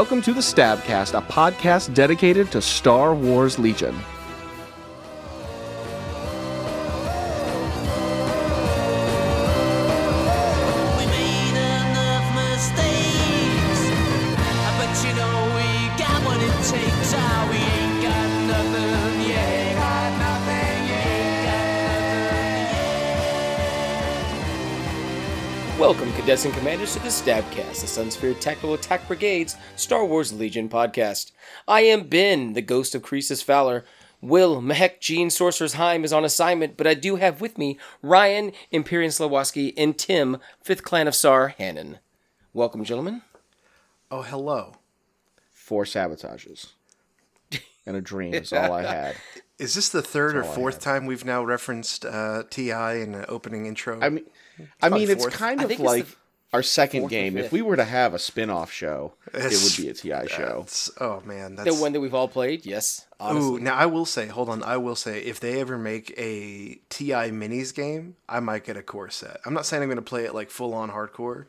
Welcome to the Stabcast, a podcast dedicated to Star Wars Legion. Cadets and commanders, to the Stabcast, the Sunsphere Tactical Attack Brigade's Star Wars Legion podcast. I am Ben, the ghost of Croesus Fowler. Will Mehek Gene Sorcerer's Heim is on assignment, but I do have with me Ryan Imperian Slowoski and Tim, Fifth Clan of Sar Hannon. Welcome, gentlemen. Oh, hello. Four sabotages. And a dream is all I had. Is this the third or fourth time we've now referenced uh, Ti in an opening intro? I mean, I mean, it's kind of like the our second fourth game. If we were to have a spin-off show, it would be a TI show. Oh man, The one that we've all played, yes. Ooh, now I will say, hold on, I will say, if they ever make a Ti minis game, I might get a core set. I'm not saying I'm going to play it like full on hardcore,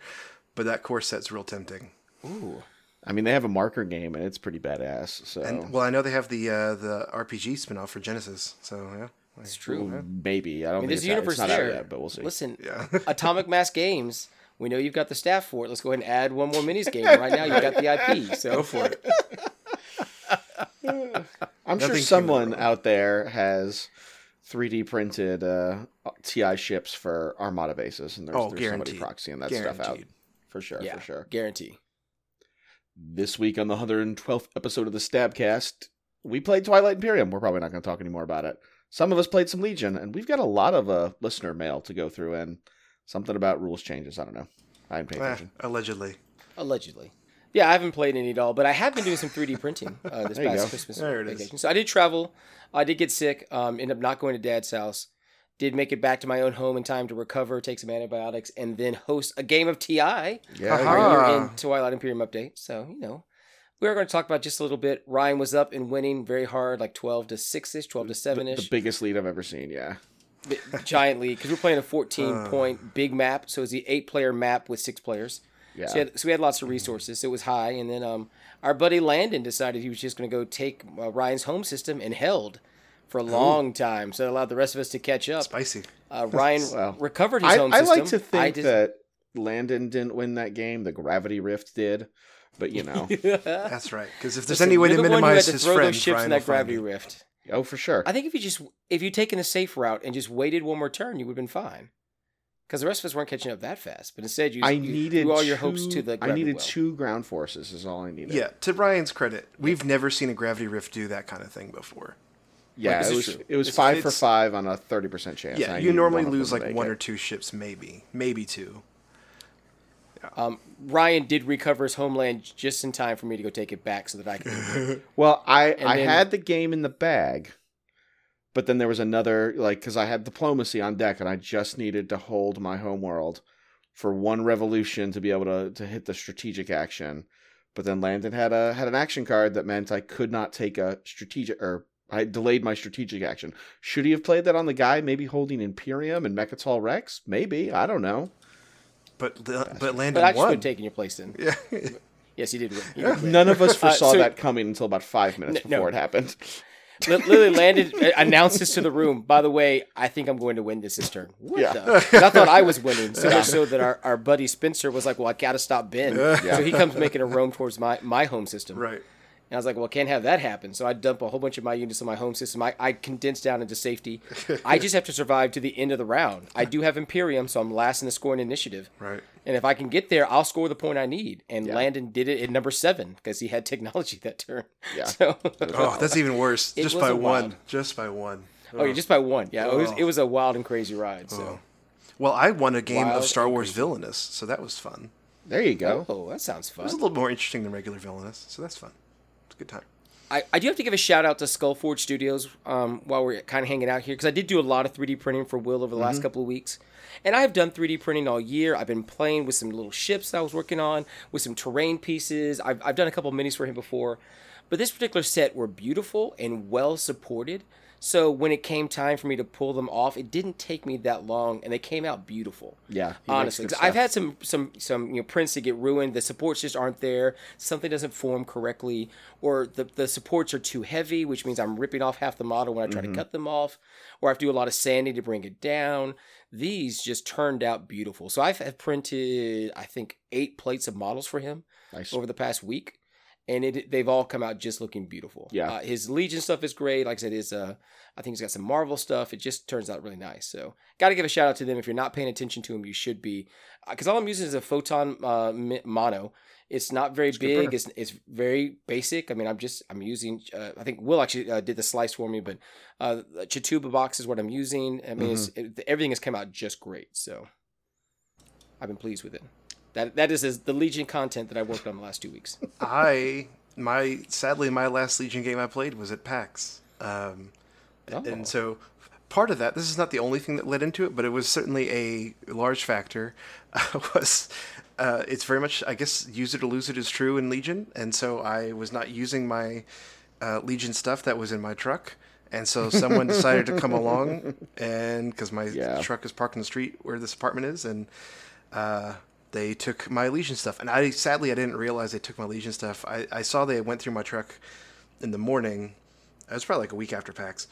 but that core set's real tempting. Ooh. I mean, they have a marker game, and it's pretty badass. So And well, I know they have the uh, the RPG spinoff for Genesis, so yeah. It's true. maybe I don't I mean, think there's it's, a out- universe it's not there. out yet, but we'll see. Listen, Yeah. Atomic Mass Games. We know you've got the staff for it. Let's go ahead and add one more minis game. Right now, you've got the IP. So Go for it. I'm sure someone out there has 3D printed uh, TI ships for Armada bases, and there's, Oh, there's somebody proxying that stuff out for sure. yeah, For sure. guarantee. This week on the 112th episode of the Stabcast, we played Twilight Imperium. We're probably not going to talk anymore about it. Some of us played some Legion, and we've got a lot of uh, listener mail to go through, and something about rules changes. I don't know. I didn't pay Eh, attention. allegedly. Allegedly. Yeah, I haven't played any at all, but I have been doing some 3D printing uh, this past go. Christmas There it is. vacation. So I did travel. I did get sick. Um, ended up not going to Dad's house. Did make it back to my own home in time to recover, take some antibiotics, and then host a game of TI Yeah, Aha. right here Ah. in Twilight Imperium update. So you know, we are going to talk about just a little bit. Ryan was up and winning very hard, like twelve to six ish, twelve to seven ish. the ish. biggest lead I've ever seen. Yeah. Giant league because we're playing a 14 point big map. So it's the eight player map with six players. Yeah. So, we had, so we had lots of resources. So it was high. And then um, our buddy Landon decided he was just going to go take uh, Ryan's home system and held for a long time. So it allowed the rest of us to catch up. Spicy. Uh, Ryan Well, recovered his I, home I system. like to think I just- that Landon didn't win that game. The Gravity Rift did, but you know, That's right. Because if there's Listen, any way you're to the one who had minimize to his throw friend, those ships Ryan in that gravity you. rift. Oh for sure. I think if you just if you'd taken the safe route and just waited one more turn, you would have been fine. Because the rest of us weren't catching up that fast. But instead, you, I you needed threw all your two, hopes to the I needed well. two ground forces. Is all I needed. Yeah, to Ryan's credit, we've never seen a gravity rift do that kind of thing before. yeah. this it is was true. it was It's- five for five on a thirty percent chance. Yeah, you normally one of them lose like one it. or two ships, maybe, maybe two. Um, Ryan did recover his homeland just in time for me to go take it back so that I could. Well, I I then- had the game in the bag, but then there was another like because I had diplomacy on deck, and I just needed to hold my homeworld for one revolution to be able to to hit the strategic action. But then Landon had a had an action card that meant I could not take a strategic or I delayed my strategic action. Should he have played that on the guy? Maybe holding Imperium and Mecatol Rex? Maybe I don't know. But but Landon but I just would won. have taken your place then. yeah, Yes, he did win. He did win. None of us Uh, foresaw so- that coming until about five minutes N- no. before it happened. Li- Literally landed, uh, announced this to the room. By the way, I think I'm going to win this this turn. What Yeah. the? 'Cause I thought I was winning, so much so that our, our buddy Spencer was like, "Well, I got to stop Ben." So he comes making a roam towards my, my home system. right. And I was like, well, can't have that happen. So I dump a whole bunch of my units on my home system. I, I condense down into safety. I just have to survive to the end of the round. I do have Imperium, so I'm last in the scoring initiative. Right. And if I can get there, I'll score the point I need. And Landon did it at number seven because he had technology that turn. Yeah. So, Oh, that's even worse. Just by one. wild- Just by one. oh, yeah, just by one. Yeah, it was Oh. it was a wild and crazy ride. So, oh. Well, I won a game Wild of Star Wars Villainous, so that was fun. There you go. oh, that sounds fun. It was a little more interesting than regular Villainous, so that's fun. Good time. I, I do have to give a shout out to Skullforge Studios um, while we're kind of hanging out here because I did do a lot of 3D printing for Will over the last couple of weeks. And I have done 3D printing all year. I've been playing with some little ships that I was working on, with some terrain pieces. I've, I've done a couple minis for him before. But this particular set were beautiful and well supported. So when it came time for me to pull them off, it didn't take me that long, and they came out beautiful. Yeah, honestly, I've had some some some you know prints that get ruined. The supports just aren't there. Something doesn't form correctly, or the the supports are too heavy, which means I'm ripping off half the model when I try Mm-hmm. to cut them off, or I have to do a lot of sanding to bring it down. These just turned out beautiful. So I've printed I think eight plates of models for him Nice. over the past week, and it they've all come out just looking beautiful. Yeah. uh, his Legion stuff is great. Like I said, his uh, I think he's got some Marvel stuff. It just turns out really nice. So got to give a shout out to them. If you're not paying attention to them, you should be, because all I'm using is a photon uh, mono. It's not very good big. It's it's very basic. I mean, I'm just I'm using. Uh, I think Will actually uh, did the slice for me, but uh, ChiTuBox is what I'm using. I mean, Mm-hmm. it, everything has come out just great. So I've been pleased with it. That that is the Legion content that I worked on the last two weeks. I my sadly my last Legion game I played was at PAX, um, Oh. and so part of that this is not the only thing that led into it, but it was certainly a large factor. was uh, it's very much I guess use it or lose it is true in Legion, and so I was not using my uh, Legion stuff that was in my truck. And so someone decided to come along, and because my Yeah. truck is parked in the street where this apartment is, and uh, they took my Legion stuff. And I sadly I didn't realize they took my Legion stuff. I, I saw they went through my truck in the morning. It was probably like a week after PAX.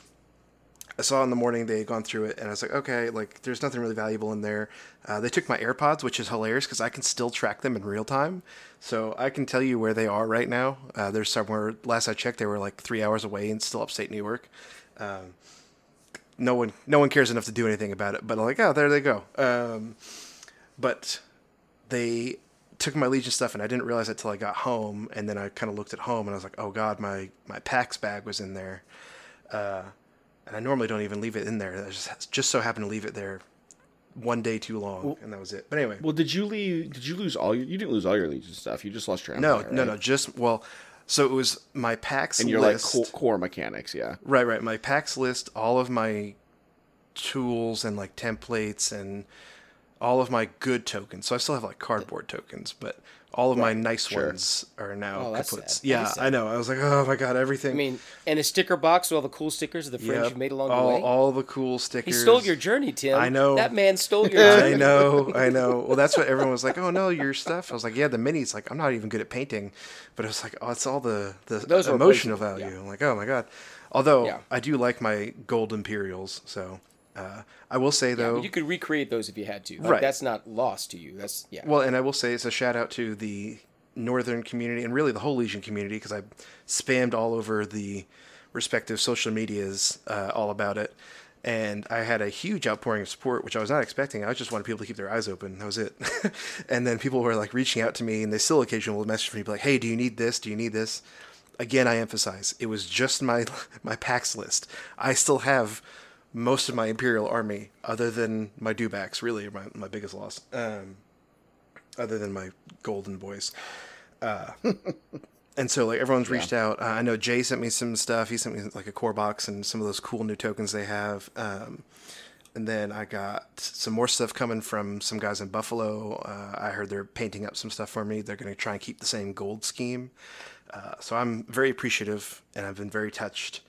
I saw in the morning they had gone through it, and I was like, okay, like there's nothing really valuable in there. Uh, they took my AirPods, which is hilarious because I can still track them in real time, so I can tell you where they are right now. Uh, they're somewhere. Last I checked, they were like three hours away and still upstate New York. Um, no one, no one cares enough to do anything about it. But I'm like, oh, there they go. Um, but they took my Legion stuff, and I didn't realize it till I got home. And then I kind of looked at home, and I was like, oh god, my my PAX bag was in there. Uh, and I normally don't even leave it in there. I just just so happened to leave it there one day too long, and that was it. But anyway, Well, did you leave? Did you lose all your? You didn't lose all your Legion stuff. You just lost your no, Empire, no, right? no, just well. So it was my PAX And you're list. like core, core mechanics, yeah. Right, right. My PAX list, all of my tools and like templates and all of my good tokens. So I still have like cardboard tokens, but all of my nice sure. ones are now Oh, that's kaputs. sad. Yeah, That is sad. I know. I was like, oh my god, everything. I mean, and a sticker box with all the cool stickers of the friends Yep. you've made along all, the way. all the cool stickers. he stole your journey, Tim. I know. that man stole your I know, I know. Well, that's what everyone was like. Oh no, your stuff. I was like, yeah, the minis. Like, I'm not even good at painting, but it was like, oh, it's all the the Those emotional value. yeah. I'm like, oh my god. Although Yeah. I do like my gold Imperials, so uh, I will say though. but you could recreate those if you had to. Like, Right. That's not lost to you. That's yeah. Well, and I will say it's a shout out to the northern community and really the whole Legion community because I spammed all over the respective social medias uh, all about it. And I had a huge outpouring of support, which I was not expecting. I just wanted people to keep their eyes open. That was it. and then people were like reaching out to me, and they still occasionally will message me, like, "Hey, do you need this? Do you need this?" Again, I emphasize it was just my my PAX list. I still have most of my Imperial army, other than my dewbacks. Really, my my biggest loss. Um, other than my golden boys. Uh, and so like everyone's reached out. Uh, I know Jay sent me some stuff. He sent me like a core box and some of those cool new tokens they have. Um, and then I got some more stuff coming from some guys in Buffalo. Uh, I heard they're painting up some stuff for me. They're going to try and keep the same gold scheme. Uh, so I'm very appreciative and I've been very touched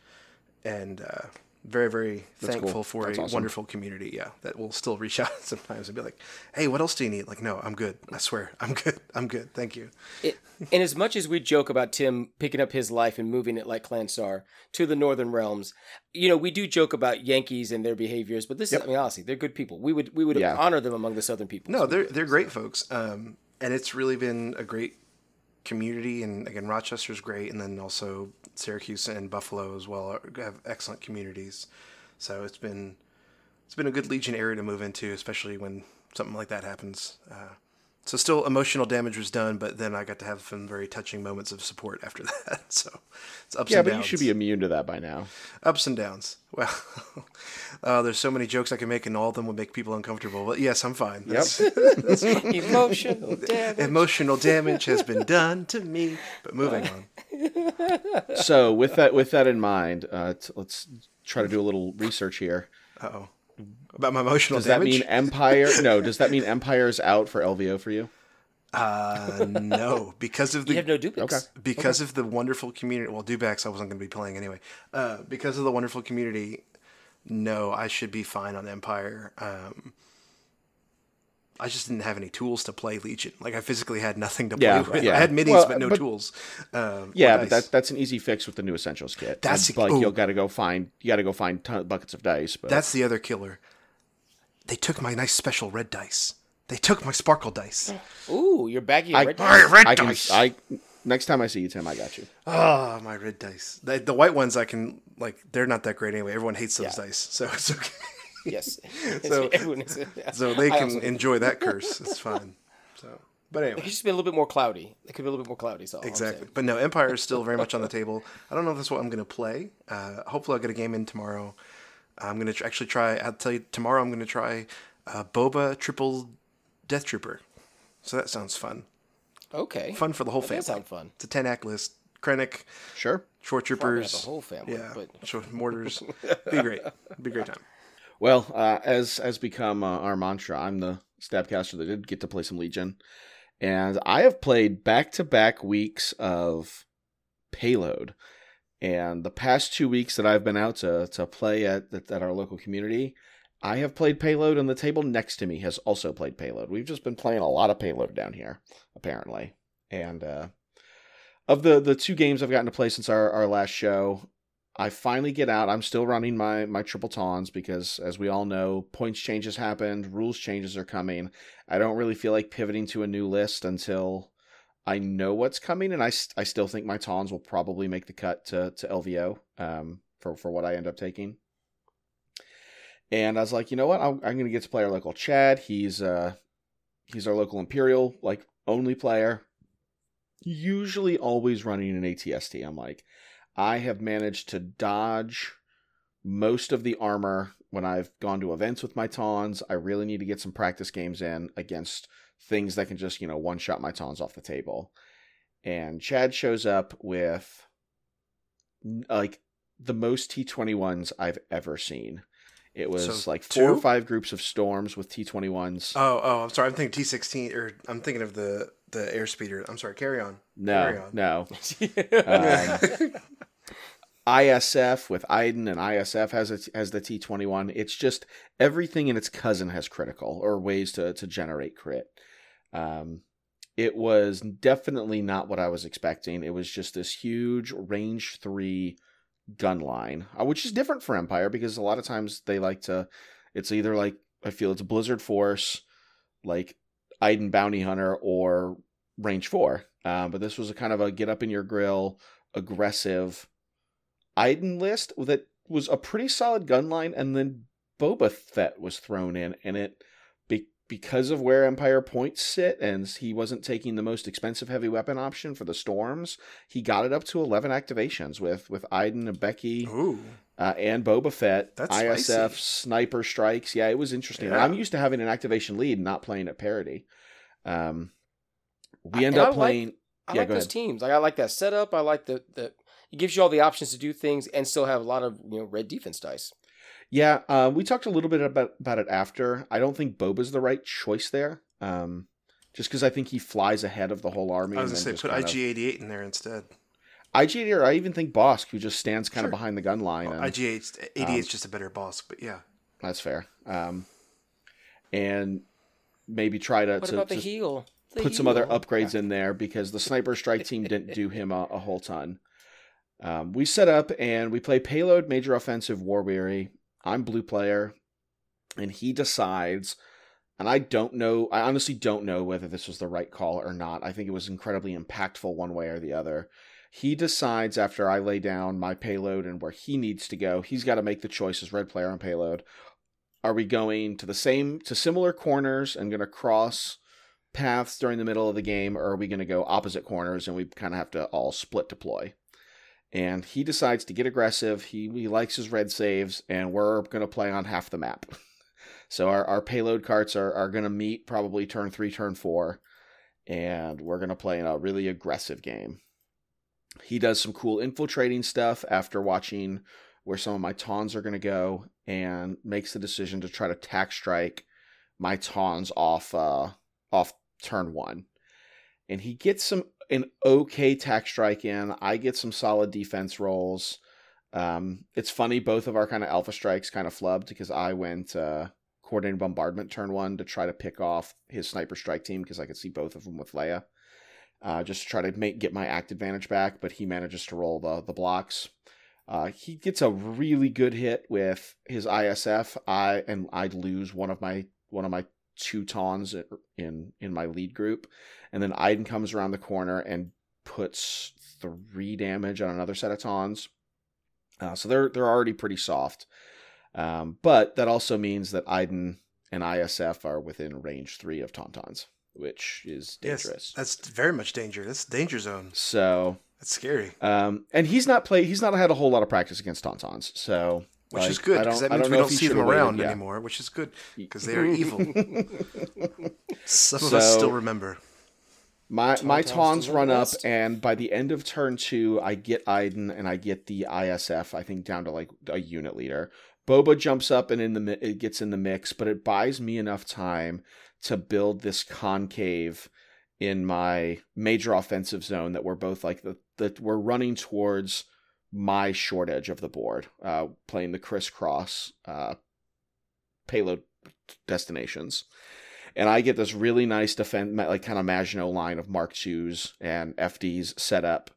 and uh, very, very That's thankful cool. for That's a awesome. wonderful community. Yeah, that will still reach out sometimes and be like, "Hey, what else do you need?" Like, no, I'm good. I swear, I'm good. I'm good. Thank you. It, and as much as we joke about Tim picking up his life and moving it like Clansar to the Northern Realms, you know, we do joke about Yankees and their behaviors, but this is, I mean, honestly, they're good people. We would we would Yeah. honor them among the Southern people. No, they're they're great folks, um, and it's really been a great community. And again, Rochester's great, and then also Syracuse and Buffalo as well have excellent communities. So it's been it's been a good Legion area to move into, especially when something like that happens. Uh, so still emotional damage was done, but then I got to have some very touching moments of support after that. So it's ups and Yeah, and but you should be immune to that by now. ups and downs. Well, uh, there's so many jokes I can make, and all of them would make people uncomfortable. But yes, I'm fine. Yep. That's- Emotional damage. emotional damage has been done to me. But moving on. so with that with that in mind, uh, t- let's try to do a little research here. Uh oh. About my emotional Does that mean Empire? No. Does that mean Empire's out for LVO for you? Uh, no, because of the You have no dewbacks. Okay. because of the wonderful community. Well, Dewbacks, I wasn't going to be playing anyway. Uh, because of the wonderful community, no, I should be fine on Empire. Um, I just didn't have any tools to play Legion. Like I physically had nothing to play Yeah, with. yeah. I had minis, Well, but no but- tools. Um, Yeah, or but dice. that, that's an easy fix with the new essentials kit. That's- And, like ooh. you'll got to go find you got to go find ton, buckets of dice. But that's the other killer. They took my nice special red dice. They took my sparkle dice. Ooh, you're back in I, red My red I can dice. I next time I see you, Tim, I got you. Oh, my red dice. The, the white ones I can like. They're not that great anyway. Everyone hates those Yeah. dice, so it's okay. Yes. So- Everyone is, so they can also- enjoy that curse. It's fine. So, but anyway, It could just be a little bit more cloudy. It could be a little bit more cloudy. So exactly. But no, Empire is still very much on the table. I don't know if that's what I'm going to play. Uh, hopefully, I'll get a game in tomorrow. I'm going to tr- actually try. I'll tell you tomorrow. I'm going to try uh, Boba Triple Death Trooper. So that sounds fun. Okay. Fun for the whole That family. sound fun. It's a ten act list. Krennic, Sure. shoretroopers, the whole family, yeah, but short mortars. Be great. Be a great time. Well, uh, as has become uh, our mantra, I'm the stabcaster that did get to play some Legion, and I have played back to back weeks of Payload. And the past two weeks that I've been out to to play at at our local community, I have played Payload, and the table next to me has also played Payload. We've just been playing a lot of Payload down here, apparently. And uh, of the the two games I've gotten to play since our, our last show, I finally get out. I'm still running my my triple tawns because, as we all know, points changes happened, rules changes are coming. I don't really feel like pivoting to a new list until I know what's coming, and I, I still think my Tons will probably make the cut to to LVO um, for for what I end up taking. And I was like, you know what? I'm, I'm going to get to play our local Chad. He's uh he's our local Imperial like only player. Usually, always running an ATST. I'm like, I have managed to dodge most of the armor when I've gone to events with my Tons. I really need to get some practice games in against things that can just, you know, one shot my tawns off the table. And Chad shows up with like the most T21s I've ever seen. It was So, like four or five groups of storms with T21s. Oh, oh, I'm sorry. I'm thinking T16, or I'm thinking of the the airspeeder. I'm sorry. Carry on. No, carry no, on. no. Um, ISF with Iden and ISF has a, has the T21. It's just everything in its cousin has critical or ways to to generate crit. Um, it was definitely not what I was expecting. It was just this huge range three gun line, uh, which is different for Empire because a lot of times they like to. It's either like I feel it's Blizzard Force, like Iden Bounty Hunter, or Range Four. Uh, but this was a kind of a get up in your grill, aggressive Iden list that was a pretty solid gun line, and then Boba Fett was thrown in, and it because of where Empire points sit, and he wasn't taking the most expensive heavy weapon option for the storms. He got it up to eleven activations with with Iden and Becky uh, and Boba Fett, That's ISF, spicy. sniper strikes. Yeah, it was interesting. Yeah. I'm used to having an activation lead, and not playing at parity. Um, we I- end and I up like- playing. I Yeah, like those ahead. teams. Like I like that setup. I like the the it gives you all the options to do things and still have a lot of you know red defense dice. Yeah, uh, we talked a little bit about about it after. I don't think Boba's the right choice there. Um, just because I think he flies ahead of the whole army. I was and gonna say put IG88 in there instead. IG or I even think Bosk, who just stands kind Sure. of behind the gun line. Well, and- IG88 um, is just a better boss, but yeah. That's fair. Um, and maybe try to, What to about the just heal? The put some other heal. upgrades in there because the sniper strike team didn't do him a, a whole ton. Um, we set up and we play payload major offensive war weary. I'm blue player, and he decides. And I don't know. I honestly don't know whether this was the right call or not. I think it was incredibly impactful one way or the other. He decides after I lay down my payload and where he needs to go, he's got to make the choice as red player on payload. Are we going to the same to similar corners and going to cross paths during the middle of the game, or are we going to go opposite corners and we kind of have to all split deploy? And he decides to get aggressive. He he likes his red saves, and we're going to play on half the map. so our, our payload carts are, are going to meet probably turn three, turn four, and we're going to play in a really aggressive game. He does some cool infiltrating stuff after watching where some of my tawns are going to go, and makes the decision to try to tack strike my tawns off uh, off turn one. and he gets some an okay tack strike in. I get some solid defense rolls. Um, it's funny, both of our kind of alpha strikes kind of flubbed because I went uh, coordinated bombardment turn one to try to pick off his sniper strike team because I could see both of them with Leia, uh, just to try to make get my act advantage back. But he manages to roll the the blocks. Uh, he gets a really good hit with his ISF. I and I lose one of my one of my two tawns in in my lead group, and then Iden comes around the corner and puts three damage on another set of tawns. Uh, so they're they're already pretty soft, um, but that also means that Iden and ISF are within range three of tauntauns, which is dangerous. Yes, that's very much danger. That's danger zone. So That's scary. um, and he's not played. He's not had a whole lot of practice against tauntauns. So Which like, is good because that I means we don't see them should've waited, around yeah. anymore, which is good because they are evil. Some of us still remember. My my Tauntauns tawns to the run up, and by the end of turn two, I get Iden and I get the ISF. I think down to like a unit leader. Boba jumps up and in the it gets in the mix, but it buys me enough time to build this concave in my major offensive zone that we're both like the that we're running towards my short edge of the board, uh, playing the crisscross uh, payload destinations and I get this really nice defense, like kind of Maginot line of Mark IIs and FDs set up,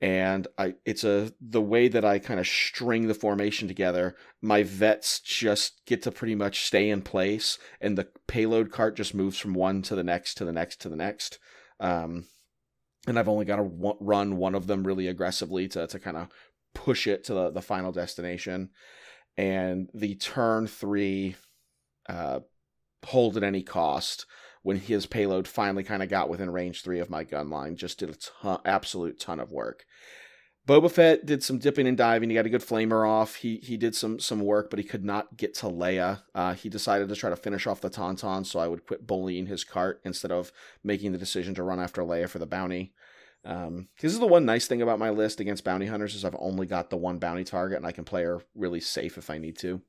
and I it's a the way that I kind of string the formation together. My vets just get to pretty much stay in place, and the payload cart just moves from one to the next to the next to the next. Um, and I've only got to run one of them really aggressively to to kind of push it to the, the final destination. And the turn three uh, hold at any cost when his payload finally kind of got within range three of my gun line. Just did a ton, absolute ton of work. Boba Fett did some dipping and diving. He got a good flamer off. He he did some some work, but he could not get to Leia. Uh, he decided to try to finish off the Tauntaun, so I would quit bullying his cart instead of making the decision to run after Leia for the bounty. Um, this is the one nice thing about my list against bounty hunters is I've only got the one bounty target, and I can play her really safe if I need to.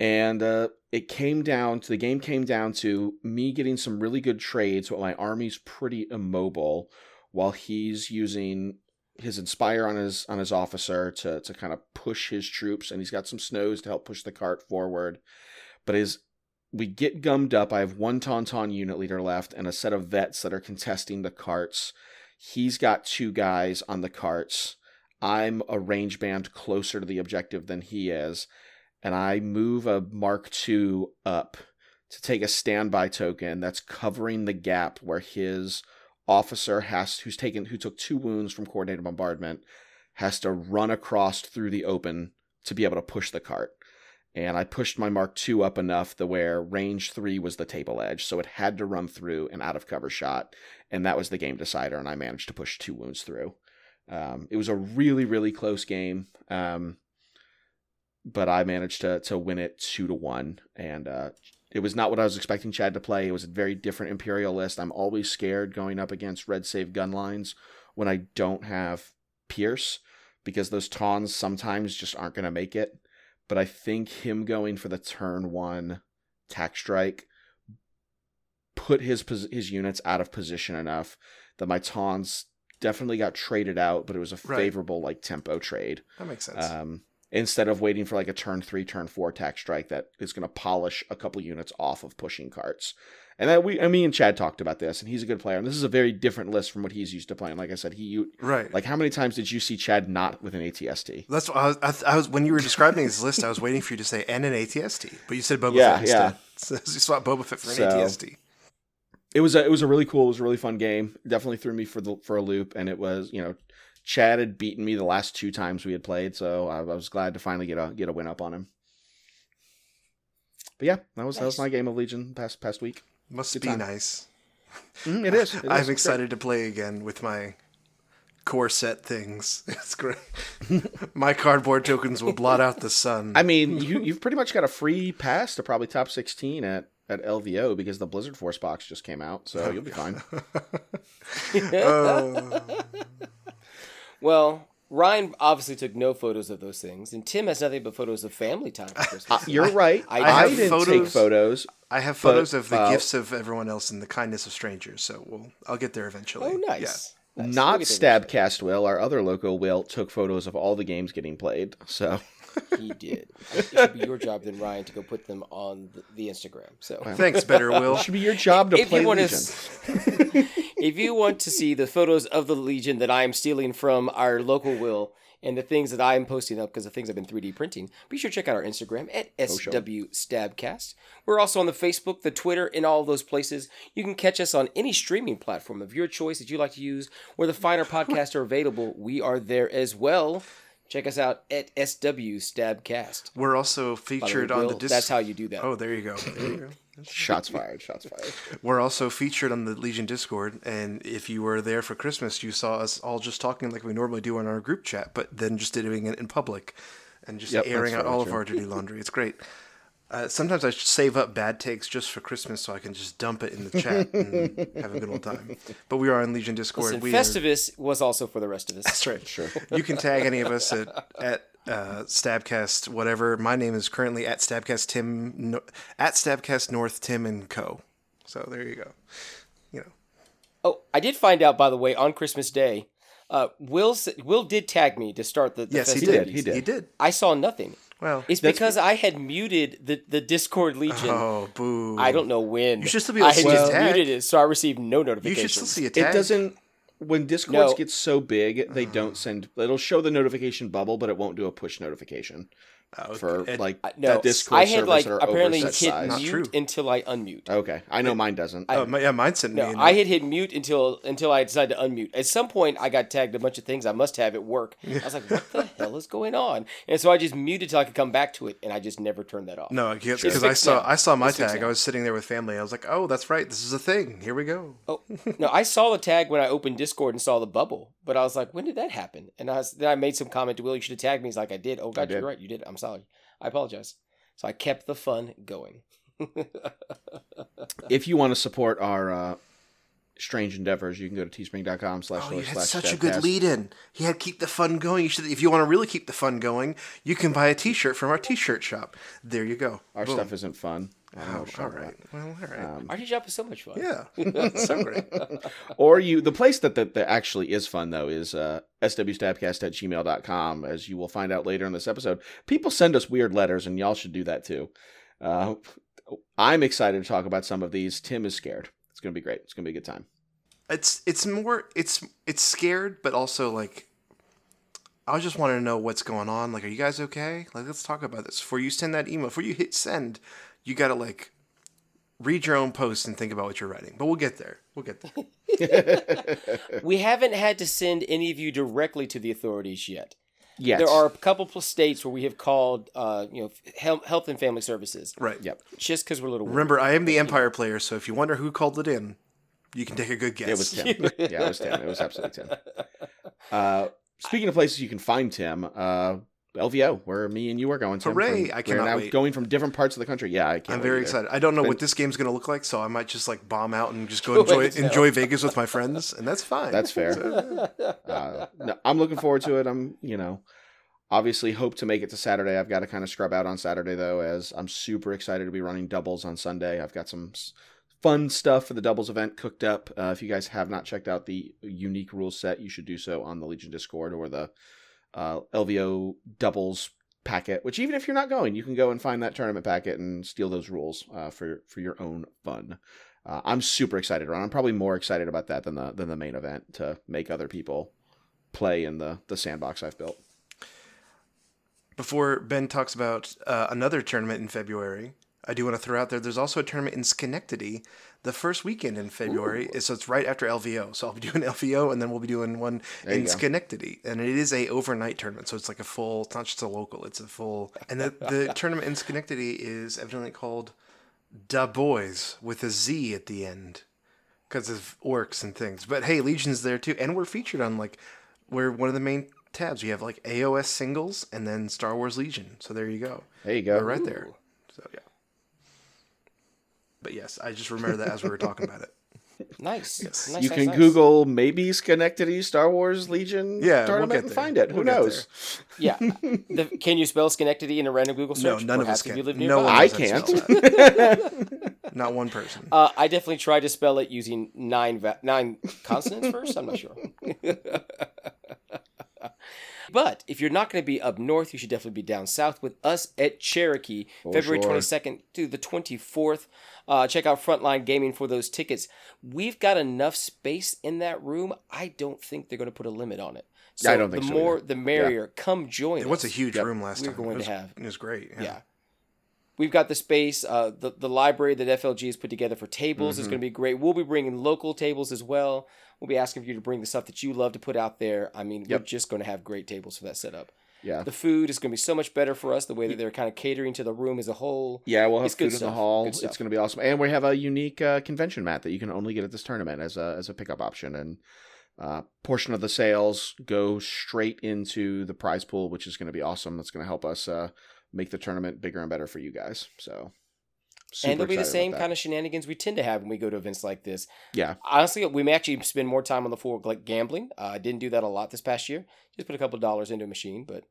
And uh, it came down to the game came down to me getting some really good trades while my army's pretty immobile while he's using his inspire on his on his officer to to kind of push his troops and he's got some snows to help push the cart forward. But as we get gummed up. I have one tauntaun unit leader left and a set of vets that are contesting the carts. He's got two guys on the carts. I'm a range band closer to the objective than he is and I move a Mark II up to take a standby token that's covering the gap where his officer has who's taken who took two wounds from coordinated bombardment has to run across through the open to be able to push the cart. And I pushed my Mark II up enough to where range three was the table edge, so it had to run through an out of cover shot, and that was the game decider. And I managed to push two wounds through. Um, it was a really really close game. Um, but I managed to to win it two to one, and uh, it was not what I was expecting Chad to play. It was a very different Imperial list. I'm always scared going up against red save gun lines when I don't have Pierce because those tawns sometimes just aren't going to make it. But I think him going for the turn one tack strike put his his units out of position enough that my tawns definitely got traded out, but it was a Right. favorable like tempo trade That makes sense. um, instead of waiting for like a turn three, turn four attack strike that is going to polish a couple units off of pushing carts. And that we, I mean, and Chad talked about this, and he's a good player. And this is a very different list from what he's used to playing. Like I said, he you- right. like how many times did you see Chad not with an ATST? That's what I was, I, th- I was when you were describing his list. I was waiting for you to say and an ATST, but you said Boba Yeah, Fett yeah. instead. So you swapped Boba Fett for an So- ATST. It was a it was a really cool, it was a really fun game. Definitely threw me for the for a loop, and it was you know, Chad had beaten me the last two times we had played, so I, I was glad to finally get a get a win up on him. But yeah, that was that was my game of Legion past past week. Must Good be time. nice. Mhm, it is. it is. I'm It's great. excited to play again with my core set things. It's great. my cardboard tokens will blot out the sun. I mean, you you've pretty much got a free pass to probably top sixteen at at LVO because the Blizzard Force box just came out, so you'll be fine. Oh, Well, Ryan obviously took no photos of those things, and Tim has nothing but photos of family time for Christmas. Uh, You're right. I I, have didn't take photos- photos. I have But, photos of the uh, gifts of everyone else and the kindness of strangers. So we'll, I'll get there eventually. oh, nice. Yeah. Nice. Not get there. Stabcast Will, our other local Will, took photos of all the games getting played. So He did. It should be your job then, Ryan, to go put them on the, the Instagram. So Thanks, Better Will. it should be your job to if play you want Legion. to, if you want to see the photos of the Legion that I am stealing from our local Will and the things that I am posting up because the things I've been 3D printing, be sure to check out our Instagram at oh, sure. SW Stabcast. We're also on the Facebook, the Twitter, and all those places. You can catch us on any streaming platform of your choice that you like to use. Where the finer podcasts are available, we are there as well. Check us out at SW Stabcast. We're also By the way, featured on the Dis- That's how you do that. Oh, there you go. There you go. Shots fired. Shots fired. We're also featured on the Legion Discord, and if you were there for Christmas, you saw us all just talking like we normally do in our group chat, but then just doing it in public and just Yep, airing out all very of our dirty laundry. It's great. Uh, sometimes I save up bad takes just for Christmas so I can just dump it in the chat and have a good old time. But we are on Legion Discord. Listen, we are- Festivus was also for the rest of us. That's right. Sure. You can tag any of us at at uh, Stabcast whatever. My name is currently at Stabcast Tim no, at Stabcast North Tim and Co. So there you go. You know, Oh, I did find out, by the way, on Christmas Day, uh, Will Will did tag me to start the, the yes, he festivities. did. he did. He did. I saw nothing. Well, It's because I had muted the, the Discord Legion. oh boo! I don't know when. You should still be able I to had see just muted it, so I received no notifications. You should still see a tag. It doesn't. When Discord No. gets so big, they don't send. It'll show the notification bubble, but it won't do a push notification Oh, for it- like No, that Discord I had servers like that are apparently hit size. Not mute true. until I unmute. Okay, I know mine doesn't. Oh, my, yeah, mine sent me. No, a I note. had hit mute until until I decided to unmute. At some point, I got tagged a bunch of things I must have at work. I was like, "What the hell is going on?" And so I just muted till I could come back to it, and I just never turned that off. No, It's because I fixed saw now. I saw my It's tag. now. I was sitting there with family. I was like, oh, that's right. This is a thing. Here we go. Oh no, I saw the tag when I opened Discord and saw the bubble, but I was like, "When did that happen?" And I was, then I made some comment to Will. You should have tagged me. He's like, "I did." Oh God, did. you're right. You did. I'm sorry. I apologize. So I kept the fun going. if you want to support our uh, strange endeavors, you can go to teespring.com slash Oh, you had such a good Stabcast. lead in. He had keep the fun going. You should, if you want to really keep the fun going, you can buy a T-shirt from our T-shirt shop. There you go. Our Boom. stuff isn't fun. I don't know Oh, all right. you're all talking Well, all right. Artie Shop is so much fun. yeah, so great. Or you, the place that, that, that actually is fun though is uh, swstabcast at gmail.com. As you will find out later in this episode, people send us weird letters, and y'all should do that too. Uh, I'm excited to talk about some of these. Tim is scared. It's gonna be great. It's gonna be a good time. It's it's more it's it's scared, but also like I just want to know what's going on. Like, are you guys okay? Like, let's talk about this. Before you send that email, before you hit send, you gotta like read your own posts and think about what you're writing. But we'll get there. We'll get there. We haven't had to send any of you directly to the authorities yet. Yes. There are a couple of states where we have called, uh, you know, health, health and family services, Right. Yep. just because we're a little. worried. Remember, I am the Empire player, so if you wonder who called it in, you can take a good guess. It was Tim. yeah, it was Tim. It was absolutely Tim. Uh, speaking of places you can find Tim, uh, LVO, where me and you are going. Hooray! from- I we're cannot now wait. going from different parts of the country. Yeah, I can't. I'm very either. excited. I don't know Been- what this game's going to look like, so I might just like bomb out and just go enjoy enjoy Vegas with my friends, and that's fine. That's fair. Uh, no, I'm looking forward to it. I'm, you know, obviously hope to make it to Saturday. I've got to kind of scrub out on Saturday though, as I'm super excited to be running doubles on Sunday. I've got some fun stuff for the doubles event cooked up. Uh, if you guys have not checked out the unique rules set, you should do so on the Legion Discord or the uh, LVO doubles packet. Which even if you're not going, you can go and find that tournament packet and steal those rules uh, for for your own fun. Uh, I'm super excited, Ron. I'm probably more excited about that than the than the main event to make other people play in the the sandbox I've built. Before Ben talks about uh, another tournament in February, I do want to throw out there. There's also a tournament in Schenectady the first weekend in February. Is so it's right after LVO. So I'll be doing LVO, and then we'll be doing one There in. Schenectady, and it is a overnight tournament. So it's like a full. It's not just a local. It's a full. And the the tournament in Schenectady is evidently called Da Boys with a Z at the end because of orcs and things. But hey, Legion's there too, and we're featured on like we're one of the main tabs. We have like AOS singles and then Star Wars Legion. So there you go. There you go. We're right there. So yeah. But yes, I just remember that as we were talking about it. Nice. Yes. Nice, you nice, can nice. Google maybe Schenectady Star Wars Legion Yeah, we'll tournament get and there. find it. Who We'll knows? Yeah. The, can you spell Schenectady in a random Google search? No, search? none of us can. you live No nearby. one I knows how to can't. Not one person. Uh, I definitely tried to spell it using nine va- nine consonants first. I'm not sure. But if you're not going to be up north, you should definitely be down south with us at Cherokee, February sure. 22nd to the 24th. Uh, check out Frontline Gaming for those tickets. We've got enough space in that room. I don't think they're going to put a limit on it. So I don't think the so more, either. the merrier. Come join It us. was a huge Yep. room last time We're going was, to have- It was great. Yeah. yeah. We've got the space. Uh, the the library that FLG has put together for tables Mm-hmm. is going to be great. We'll be bringing local tables as well. We'll be asking for you to bring the stuff that you love to put out there. I mean, we're just going to have great tables for that setup. Yeah. The food is going to be so much better for us. The way that they're kind of catering to the room as a whole. Yeah, we'll have It's food good in stuff. the hall. It's going to be awesome, and we have a unique uh, convention mat that you can only get at this tournament as a as a pickup option. And uh, portion of the sales go straight into the prize pool, which is going to be awesome. That's going to help us uh, make the tournament bigger and better for you guys. So, and it'll be the same kind of shenanigans we tend to have when we go to events like this. Yeah, Honestly, we may actually spend more time on the floor like gambling. Uh, I didn't do that a lot this past year. Just put a couple dollars into a machine, but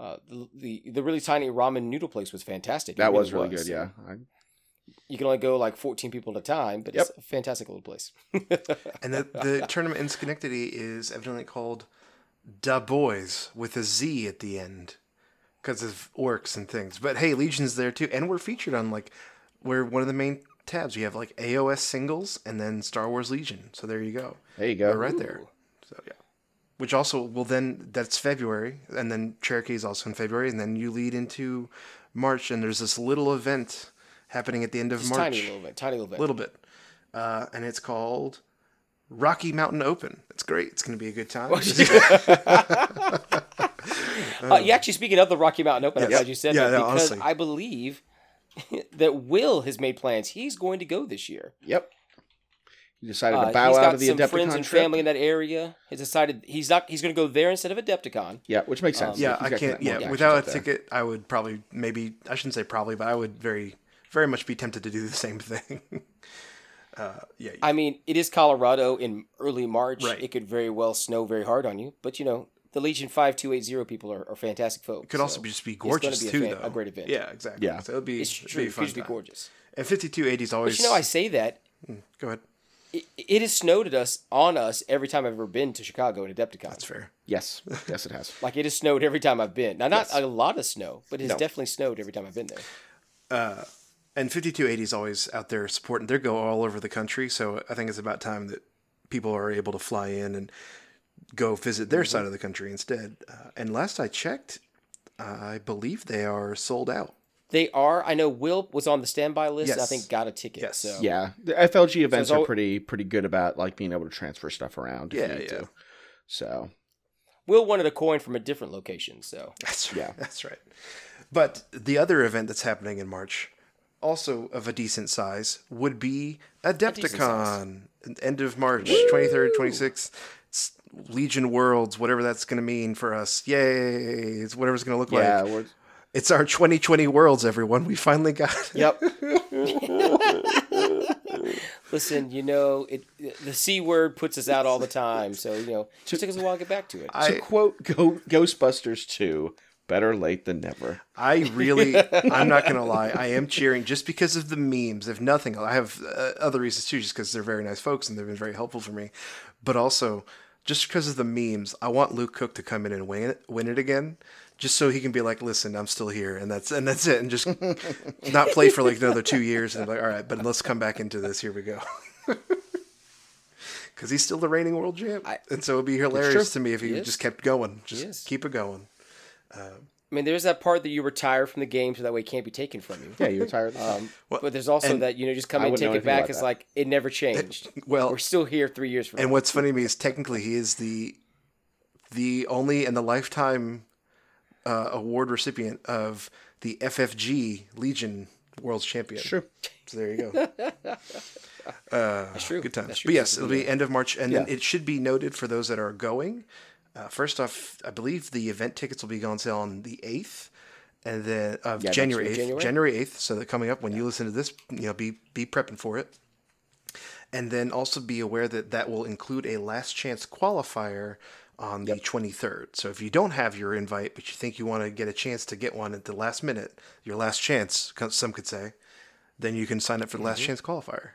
uh, the, the the really tiny ramen noodle place was fantastic. It that was really good. Yeah, I, you can only go like 14 people at a time, but it's a fantastic little place. And the, the tournament in Schenectady is evidently called Da Boys with a Z at the end because of orcs and things. But hey, Legion's there too. And we're featured on like, we're one of the main tabs. We have like AOS singles and then Star Wars Legion. So there you go. there you go. We're right there. So yeah. Which also will then, that's February. And then Cherokee is also in February. And then you lead into March. And there's this little event happening at the end of Just March tiny little bit, tiny little bit. little bit. Uh, and it's called Rocky Mountain Open. It's great. It's going to be a good time. Uh, yeah, actually, speaking of the Rocky Mountain Open, I'm glad you said Yeah, that no, because honestly. I believe that Will has made plans. He's going to go this year. Yep. He decided Uh, to bow he's out of the Adepticon. some friends and trip. family in that area. He's decided he's not. He's going to go there instead of Adepticon. Yeah, which makes sense. Um, yeah, I can't. Yeah, without a ticket, I would probably, maybe, I shouldn't say probably, but I would very, very much be tempted to do the same thing. uh, yeah. I mean, it is Colorado in early March. Right. It could very well snow very hard on you, but you know the Legion five two eight zero people are, are fantastic folks. it could also so be just be it's gonna gorgeous be a too, fan- though. a great event. Yeah, exactly. Yeah. So it'll be, It's it'll true. be a It fun could be gorgeous. And 5280 is always. But you know, I say that mm, Go ahead. it, it has snowed at us on us every time I've ever been to Chicago in Adepticon. That's fair. Yes, yes, it has. Like it has snowed every time I've been. Now, not Yes. a lot of snow, but it's No. definitely snowed every time I've been there. Uh, and 5280 is always out there supporting. They go all over the country, so I think it's about time that people are able to fly in and go visit their side of the country instead. Uh, and last I checked, I believe they are sold out. They are. I know Will was on the standby list. and I think got a ticket. Yes. So Yeah, the FLG events al- are pretty pretty good about like being able to transfer stuff around. If Yeah, you need yeah. To. So Will wanted a coin from a different location. So That's Yeah. that's right. But the other event that's happening in March, also of a decent size, would be Adepticon. End of March, 23rd, 26th. It's Legion Worlds, whatever that's going to mean for us. Yay! It's whatever it's going to look yeah, like. we're, It's our 2020 Worlds, everyone. We finally got it. yep. listen, you know, it the c word puts us out all the time. So you know, it took us a while to get back to it. I- to quote Go- Ghostbusters 2, better late than never. I really, I'm not gonna lie, I am cheering just because of the memes. If nothing, else. I have uh, other reasons too, just because they're very nice folks and they've been very helpful for me. But also, just because of the memes, I want Luke Cook to come in and win it, win it again, just so he can be like, "Listen, I'm still here," and that's and that's it, and just not play for like another two years, and like, all right, but let's come back into this. Here we go. Because he's still the reigning world champ, and so it'd be hilarious to me if he, He just kept going, just keep it going. Um, I mean, there's that part that you retire from the game so that way it can't be taken from you. Yeah, you retired. Um, but there's also that you know just come I and take it back. about It's like it never changed. Well, We're still here three years from And now. what's funny to me is technically he is the the only and the lifetime uh, award recipient of the FFG Legion World's Champion. Sure. So there you go. That's true. Good times. True. But yes, it'll be end of March, and then it should be noted for those that are going. Uh, first off, I believe the event tickets will be going on sale on the eighth, and then of next January eighth, January? Eighth. So that coming up when you listen to this, you know, be be prepping for it. And then also be aware that that will include a last chance qualifier on the 23rd. So if you don't have your invite, but you think you want to get a chance to get one at the last minute, your last chance, some could say, then you can sign up for the last chance qualifier.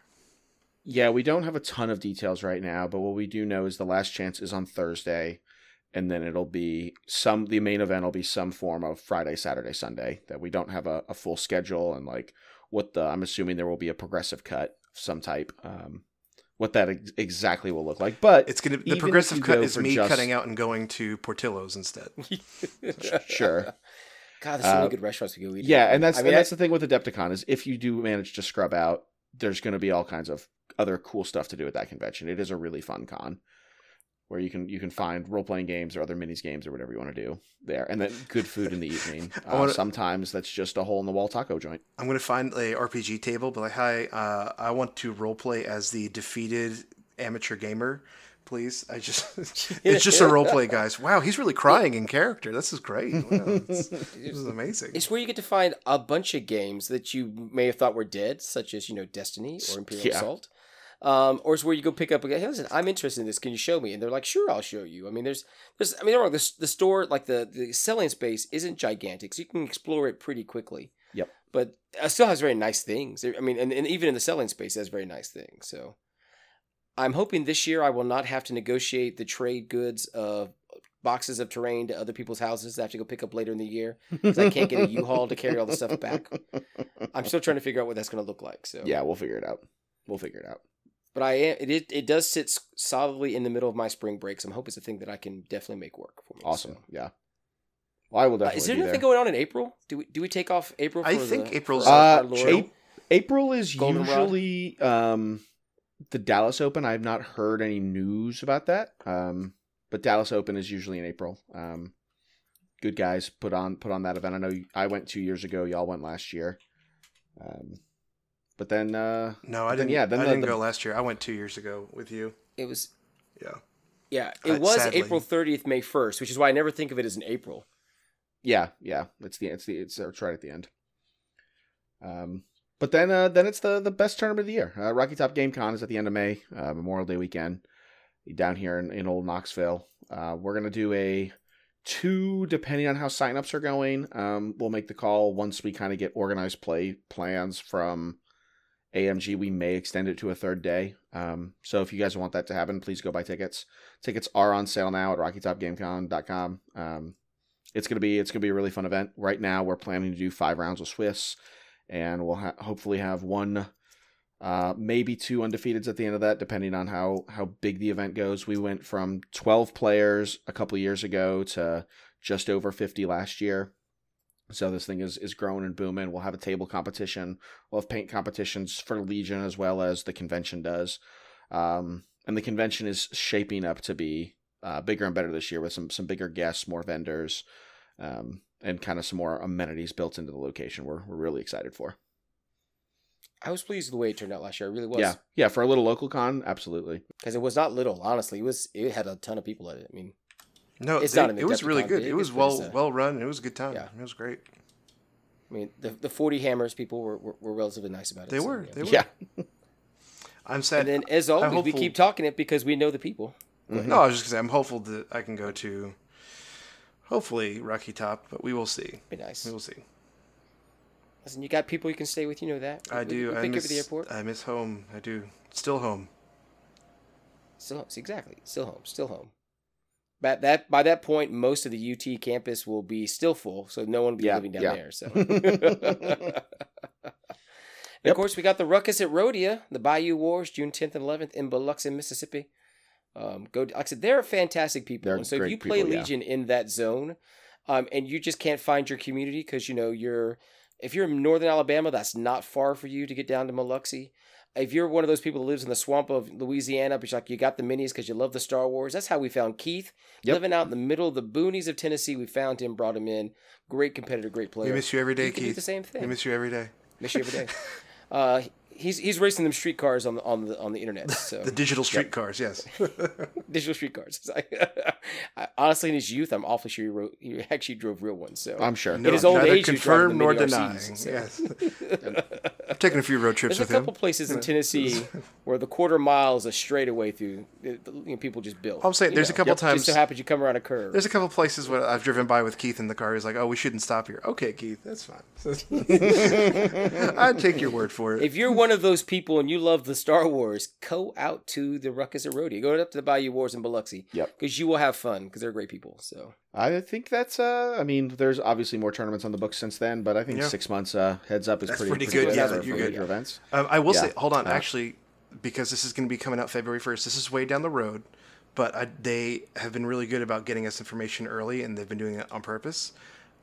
Yeah, we don't have a ton of details right now, but what we do know is the last chance is on Thursday, and then it'll be some. The main event will be some form of Friday, Saturday, Sunday. That we don't have a, a full schedule and like what the. I'm assuming there will be a progressive cut of some type. Um, what that ex- exactly will look like, but It's gonna the progressive cut is me just- cutting out and going to Portillo's instead. sure. God, there's so many Uh, good restaurants to go eat. Yeah, and that's I mean, and that's I- the thing with Adepticon is if you do manage to scrub out, there's going to be all kinds of other cool stuff to do at that convention. It is a really fun con where you can you can find role playing games or other minis games or whatever you want to do there, and then good food in the evening. Uh, wanna- sometimes that's just a hole in the wall taco joint. I'm gonna find a RPG table, but like, hi, uh, I want to role play as the defeated amateur gamer, please. I just it's just a role play, guys. Wow, he's really crying in character. This is great. Wow, this, this is amazing. It's where you get to find a bunch of games that you may have thought were dead, such as you know Destiny or Imperial Yeah. Assault. Um, or it's where you go pick up a hey, listen, I'm interested in this. Can you show me? And they're like, sure, I'll show you. I mean, there's, there's, I mean, wrong, the, the store, like the, the selling space isn't gigantic, so you can explore it pretty quickly. Yep. But it still has very nice things. I mean, and, and even in the selling space, it has very nice things. So I'm hoping this year I will not have to negotiate the trade goods of boxes of terrain to other people's houses I have to go pick up later in the year because I can't get a U-Haul to carry all the stuff back. I'm still trying to figure out what that's going to look like. So Yeah, we'll figure it out. We'll figure it out. But I am it, it it does sit solidly in the middle of my spring breaks. I'm hoping it's a thing that I can definitely make work for me. Awesome. so. Yeah. Well, I will Uh, definitely is there be anything there. going on in April? Do we do we take off April? For I think the, April's- for Uh, Laurel? Ap- April is Goldenrod? usually um, the Dallas Open. I've not heard any news about that. Um, but Dallas Open is usually in April. Um, good guys put on put on that event. I know I went two years ago. Y'all went last year. Um, but then uh, no, I didn't. yeah, then I the- didn't the- go last year. I went two years ago with you. It was Yeah. yeah. Uh, It was sadly. April 30th, May 1st, which is why I never think of it as an April. yeah, yeah, it's the it's the it's, it's right at the end. Um, but then uh, then it's the the best tournament of the year. Uh, Rocky Top Game Con is at the end of May, uh, Memorial Day weekend, down here in, in Old Knoxville. Uh, we're gonna do a two, depending on how signups are going. Um, we'll make the call once we kind of get organized play plans from AMG. We may extend it to a third day. Um, so if you guys want that to happen, please go buy tickets. Tickets are on sale now at RockyTopGameCon.com. Um, it's gonna be it's gonna be a really fun event. Right now, we're planning to do five rounds of Swiss, and we'll ha- hopefully have one, uh, maybe two undefeateds at the end of that, depending on how how big the event goes. We went from twelve players a couple years ago to just over fifty last year. So this thing is is growing and booming. We'll have a table competition. We'll have paint competitions for Legion as well as the convention does. Um, and the convention is shaping up to be uh, bigger and better this year with some some bigger guests, more vendors, um, and kind of some more amenities built into the location. We're we're really excited for. I was pleased with the way it turned out last year. I really was. Yeah, yeah, for a little local con, absolutely. because it was not little. Honestly, it was. It had a ton of people at it. I mean, No, It's it, not it was really good. big, It was well a- well run. It was a good time. Yeah. It was great. I mean, the the forty hammers people were, were, were relatively nice about it. They so, were. yeah. They were. Yeah, I'm sad. And then, as always, we keep talking it because we know the people. Mm-hmm. No, I was just gonna say I'm hopeful that I can go to, hopefully Rocky Top, but we will see. Be nice. We will see. Listen, you got people you can stay with. You know that. I do. We, I pick you miss. the airport. I miss home. I do. Still home. Still home. Exactly. Still home. Still home. But that by that point, most of the UT campus will be still full, so no one will be Yeah, living down yeah. there. So. And Of course, we got the Ruckus at Rhodia, the Bayou Wars, June 10th and 11th in Biloxi, Mississippi. Um, go. Like I said, they're fantastic people, They're and so if you play people, yeah. Legion in that zone, um, and you just can't find your community because you know you're if you're in Northern Alabama, that's not far for you to get down to Biloxi. If you're one of those people that lives in the swamp of Louisiana, but you're like you got the minis because you love the Star Wars, that's how we found Keith Yep. living out in the middle of the boonies of Tennessee. We found him, brought him in. Great competitor, great player. We miss you every day, do Keith. the same thing. We miss you every day. Miss you every day. uh, he's he's racing them streetcars on the on the on the internet. So The digital streetcars, yes. digital streetcars. I, honestly, in his youth, I'm awfully sure he, wrote, he actually drove real ones. So I'm sure. In his old Neither age, he was driving confirm the nor mini deny. RCs, so- Yes. taking a few road trips There's a with him. There's a couple places in Tennessee where the quarter mile is a straightaway through. You know, people just build. I'm saying you there's a know. couple Just times- so happens you come around a curve. There's a couple places where I've driven by with Keith in the car. He's like, "Oh, we shouldn't stop here." Okay, Keith, that's fine. I'd take your word for it. If you're one of those people and you love the Star Wars, go out to the Ruckus at Rodeo. Go up to the Bayou Wars in Biloxi. Yep. Because you will have fun because they're great people. So I think that's. Uh, I mean, there's obviously more tournaments on the books since then, but I think Yeah. six months uh, heads up is That's pretty, pretty pretty good. good. Yeah, for, you're for good. major events. Um, I will Yeah. say, hold on, Uh, actually, because this is going to be coming out February 1st. This is way down the road, but I, they have been really good about getting us information early, and they've been doing it on purpose.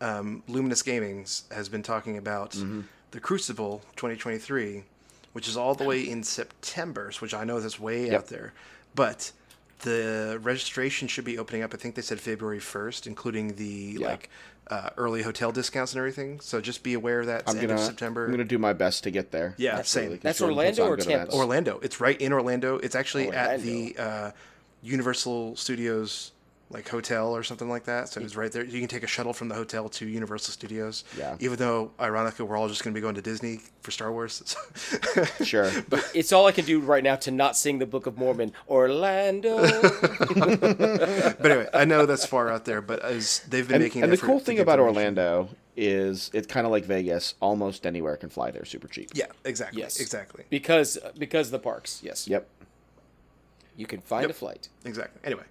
Um, Luminous Gaming's has been talking about Mm-hmm. the Crucible 2023, which is all the way in September, which I know that's way Yep. out there, but the registration should be opening up. I think they said February 1st, including the Yeah. like uh, early hotel discounts and everything. So just be aware that it's I'm end gonna. of September. I'm gonna do my best to get there. Yeah, Absolutely, same. 'cause That's Jordan puts Orlando on or Tampa? Orlando. It's right in Orlando. It's actually at the uh, Universal Studios like hotel or something like that. So it's right there. You can take a shuttle from the hotel to Universal Studios. Yeah. Even though, ironically, we're all just going to be going to Disney for Star Wars. Sure. but it's all I can do right now to not sing the Book of Mormon. Orlando. but anyway, I know that's far out there, but as they've been and, making. and the cool thing about. Orlando is it's kind of like Vegas. Almost anywhere can fly there, super cheap. Yeah, exactly. Yes. Exactly. because because the parks. Yes. Yep. You can find Yep. a flight. Exactly. Anyway,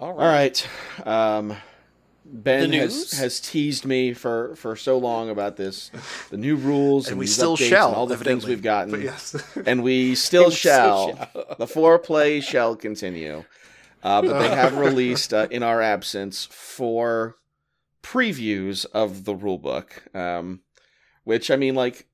All right. All right. Um, ben has, has teased me for, for so long about this, the new rules, and, and we still shall. and all the things we've gotten, But yes. and we still we still shall. the foreplay shall continue. Uh, but they have released, uh, in our absence, four previews of the rulebook. Um, which I mean, like,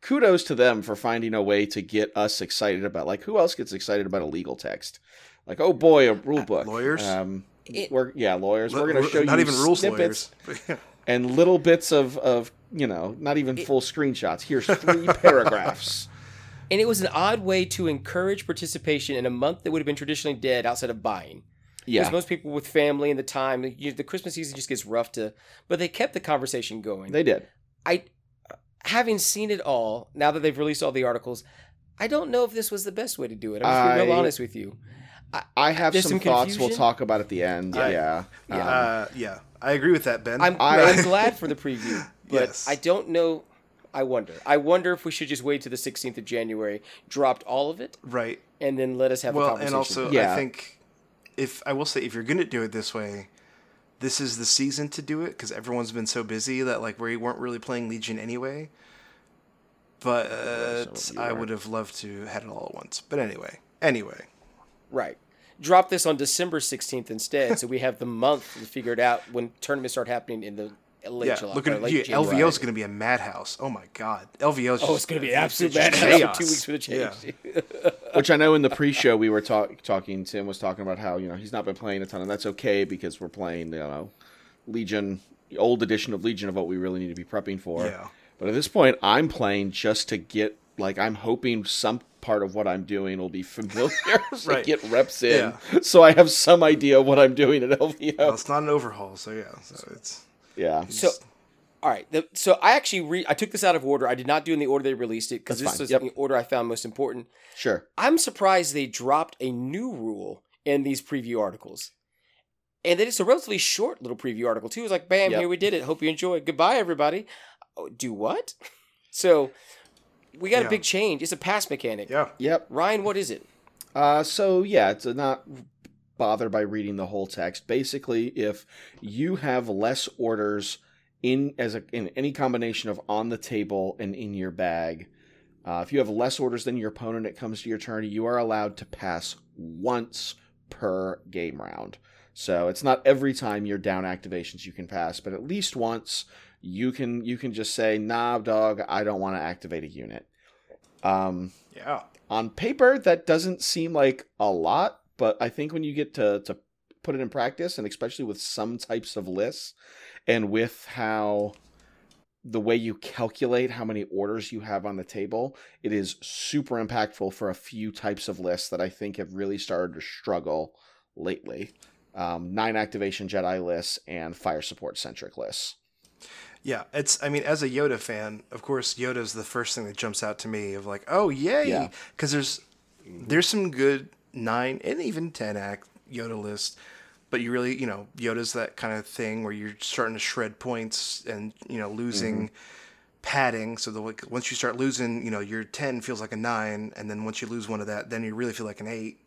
kudos to them for finding a way to get us excited about. Like, who else gets excited about a legal text? Like, oh boy, a rule book. lawyers? Um, It- we're yeah, lawyers. We're going to show you not you even rules snippets lawyers. and little bits of of you know, not even full screenshots. Here's three paragraphs. And it was an odd way to encourage participation in a month that would have been traditionally dead outside of buying. yeah. Because most people with family and the time, you, the Christmas season just gets rough to. But they kept the conversation going. they did. I, having seen it all, now that they've released all the articles, I don't know if this was the best way to do it. I'm just being real honest with you. I have some, some thoughts we'll talk about at the end. I- yeah. Um, uh, yeah, I agree with that, Ben. I'm, I- I'm glad for the preview, but Yes. I don't know. I wonder. I wonder if we should just wait to the 16th of January, dropped all of it, right. and then let us have a well, conversation. and also Yeah. I think if I will say if you're going to do it this way, this is the season to do it because everyone's been so busy that like we weren't really playing Legion anyway. But you I would have loved to had it all at once. But anyway, anyway, Right. Drop this on December 16th instead, so we have the month to figure it out when tournaments start happening in the late yeah. July. Look or at late you. January. LVO is going to be a madhouse. Oh my god, LVO is. Oh, just- it's going to be an absolute madhouse chaos. two weeks for the change. Yeah. Which I know in the pre-show we were talk- talking. Tim was talking about how you know he's not been playing a ton, and that's okay because we're playing you know Legion, old edition of Legion of what we really need to be prepping for. Yeah. But at this point, I'm playing just to get like I'm hoping some part of what I'm doing will be familiar to Right. get reps in, Yeah. so I have some idea what I'm doing at LVO. Well, it's not an overhaul, so yeah. So it's yeah. So, all right. The, so I actually re- I took this out of order. I did not do in the order they released it because this fine. was Yep. the order I found most important. Sure. I'm surprised they dropped a new rule in these preview articles. And that it's a relatively short little preview article too. It's like, bam, Yep. here we did it. Hope you enjoy. Goodbye, everybody. Oh, do what? So we got Yeah. a big change. It's a pass mechanic. yeah. Yep. Ryan, what is it? Uh, so yeah, to not bother by reading the whole text. Basically, if you have less orders in as a in any combination of on the table and in your bag, uh, if you have less orders than your opponent, it comes to your turn. You are allowed to pass once per game round. So it's not every time you're down activations you can pass, but at least once you can you can just say, "Nah, dog, I don't want to activate a unit." Um, Yeah. on paper that doesn't seem like a lot but i think when you get to, to put it in practice and especially with some types of lists and with how the way you calculate how many orders you have on the table it is super impactful for a few types of lists that i think have really started to struggle lately um, nine activation jedi lists and fire support centric lists Yeah, it's. I mean, as a Yoda fan, of course, Yoda's the first thing that jumps out to me of like, oh yay, Yeah. because there's there's some good nine and even ten act Yoda list, but you really, you know, Yoda's that kind of thing where you're starting to shred points and you know losing mm-hmm. padding. So the like, once you start losing, you know, your ten feels like a nine, and then once you lose one of that, then you really feel like an eight.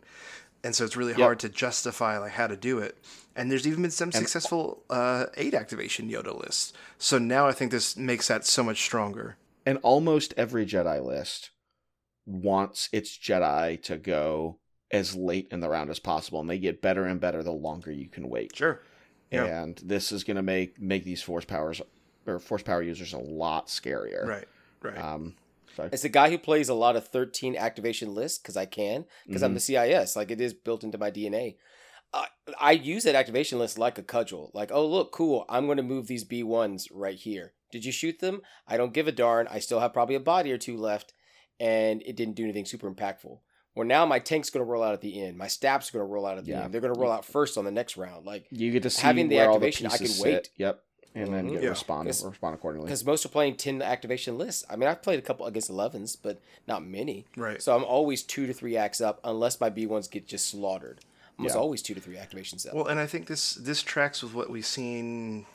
And so it's really hard to justify like how to do it. And there's even been some successful uh, eight activation Yoda lists. So now I think this makes that so much stronger. And almost every Jedi list wants its Jedi to go as late in the round as possible, and they get better and better the longer you can wait. Sure. Yeah. And this is going to make make these force powers or force power users a lot scarier. Right. Right. Um, so As a guy who plays a lot of 13 activation lists, because I can, because I'm the CIS, like it is built into my DNA. Uh, I use that activation list like a cudgel. Like, oh, look, cool. I'm going to move these B1s right here. Did you shoot them? I don't give a darn. I still have probably a body or two left, and it didn't do anything super impactful. Well, now my tank's going to roll out at the end. My staff's going to roll out at the Yeah. end. They're going to roll out first on the next round. Like, you get to see Having the activation, I the pieces can wait. sit. Yep. And then Mhm. get Yeah. respond respond accordingly. because most are playing 10 activation lists. I mean, I've played a couple against 11s, but not many. Right. So I'm always two to three acts up unless my B1s get just slaughtered. I'm almost Yeah. always two to three activations up. Well, and I think this this tracks with what we've seen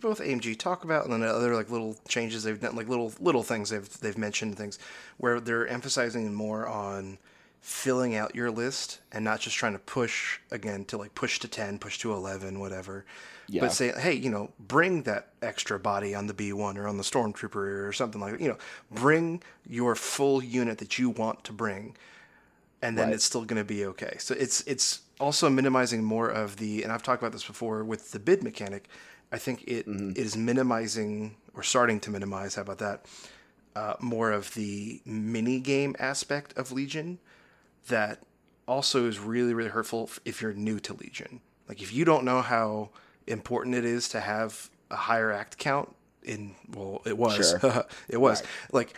both AMG talk about, and then other like little changes they've done, like little little things they've they've mentioned things where they're emphasizing more on filling out your list and not just trying to push again to like push to 10 push to 11 whatever Yeah. but say hey you know bring that extra body on the b1 or on the stormtrooper or something like that you know bring your full unit that you want to bring and then Right. it's still going to be okay. So it's it's also minimizing more of the, and I've talked about this before with the bid mechanic. I think it Mm-hmm. is minimizing or starting to minimize. How about that? Uh, more of the mini game aspect of Legion that also is really really hurtful if you're new to Legion. Like if you don't know how important it is to have a higher act count in well it was Sure. it was like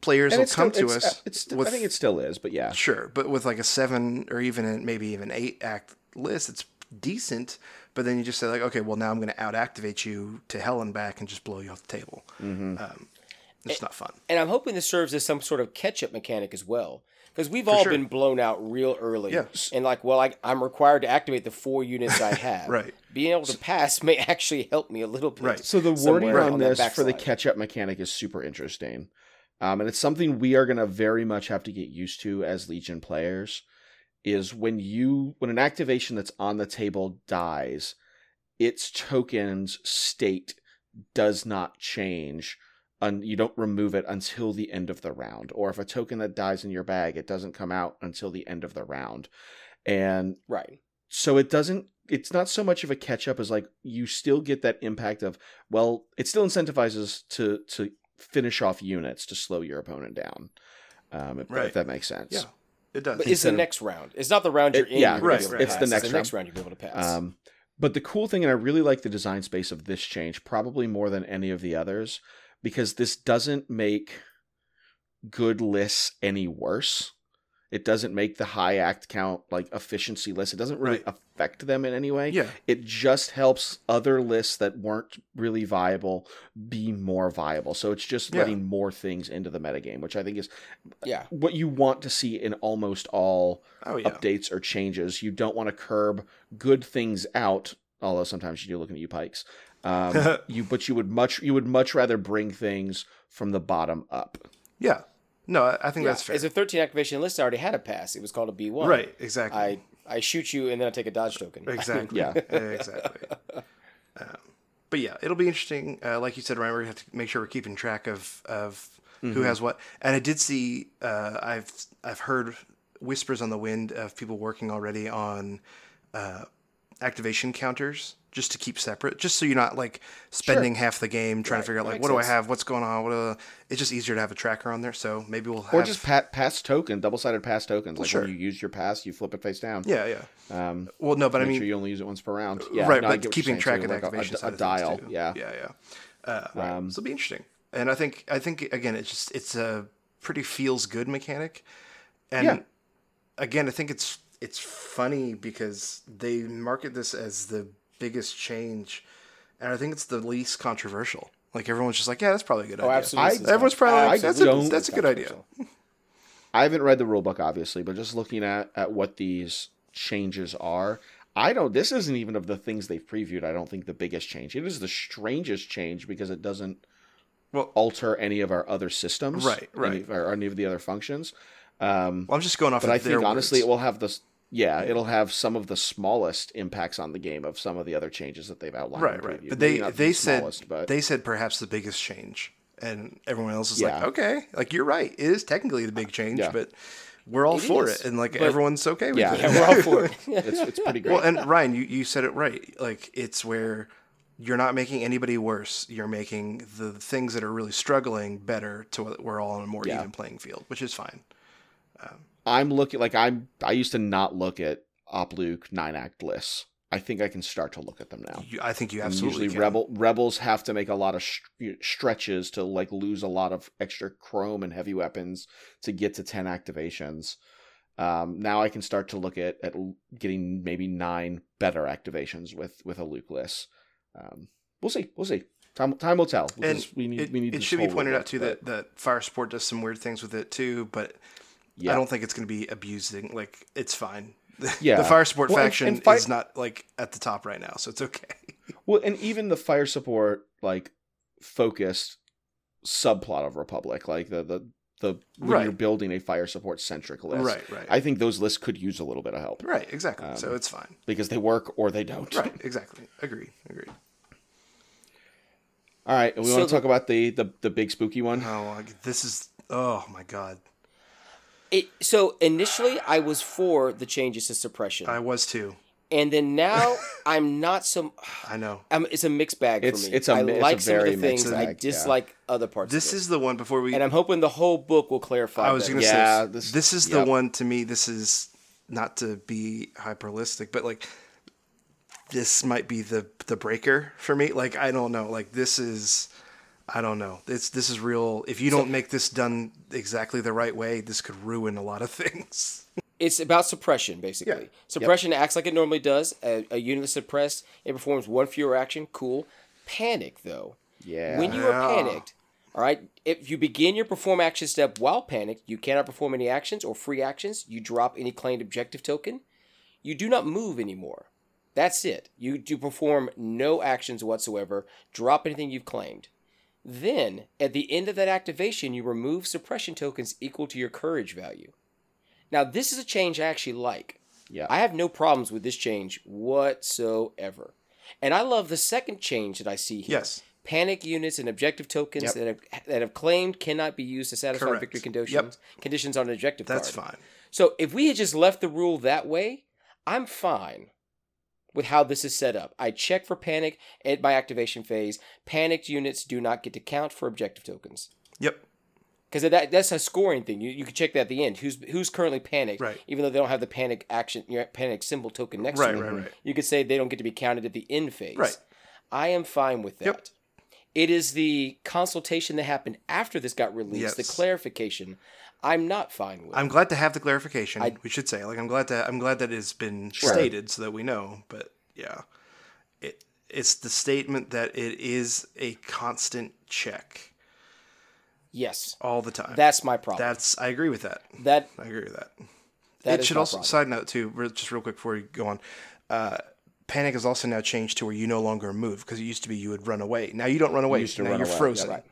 players And will come still- to it's, us It's, with I think it still is, but yeah. Sure, but with like a seven or even a, maybe even eight act list, it's decent. But then you just say like, okay, well now I'm going to out activate you to hell and back and just blow you off the table. Mm-hmm. Um, it's not fun. and I'm hoping this serves as some sort of catch up mechanic as well. Because we've all sure. been blown out real early. Yeah. And like, well, I, I'm required to activate the four units I have. Right. Being able to pass may actually help me a little bit. Right. So the wording on that this for the catch-up mechanic is super interesting, um, and it's something we are going to very much have to get used to as Legion players. Is when you when an activation that's on the table dies, its token's state does not change. And you don't remove it until the end of the round. Or if a token that dies in your bag, it doesn't come out until the end of the round. And Right. so it doesn't it's not so much of a catch up as like you still get that impact of well it still incentivizes to to finish off units to slow your opponent down um if, Right. if that makes sense Yeah, it does. But it's the Instead of- next round. It's not the round you're It- in. yeah, you're right, be able to right. It's the pass. next the next round you'll be able to pass. um but the cool thing and i really like the design space of this change probably more than any of the others because this doesn't make good lists any worse it doesn't make the high act count like efficiency lists it doesn't really Right. affect them in any way yeah, it just helps other lists that weren't really viable be more viable. So it's just Yeah. letting more things into the metagame, which I think is yeah. what you want to see in almost all oh yeah, updates or changes. You don't want to curb good things out, although sometimes you do looking at you pikes. Um, you but you would much you would much rather bring things from the bottom up. yeah. No, I, I think Yeah. that's fair. As a 13 activation list, I already had a pass. It was called a B1. right, exactly. I, I shoot you and then I take a dodge token. Exactly. Yeah. exactly. Um, but yeah, it'll be interesting. Uh, like you said, Ryan, we have to make sure we're keeping track of of who has what. And I did see. Uh, I've I've heard whispers on the wind of people working already on uh, activation counters just to keep separate, just so you're not like spending half the game trying Right, to figure out like what do I have, what's going on. What uh, it's just easier to have a tracker on there. So maybe we'll have Or just pat, pass token, double sided pass tokens. Like sure. when you use your pass, you flip it face down. yeah, yeah. Um, Well, no, but I mean, sure you only use it once per round. Yeah, right, no, but get what you're keeping track of the like a- activation a, a of dial. Yeah. yeah, yeah. Uh, right. Um, so it'll be interesting, and I think I think again, it's just it's a pretty feels good mechanic, and Yeah. again, I think it's it's funny because they market this as the biggest change, and I think it's the least controversial. Like everyone's just like, yeah, that's probably a good Oh, idea. absolutely. I- Everyone's probably like, that's a, that's a good idea. I haven't read the rule book, obviously, but just looking at, at what these changes are, I don't. This isn't even of the things they've previewed. I don't think the biggest change. It is the strangest change because it doesn't Well- alter any of our other systems, Right, any- right. or any of the other functions. Um, Well, I'm just going off but of I think honestly, words. it will have this. Yeah, it'll have some of the smallest impacts on the game of some of the other changes that they've outlined. right, right. But Maybe they not the they said but they said perhaps the biggest change, and everyone else is Yeah. like, okay, like you're right. It is technically the big change, Yeah. but we're all It for is, it, and like everyone's okay with Yeah. it. Yeah, we're all for it. it's it's pretty great. Well, and Ryan, you, you said it right. Like it's where you're not making anybody worse. You're making the things that are really struggling better to where we're all on a more Yeah. even playing field, which is fine. Um, I'm looking like I'm. I used to not look at Op Luke nine act lists. I think I can start to look at them now. You, I think you And absolutely usually can. rebel rebels have to make a lot of sh- stretches to like lose a lot of extra chrome and heavy weapons to get to 10 activations um, now i can start to look at, at getting maybe nine better activations with with a luke list um, we'll see we'll see time, time will tell And we need it, we need it should be pointed out too that, that Fire support does some weird things with it too, but yeah I don't think it's going to be abusing. Like it's fine. Yeah. the Fire support Well, faction and Fi- is not like at the top right now, so it's okay. Well, and even the fire support like focused subplot of Republic, like the the the when Right. you're building a fire support centric list. Right, right. I think those lists could use a little bit of help right, exactly. so Um, it's fine. because they work or they don't. Right, exactly. Agree, agree. All right, we So want the- to talk about the, the the big spooky one. Oh, this is. Oh my god, It, so initially, I was for the changes to suppression, I was too. and then now I'm not so. I know. I'm, it's a mixed bag It's- for me. it's a I mi- it's a like some of the things. mixed I bag, yeah. dislike other parts. This of it. is the one before we. and I'm hoping the whole book will clarify. I was gonna Yeah, say this- this, is the one to me. This is not to be hyperlistic, but like this might be the the breaker for me. Like I don't know. Like this is. I don't know. It's this is real. If you don't make this done exactly the right way, this could ruin a lot of things. It's about suppression, basically. Yeah. Suppression acts like it normally does. A, a unit is suppressed. It performs one fewer action. Cool. Panic, though. Yeah. When you are panicked, all right, if you begin your perform action step while panicked, you cannot perform any actions or free actions. You drop any claimed objective token. You do not move anymore. That's it. You do perform no actions whatsoever. Drop anything you've claimed. Then, at the end of that activation, you remove suppression tokens equal to your courage value. Now, this is a change I actually like. Yeah. I have no problems with this change whatsoever. And I love the second change that I see here. Yes. Panic units and objective tokens Yep. that, have, that have claimed cannot be used to satisfy Correct. victory conditions, Yep. conditions on an objective That's card. fine. So if we had just left the rule that way, I'm fine with how this is set up. I check for panic at my activation phase. Panicked units do not get to count for objective tokens. Yep. Because that, that's a scoring thing. You, you can check that at the end. Who's who's currently panicked, Right. even though they don't have the panic action, your panic symbol token next Right, to them. right, right. You could say they don't get to be counted at the end phase. Right. I am fine with that. Yep. It is the consultation that happened after this got released, the clarification. I'm not fine with. I'm glad to have the clarification. I- we should say, like, I'm glad that I'm glad that it's been Sure. stated so that we know. But yeah, it it's the statement that it is a constant check yes, all the time. that's my problem. That's I agree with that. that I agree with that. that it should also problem. side note too, just real quick before we go on. Uh, Panic is also now changed to where you no longer move because it used to be you would run away. Now you don't run away. to now you're away, yeah, frozen, right.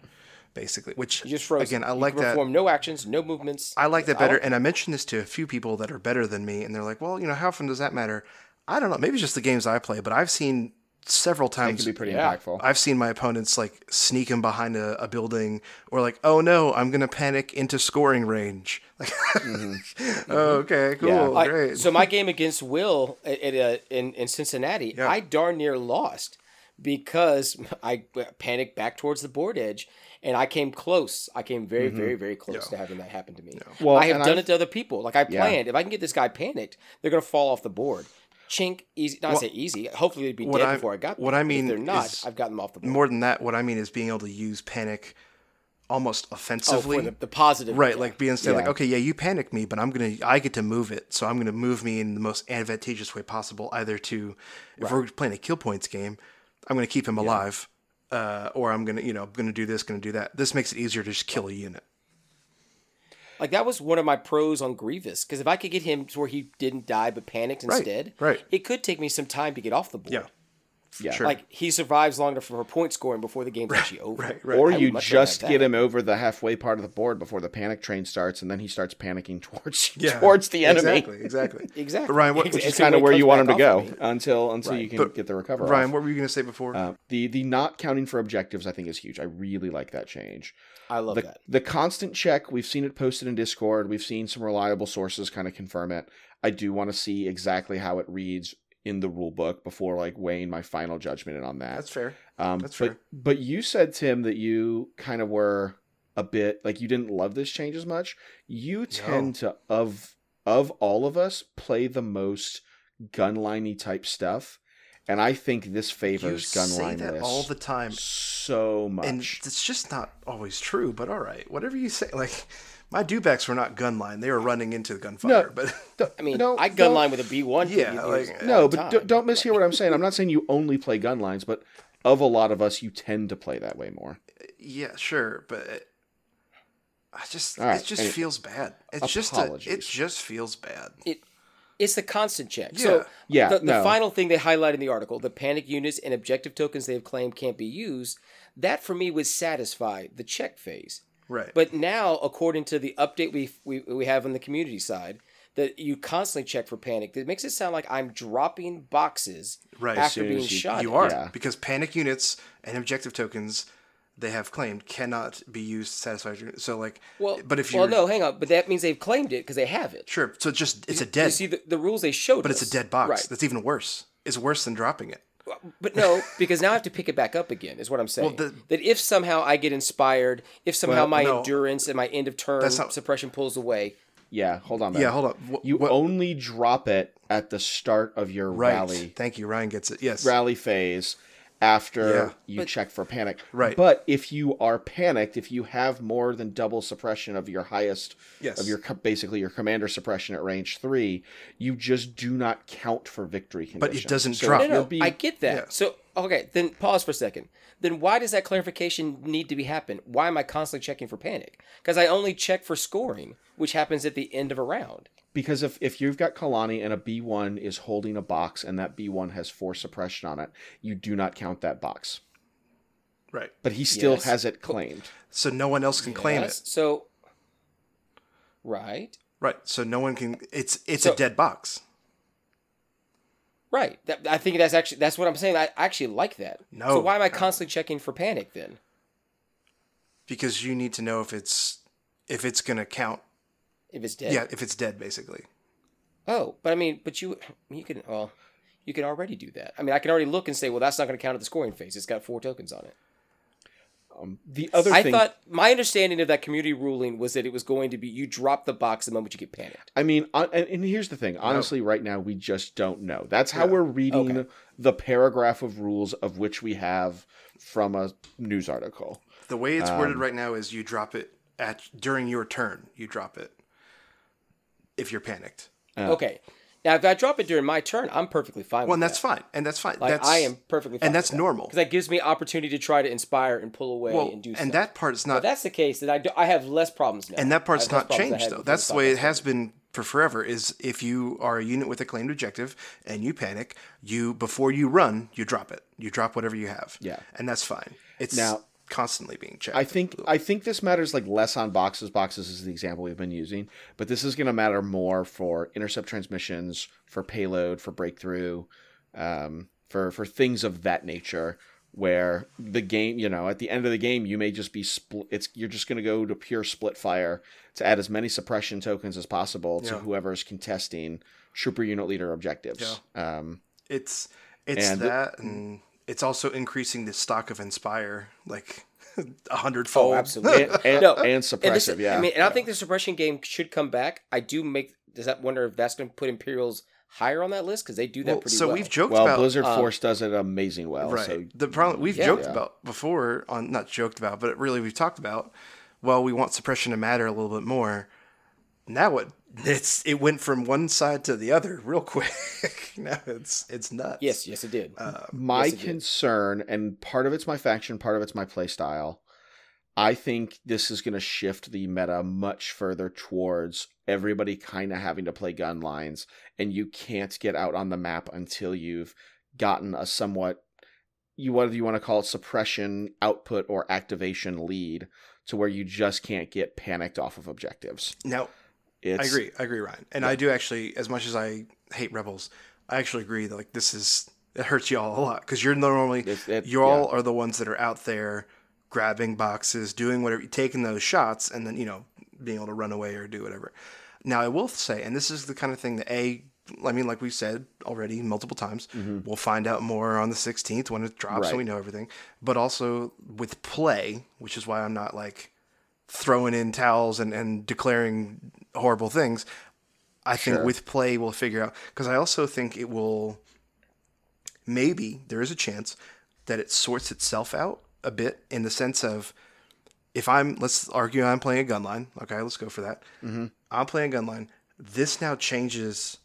Basically. Which You just froze. again, I You like can that. Perform no actions, no movements. I like that I better. like- And I mentioned this to a few people that are better than me, and they're like, "Well, you know, how often does that matter?" I don't know. Maybe it's just the games I play, but I've seen several It times. can be pretty Yeah. impactful. I've seen my opponents like sneaking behind a, a building, or like, "Oh no, I'm gonna panic into scoring range." Like, oh, okay, cool, Yeah. I- great. so my game against Will at, at, uh, in in Cincinnati, Yeah. I darn near lost because I panicked back towards the board edge, and I came close. I came very, very, very close Mm-hmm. Yeah. to having that happen to me. Well, I have done I've- it to other people. Like I Yeah. planned, if I can get this guy panicked, they're gonna fall off the board. Chink, easy. Not to say easy. Hopefully, they'd be dead I- before I got. what there. I mean if they're not, I've gotten them off the board. More than that, what I mean is being able to use panic almost oh, offensively. for the, the positive, Right, yeah. like being said, like, okay, yeah, you panicked me, but I'm gonna, I get to move it, so I'm gonna move me in the most advantageous way possible. Either to, if we're playing a kill points game, I'm gonna keep him alive, uh, or I'm gonna, you know, I'm gonna do this, gonna do that. This makes it easier to just kill a unit. Like that was one of my pros on Grievous because if I could get him to where he didn't die but panicked Right, instead, right. it could take me some time to get off the board. Yeah, Yeah. sure. Like he survives long enough for point scoring before the game's actually over. right, right. Or I you just get him over the halfway part of the board before the panic train starts, and then he starts panicking towards yeah, towards the enemy. Exactly, exactly. Exactly. But Ryan, what, Which Which is kind of where you want him to go of until until Right. you can But get the recover. Ryan, off. what were you gonna say before? Uh, the the not counting for objectives, I think, is huge. I really like that change. I love the, that. the constant check we've seen it posted in discord we've seen some reliable sources kind of confirm it i do want to see exactly how it reads in the rule book before like weighing my final judgment on that That's fair. um that's but fair. but you said tim that you kind of were a bit like you didn't love this change as much you tend to of of all of us play the most gunliney type stuff and i think this You favors say gunline that all the time, so much and it's just not always true. But all right, whatever you say. Like my dewbacks were not gunline; they were running into the gunfire. But I mean, don't- I don't- gun line with a B one. Yeah, like- No, but don't, don't mishear what I'm saying. I'm not saying you only play gunlines, but of a lot of us, you tend to play that way more. yeah, sure, but it, I just All right, it just any- feels bad. It's just a, it just feels bad. It it's the constant check. Yeah. So Yeah, the, the no. final thing they highlight in the article, the panic units and objective tokens they have claimed can't be used, that for me would satisfy the check phase. Right. But now, according to the update we we, we have on the community side, that you constantly check for panic, that makes it sound like I'm dropping boxes Right, after being you- shot. you are Yeah. because panic units and objective tokens they have claimed cannot be used to satisfy. your- So like, Well, but if you well, no, hang on, but that means they've claimed it because they have it. sure, so it's just it's a dead. You dead, see the, the rules they showed, but it's a dead box. Right. That's even worse. It's worse than dropping it. But no, because now I have to pick it back up again. Is what I'm saying. the- that if somehow I get inspired, if somehow Well, my no. endurance and my end of turn not- suppression pulls away, Yeah, hold on. man. Yeah, hold on. You what- only drop it at the start of your right? rally Thank you. Ryan gets it. Yes. rally phase after Yeah. you But- check for panic. Right. But if you are panicked, if you have more than double suppression of your highest Yes. of your basically your commander suppression at range three, you just do not count for victory conditions. But it doesn't So drop. no, no, you'll be- I get that. Yeah. So okay, then pause for a second. Then why does that clarification need to be happen? Why am I constantly checking for panic? Because I only check for scoring, which happens at the end of a round. Because if, if you've got Kalani and a B1 is holding a box and that B1 has four suppression on it, you do not count that box. Right. But he still Yes. has it claimed. So no one else can claim it. So, right, Right. So no one can. It's it's So- a dead box. right. That, I think that's actually that's what I'm saying. I actually like that. No. So why am I constantly checking for panic then? because you need to know if it's if it's gonna count. If it's dead. Yeah, if it's dead, basically. Oh, but I mean, but you you can well, you can already do that. I mean, I can already look and say, well, that's not going to count at the scoring phase. It's got four tokens on it. Um, the other I thing, thought my understanding of that community ruling was that it was going to be you drop the box the moment you get panicked. I mean, on, and, and here's the thing. Honestly, right now we just don't know. That's how Yeah. we're reading Okay. the paragraph of rules of which we have from a news article. The way it's Um, worded right now is you drop it at during your turn. You drop it if you're panicked. Yeah. Okay. Now, if I drop it during my turn, I'm perfectly fine. Well, and that's that. fine, and that's fine. Like that's I am perfectly fine. and that's normal. because that gives me opportunity to try to inspire and pull away well, and do. and stuff. that part is If not that's the case, then I do, I have less problems now. and that part's I have less not changed though. That's the way it has been for forever. Is if you are a unit with a claimed objective and you panic, you before you run, you drop it. You drop whatever you have. Yeah. and that's fine. It's Now- constantly being checked. I think I think this matters like less on boxes. Boxes is the example we've been using, but this is going to matter more for intercept transmissions, for payload, for breakthrough, um, for for things of that nature. Where the game, you know, at the end of the game, you may just be split. It's you're just going to go to pure split fire to add as many suppression tokens as possible to Yeah. whoever is contesting trooper unit leader objectives. Um, it's it's And the- that, and it's also increasing the stock of Inspire like a Oh, hundredfold. absolutely. and, and, No, and And this, suppressive, yeah. I mean, and I think the suppression game should come back. I do make. Does that wonder if that's going to put Imperials higher on that list because they do that Well, pretty so well. we've joked well, about Blizzard um, Force does it amazing well. right. So the problem we've Yeah. joked Yeah. about before on not joked about, but really we've talked about. Well, we want suppression to matter a little bit more. Now it it's it went from one side to the other real quick. now it's it's nuts. Yes, yes, it did. Uh, my Yes, it did. concern, and part of it's my faction, part of it's my playstyle. I think this is going to shift the meta much further towards everybody kind of having to play gun lines, and you can't get out on the map until you've gotten a somewhat you whether you want to call it suppression, output, or activation lead to where you just can't get panicked off of objectives. Now It's, I agree. I agree, Ryan. And I do actually, as much as I hate rebels, I actually agree that like this is it hurts y'all a lot because you're normally It- it- you all are the ones that are out there grabbing boxes, doing whatever, taking those shots, and then you know being able to run away or do whatever. Now I will say, and this is the kind of thing that a I mean, like we said already multiple times, mm-hmm. we'll find out more on the 16th when it drops Right. and we know everything. But also with play, which is why I'm not like throwing in towels and, and declaring horrible things. I think Sure. with play we'll figure out because I also think it will maybe there is a chance that it sorts itself out a bit in the sense of if I'm let's argue I'm playing a gun line. Okay, let's go for that. Mm-hmm. I'm playing a gun line. This now changes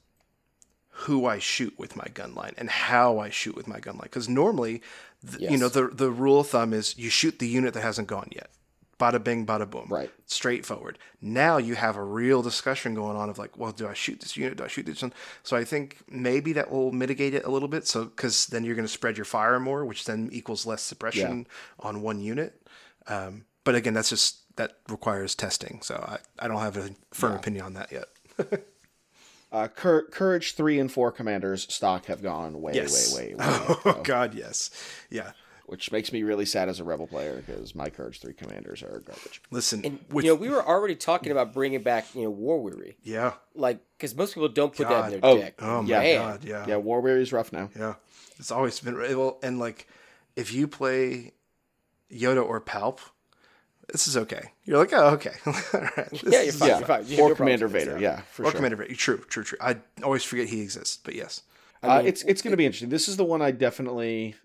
who I shoot with my gun line and how I shoot with my gun line. Because normally, th- you know, the the rule of thumb is you shoot the unit that hasn't gone yet. Bada bing, bada boom. Right. Straightforward. Now you have a real discussion going on of like, well, do I shoot this unit? Do I shoot this one? So I think maybe that will mitigate it a little bit. So because then you're going to spread your fire more, which then equals less suppression on one unit. Um, but again, that's just that requires testing. So I, I don't have a firm opinion on that yet. Uh, Cour- Courage three and four commanders stock have gone way, Yes. way, way, way, Oh God, yes, yeah. Which makes me really sad as a rebel player because my Courage three commanders are garbage. Listen, And with, you know, we were already talking about bringing back, you know, War Weary, yeah, like because most people don't put that in their Oh, deck. oh my Yeah. God, yeah, Yeah, War Weary is rough now. yeah. It's always been well, and like if you play Yoda or Palp, this is okay. You're like, oh, okay, All right. Yeah, you're fine. yeah, You're fine. You or no Commander problems Vader. that. Yeah, for or sure. Commander Vader. True, true, true. I always forget he exists, but yes. uh, mean, it's it's going to be interesting. This is the one I definitely,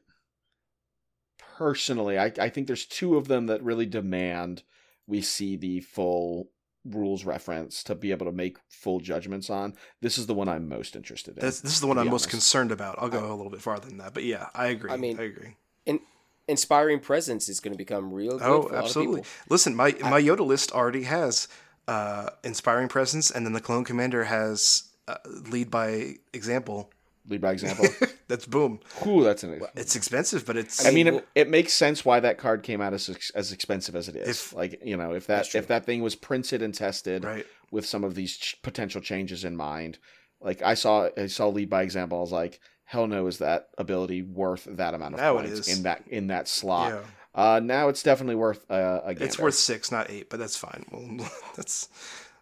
personally, I I think there's two of them that really demand we see the full rules reference to be able to make full judgments on. This is the one I'm most interested in. That's, this is the one I'm be most concerned about. I'll go a little bit farther than that, but yeah, I agree. I mean, I agree. In, inspiring presence is going to become real good Oh, for a lot absolutely. of people. Listen, my my Yoda list already has uh, inspiring presence, and then the clone commander has uh, lead by example. Lead by example. That's boom. Ooh, that's an. It's expensive, but it's I mean, well- it, it makes sense why that card came out as as expensive as it is. If- like you know, if that if that thing was printed and tested right. with some of these ch- potential changes in mind, like I saw I saw lead by example. I was like, hell no, is that ability worth that amount of Now points is. in that in that slot? Yeah, Uh, now it's definitely worth uh, a gander. it's worth six, not eight, but that's fine. Well, that's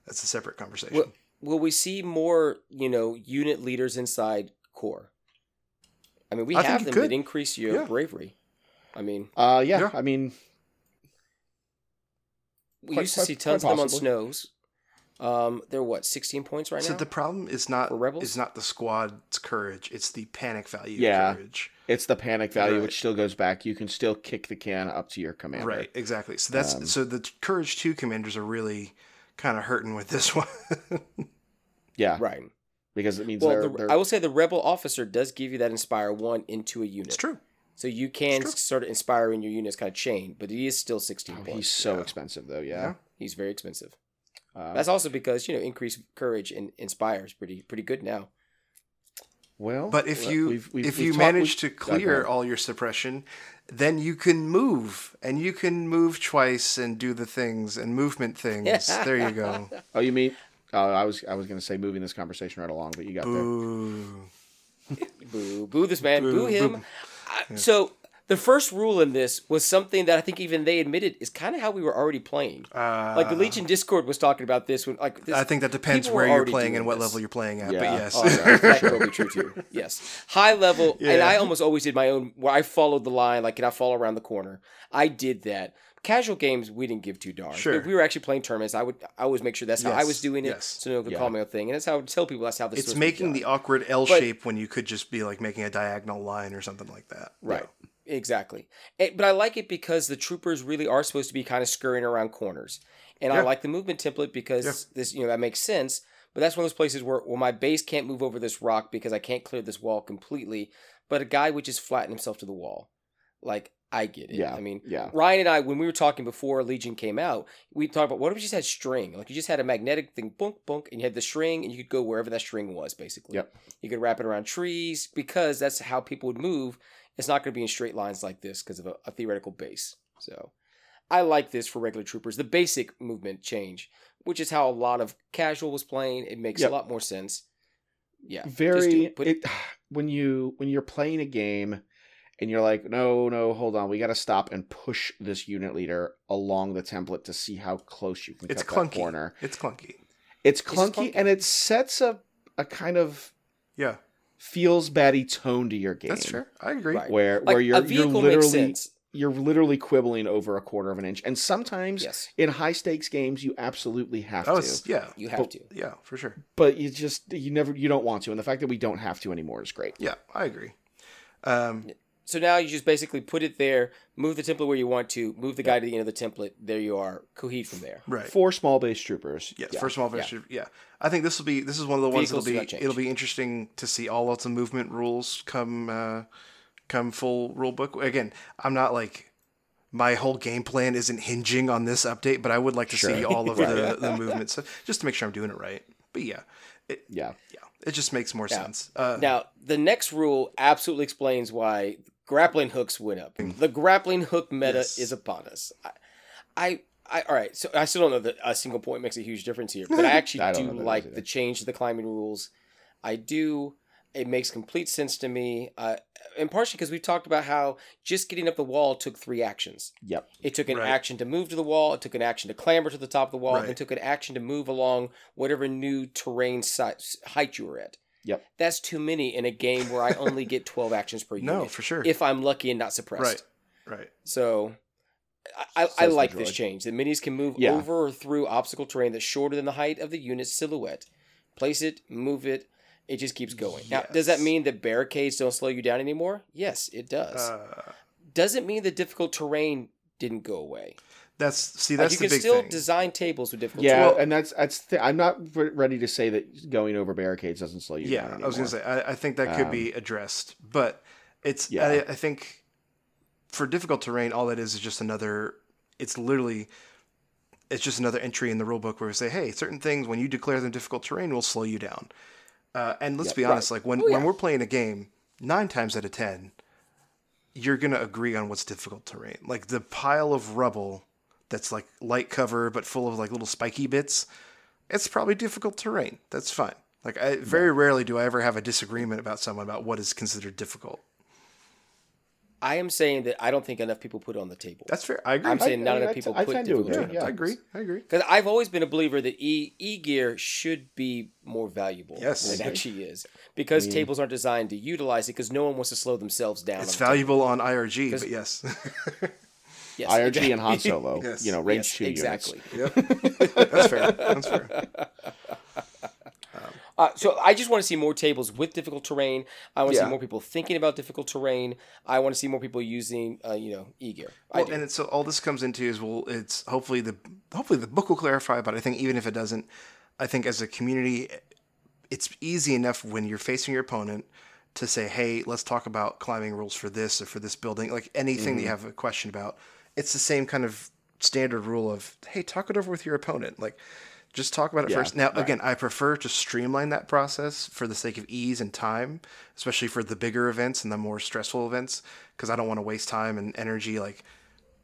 that's a separate conversation. Will, will we see more, you know, unit leaders inside core? I mean, we I have them could. that increase your Yeah. bravery. I mean, Uh, yeah, Yeah. I mean, we Quite- used to quite- see tons of them on snows. Um, they're what, 16 points right so now? So the problem is not For Rebels? is not the squad's courage; it's the panic value. Yeah. courage. it's the panic value, Right. which still goes back. You can still kick the can up to your commander. Right, exactly. So that's Um, so the courage two commanders are really kind of hurting with this one. Yeah, right. Because it means Well, they're, the, they're I will say the rebel officer does give you that inspire one into a unit. it's true. So you can true. sort of inspire in your units kind of chain, but he is still 16 oh, points. he's so Yeah. expensive though. Yeah. Yeah. He's very expensive. Uh, That's also because, you know, increased courage and inspires pretty pretty good now. well, But if you we've- we've- if we've you talked- manage to we've- clear all your suppression, then you can move and you can move twice and do the things and movement things. there you go. Oh, you mean? Oh, I was I was going to say moving this conversation right along, but you got there. Boo. Boo, boo this man, boo, Boo, him. boo. I- So the first rule in this was something that I think even they admitted is kind of how we were already playing. Uh, like the Legion Discord was talking about this when like this, I think that depends where you're playing and what this. level you're playing at. But yes. Oh, yeah, that could be true too. Yes, high level, and I almost always did my own. Where I followed the line, like, can I follow around the corner? I did that. Casual games, we didn't give two darns. Sure. If we were actually playing tournaments, I would I always make sure that's how I was doing it, yes. so no one could Yeah. call me a thing. And that's how I would tell people that's how this. it's making the awkward L But- shape when you could just be like making a diagonal line or something like that. Right. Exactly. Eh, but I like it because the troopers really are supposed to be kind of scurrying around corners. And I like the movement template because Yeah. this, you know, that makes sense. But that's one of those places where, well, my base can't move over this rock because I can't clear this wall completely. But a guy would just flatten himself to the wall. Like, I get it. Yeah. I mean, yeah. Ryan and I, when we were talking before Legion came out, we talked about what if you just had string? Like you just had a magnetic thing, bunk, bunk, and you had the string, and you could go wherever that string was, basically. Yep. You could wrap it around trees because that's how people would move. It's not going to be in straight lines like this because of a, a theoretical base. So I like this for regular troopers. The basic movement change, which is how a lot of casual was playing. It makes Yep. a lot more sense. Yeah. very it. It, when you when you're playing a game and you're like no no hold on we got to stop and push this unit leader along the template to see how close you can It's cut that clunky. corner It's clunky. it's just clunky, clunky. and it sets a a kind of Yeah, feels batty tone to your game that's fair. I agree. Right. where like where you're a you're vehicle makes literally sense. you're literally quibbling over a quarter of an inch and sometimes Yes. in high stakes games you absolutely have Oh, to yeah, You have But- to. yeah, for sure. but you just you never you don't want to and the fact that we don't have to anymore is great Yeah, I agree. Um, So now you just basically put it there, move the template where you want to, move the guy to the end of the template. There you are, coheed from there. right. four small base troopers Yes, Yeah. first of all, Yeah. yeah. yeah. I think this will be this is one of the ones Vehicles that'll be it'll be interesting to see all of the movement rules come uh, come full rule book. Again, I'm not like my whole game plan isn't hinging on this update, but I would like to see all of the, the movement stuff just to make sure I'm doing it right. But yeah, it, yeah yeah, it just makes more Yeah. sense. Uh, Now, the next rule absolutely explains why grappling hooks went up. The grappling hook meta Yes. is upon us. I, I, I, all right. So I still don't know that a single point makes a huge difference here, but I actually I don't do know that it like the change to the climbing rules. I do. It makes complete sense to me, uh, and partially because we've talked about how just getting up the wall took three actions. yep It took an Right. action to move to the wall. It took an action to clamber to the top of the wall. And it took an action to move along whatever new terrain si- height you were at. Yep. That's too many in a game where I only get 12 actions per unit. no, for sure. If I'm lucky and not suppressed. right, right. So I, I, like this change. The minis can move Yeah. over or through obstacle terrain that's shorter than the height of the unit's silhouette. Place it, move it. It just keeps going. Now, does that mean that barricades don't slow you down anymore? Yes, it does. Uh, Doesn't mean the difficult terrain didn't go away? That's see that's Like that's you the can big still thing. design tables with difficult yeah terrain. and that's that's th- i'm not ready to say that going over barricades doesn't slow you yeah, down I was gonna say I, I think that could be addressed, but it's Yeah. I, I think for difficult terrain, all that is is just another. It's literally it's just another entry in the rule book where we say, hey, certain things when you declare them difficult terrain will slow you down. Uh, and let's Yeah, be honest, like when Oh, yeah. when we're playing a game, nine times out of ten, you're gonna agree on what's difficult terrain. Like the pile of rubble that's like light cover but full of like little spiky bits it's probably difficult terrain. That's fine. Like I very rarely do I ever have a disagreement about someone about what is considered difficult. I am saying that I don't think enough people put it on the table. That's fair. I agree. I'm saying I- not I- enough I- people I put tend to difficult agree, terrain. yeah. I agree. I agree. Because I've always been a believer that e e gear should be more valuable Yes. than it actually is. Because tables aren't designed to utilize it because no one wants to slow themselves down. It's on the valuable on IRG, 'Cause- but yes. table. Yes, irg and han solo Yes. you know range Yes, two exactly. units yep. That's fair. That's fair. Uh, so I just want to see more tables with difficult terrain. I want to Yeah. see more people thinking about difficult terrain. I want to see more people using, uh, you know, e gear. Well, and it's, so all this comes into is well, it's hopefully the hopefully the book will clarify, but I think even if it doesn't, I think as a community, it's easy enough when you're facing your opponent to say, "Hey, let's talk about climbing rules for this or for this building." Like anything that you have a question about, it's the same kind of standard rule of, "Hey, talk it over with your opponent." Like. Just talk about it Yeah, first. Now, again, I prefer to streamline that process for the sake of ease and time, especially for the bigger events and the more stressful events, because I don't want to waste time and energy like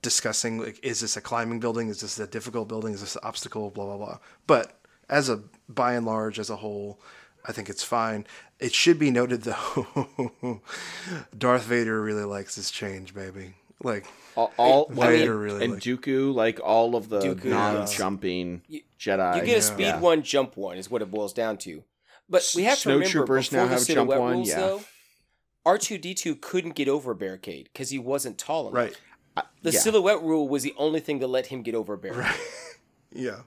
discussing like is this a climbing building is this a difficult building is this an obstacle blah blah blah but as a by and large as a whole i think it's fine it should be noted though darth vader really likes this change baby like all, all I I mean- mean, really and like- Dooku, like all of the Dooku, non-jumping Jedi. you get a speed yeah. one, jump one is what it boils down to. But we have to remember troopers before now the have jump silhouette one, rules, yeah. though, R two D two couldn't get over a barricade because he wasn't tall enough. right The Yeah. silhouette rule was the only thing that let him get over a barricade. yeah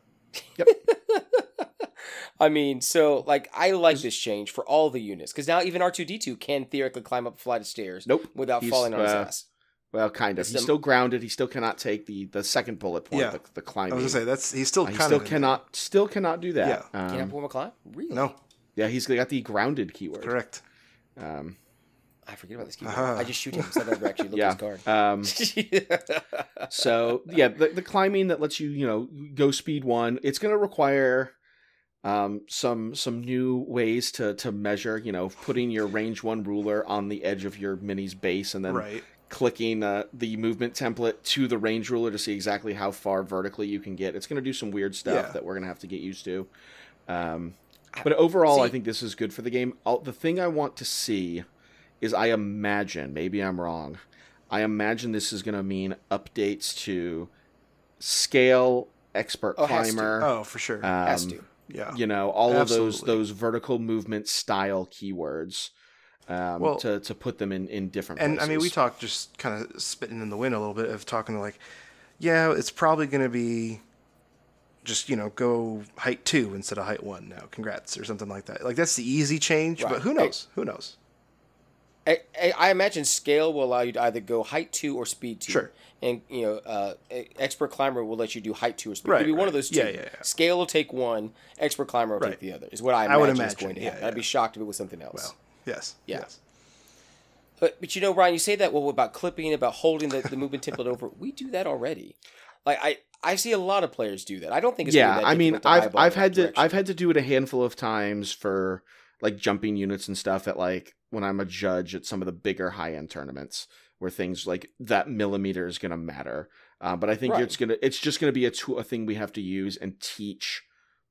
Yep. I mean, so like I like this change for all the units because now even R two D two can theoretically climb up a flight of stairs. Nope. without He's, falling on his uh, ass. Well, kind of. It's He's still grounded. He still cannot take the the second bullet point, Yeah. the, the I was gonna say that's he's still Uh, he still of cannot still cannot do that. Yeah. Um, Can't pull a climb? Really? No, yeah, he's got the grounded keyword. correct. Um, I forget about this keyword. Ah. I just shoot him, so I never actually look yeah. at his card. Um, so yeah, the, the climbing that lets you you know go speed one. It's going to require um, some some new ways to to measure. You know, putting your range one ruler on the edge of your mini's base, and then right. Clicking uh, the movement template to the range ruler to see exactly how far vertically you can get. It's going to do some weird stuff Yeah. that we're going to have to get used to. Um, but overall, I think this is good for the game. i the thing I want to see is I imagine, maybe I'm wrong, I imagine this is going to mean updates to scale, expert Oh, climber, Oh, for sure. um, Has to. yeah. you know, all of those those vertical movement style keywords. Um, Well- to, to put them in, in different places. And places. I mean, we talked just kind of spitting in the wind a little bit of talking to like, yeah, it's probably going to be just you know go height two instead of height one now. Congrats or something like that. Like that's the easy change, Right. but who knows? Who knows? I, I I imagine scale will allow you to either go height two or speed two. Sure. And you know, uh, expert climber will let you do height two or speed. Right, It'll be one of those two. Yeah, yeah, yeah. Scale will take one. Expert climber will Right. take the other. Is what I imagine, I would imagine is going to yeah, happen. I'd be shocked if it was something else. Well, yes. Yeah. Yes. But but you know, Ryan, you say that well about clipping, about holding the, the movement template over. We do that already. Like I I see a lot of players do that. I don't think it's yeah gonna that i mean i've i've that had to i've had to do it a handful of times for like jumping units and stuff at like when i'm a judge at some of the bigger high end tournaments where things like that millimeter is going to matter uh, but i think Right. it's gonna it's just going to be a tool a thing we have to use and teach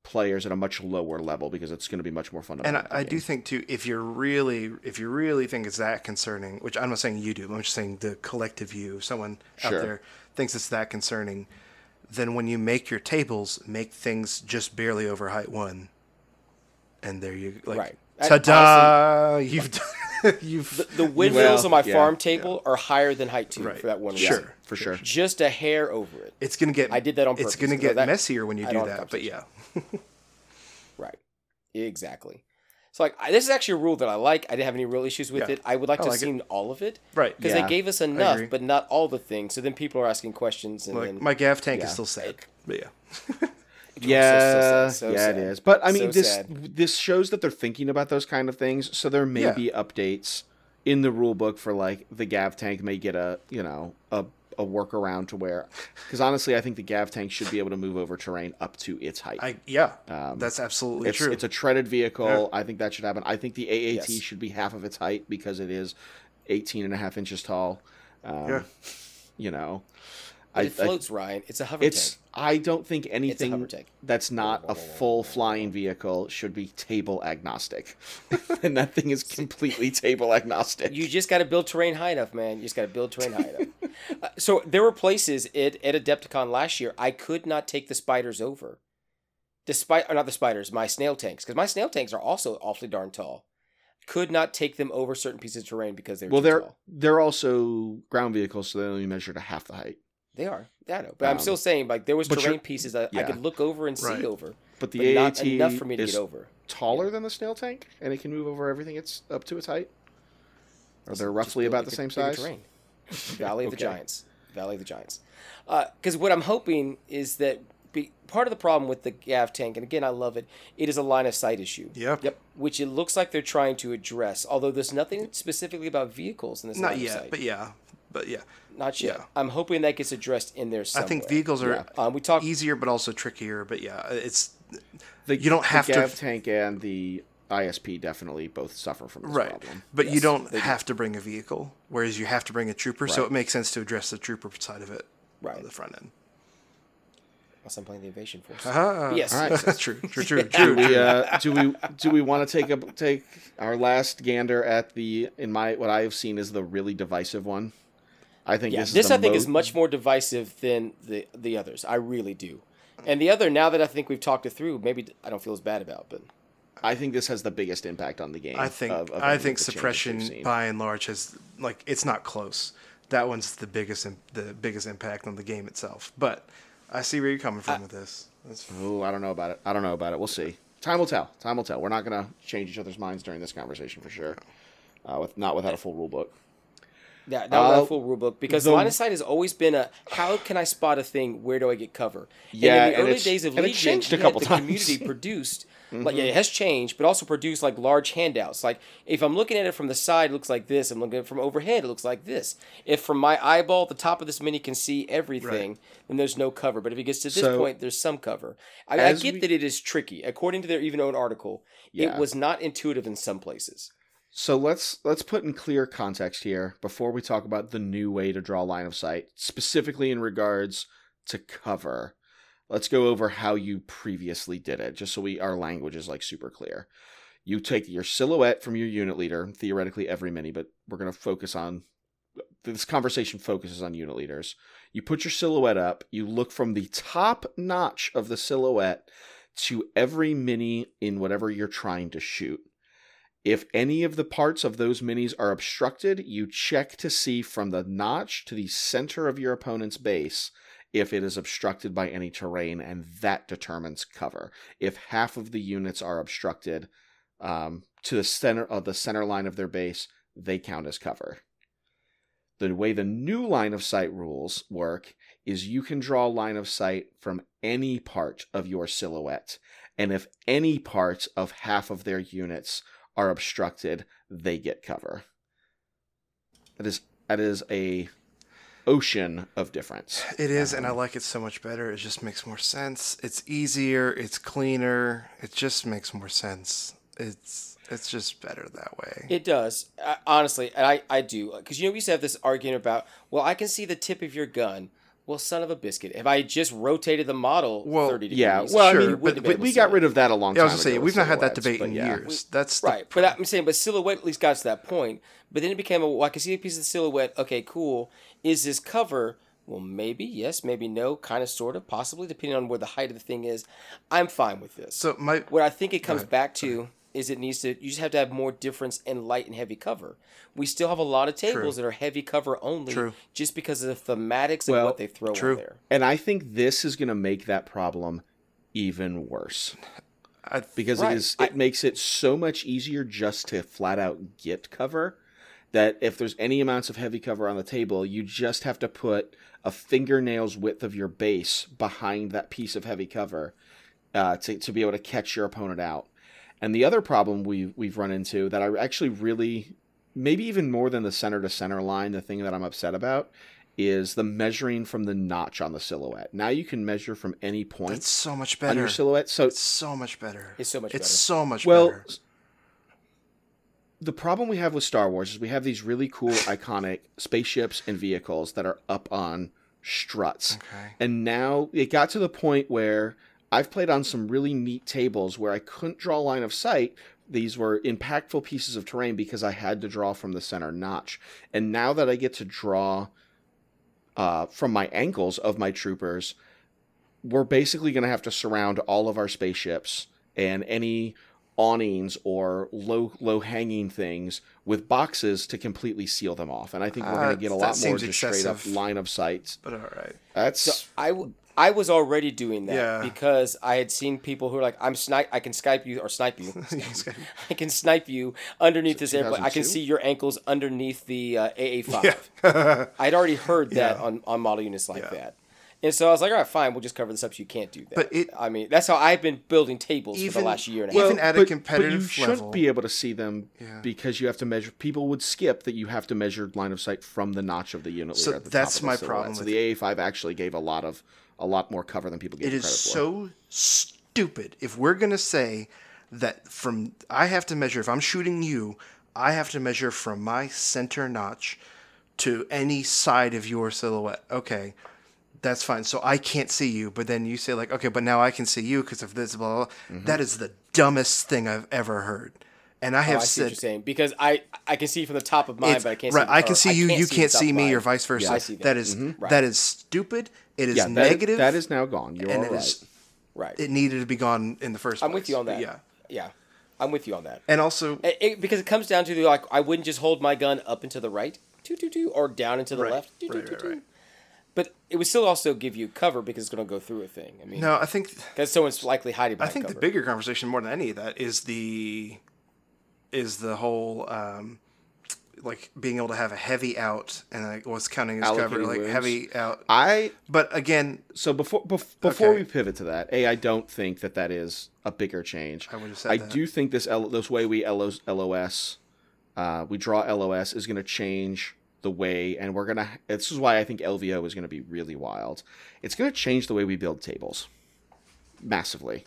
players at a much lower level because it's going to be much more fundamental And I, I do think too, if you're really, if you really think it's that concerning, which I'm not saying you do, I'm just saying the collective view, someone Sure. out there thinks it's that concerning, then when you make your tables, make things just barely over height one, and there you like, Right. And ta-da! You've done, you've the, the windmills Well, on my yeah, farm table are higher than height two Right. for that one Sure. reason. for sure Just a hair over it. it's gonna get. I did that on purpose. It's gonna get that- messier when you do that, but yeah, Right. Exactly. So like I, this is actually a rule that I like. I didn't have any real issues with Yeah. it. I would like I to like have it. seen all of it. Right. Because Yeah. they gave us enough, but not all the things. So then people are asking questions and like then my gav tank yeah. is still sad, but yeah, So- so yeah so yeah sad. it is but i mean So this sad. this shows that they're thinking about those kind of things so there may Yeah. be updates in the rule book for like the gav tank may get a you know a, a workaround to where because honestly i think the gav tank should be able to move over terrain up to its height I yeah, Um, that's absolutely it's, true. it's a treaded vehicle Yeah. i think that should happen i think the aat Yes. should be half of its height because it is 18 and a half inches tall um, Yeah. you know But I, it I- floats, Ryan. It's a hover it's tank. I don't think anything that's not a full flying vehicle should be table agnostic and that thing is completely table agnostic You just got to build terrain high enough, man. You just got to build terrain high enough. Uh, so there were places at, at Adepticon last year I could not take the spiders over. Despite, or not the spiders, my snail tanks, because my snail tanks are also awfully darn tall. Could not take them over certain pieces of terrain because they were well they're tall. they're also ground vehicles so they only measure to half the height They are. Yeah, I know. But I'm Um, still saying, like, there was terrain pieces that I could look over and see Right. over, but the but aat not enough for me to is get over. taller than the snail tank and it can move over everything it's up to its height or they're roughly about like the same size terrain. Valley of the Giants. Valley of the Giants. Because what I'm hoping is that be, part of the problem with the Gav tank, and again, I love it, it is a line of sight issue. Yep. Yep. Which it looks like they're trying to address, although there's nothing specifically about vehicles in this not yet, but yeah, but yeah. Not yet. yeah. I'm hoping that gets addressed in there I think vehicles are Um, we talked. easier, but also trickier. But yeah, it's the, You don't have the to- Gav tank and the ISP definitely both suffer from this right. problem. But you don't they do. have to bring a vehicle, whereas you have to bring a trooper. So it makes sense to address the trooper side of it Right. on the front end. Unless I'm playing the Invasion Force. But yes. All right. that's true. True. True. do we uh, do we do we want to take a take our last gander at the in my what I have seen is the really divisive one. I think Yeah, this, this, is I think mo- is much more divisive than the the others. I really do. And the other, now that I think we've talked it through, maybe I don't feel as bad about. But I think this has the biggest impact on the game. I think of- of I think the changes we've suppression by and large has like it's not close. That one's the biggest im- the biggest impact on the game itself. But I see where you're coming from with this. That's, Oh, I don't know about it. I don't know about it. We'll see. Time will tell. Time will tell. We're not going to change each other's minds during this conversation for sure. Uh, with not without a full rule book. Yeah, that Uh, a full rule book because the- line of sight has always been a how can I spot a thing? Where do I get cover? Yeah, and in the early days of Legion, changed a couple the times. community produced. Like yeah, it has changed, but also produced like large handouts. Like if I'm looking at it from the side, it looks like this. I'm looking at it from overhead, it looks like this. If from my eyeball, the top of this mini can see everything, then there's no cover. But if it gets to this So, point, there's some cover. I, I get we- that it is tricky. According to their even own article, Yeah. it was not intuitive in some places. So let's let's put in clear context here before we talk about the new way to draw line of sight, specifically in regards to cover. Let's go over how you previously did it, just so we our language is like super clear. You take your silhouette from your unit leader, theoretically every mini, but we're gonna focus on this conversation focuses on unit leaders. You put your silhouette up, you look from the top notch of the silhouette to every mini in whatever you're trying to shoot. If any of the parts of those minis are obstructed, you check to see from the notch to the center of your opponent's base if it is obstructed by any terrain, and that determines cover. If half of the units are obstructed um, to the center of the center line of their base, they count as cover. The way the new line of sight rules work is you can draw line of sight from any part of your silhouette, and if any part of half of their units are obstructed, they get cover. That is that is a ocean of difference. It is, and I Um, like it so much better. It just makes more sense. It's easier. It's cleaner. It just makes more sense. It's it's just better that way. It does, uh, honestly, and I, I do, because you know we used to have this argument about, well, I can see the tip of your gun. Well, son of a biscuit, if I just rotated the model Well, thirty degrees, Yeah, well, I Sure, mean, you but, wouldn't have been but we got rid of that a long yeah, I time was gonna say we've not had that debate but in yeah. years. That's the, right, but I'm saying, but silhouette at least got to that point. But then it became a, well, I can see a piece of the silhouette. Okay, cool. Is this cover? Well, maybe yes, maybe no, kind of, sort of, possibly, depending on where the height of the thing is. I'm fine with this. So my What I think it comes ahead. back to is it needs to you just have to have more difference in light and heavy cover. We still have a lot of tables that are heavy cover only True. just because of the thematics and Well, what they throw true. in there. And I think this is going to make that problem even worse I, because Right. it is it makes it so much easier just to flat out get cover that if there's any amounts of heavy cover on the table, you just have to put a fingernail's width of your base behind that piece of heavy cover uh, to to be able to catch your opponent out. And the other problem we we've run into that I actually really maybe even more than the center to center line, the thing that I'm upset about is the measuring from the notch on the silhouette. Now you can measure from any point it's so much better. on better. your silhouette. So It's so much better. It's so much better. It's better. so much well, better. the problem we have with Star Wars is we have these really cool, iconic spaceships and vehicles that are up on struts. Okay. And now it got to the point where I've played on some really neat tables where I couldn't draw line of sight. These were impactful pieces of terrain because I had to draw from the center notch. And now that I get to draw uh, from my ankles of my troopers, we're basically going to have to surround all of our spaceships and any awnings or low low hanging things with boxes to completely seal them off. And I think we're Uh, going to get a lot more seems just straight up line of sight. But all right. That's So I, w- I was already doing that Yeah. because I had seen people who are like, I'm snipe, I can Skype you or snipe you. I can snipe you underneath this airplane. I can see your ankles underneath the uh, AA5. Yeah. I'd already heard that Yeah. on, on model units like Yeah. that. And so I was like, all right, fine, we'll just cover this up so you can't do that. But it- I mean, that's how I've been building tables for the last year and a Well, half. even at a but, competitive but you should be able to see them Yeah. because you have to measure. People would skip that you have to measure line of sight from the notch of the unit So at the that's top of the my silhouette. problem So with the AA5 actually gave a lot of a lot more cover than people give It credit is for. so stupid if we're gonna say that from I have to measure if I'm shooting you, I have to measure from my center notch to any side of your silhouette. Okay, that's fine. So I can't see you, but then you say like, okay, but now I can see you because of this. Blah, blah, blah. Mm-hmm. That is the dumbest thing I've ever heard. And I Oh, have I see what said you're saying because I I can see from the top of mine, it's- but I can't. right. see, I can see you. you the can't see me, or vice versa. I see that. that is- mm-hmm. Right. that is stupid. It is yeah, that- negative. that is now gone. You're and all right. is right. it needed to be gone in the first. I'm with you on that. Yeah. yeah, I'm with you on that. And also, It, it- because it comes down to the, like I wouldn't just hold my gun up and to the right, two two two, or down and to the Right, left, right, two right, two. right. But it would still also give you cover because it's going to go through a thing. I mean, no, I think because someone's likely hiding behind. I think cover. the bigger conversation more than any of that is the is the whole um, like being able to have a heavy out and like what's counting as cover, like wounds. heavy out. I But again, so before bef- before Okay. we pivot to that, a I don't think that that is a bigger change. I would've said I that. do think this L- this way we LOS, LOS uh, we draw LOS is going to change the way, and we're gonna. This is why I think LVO is going to be really wild. It's going to change the way we build tables massively.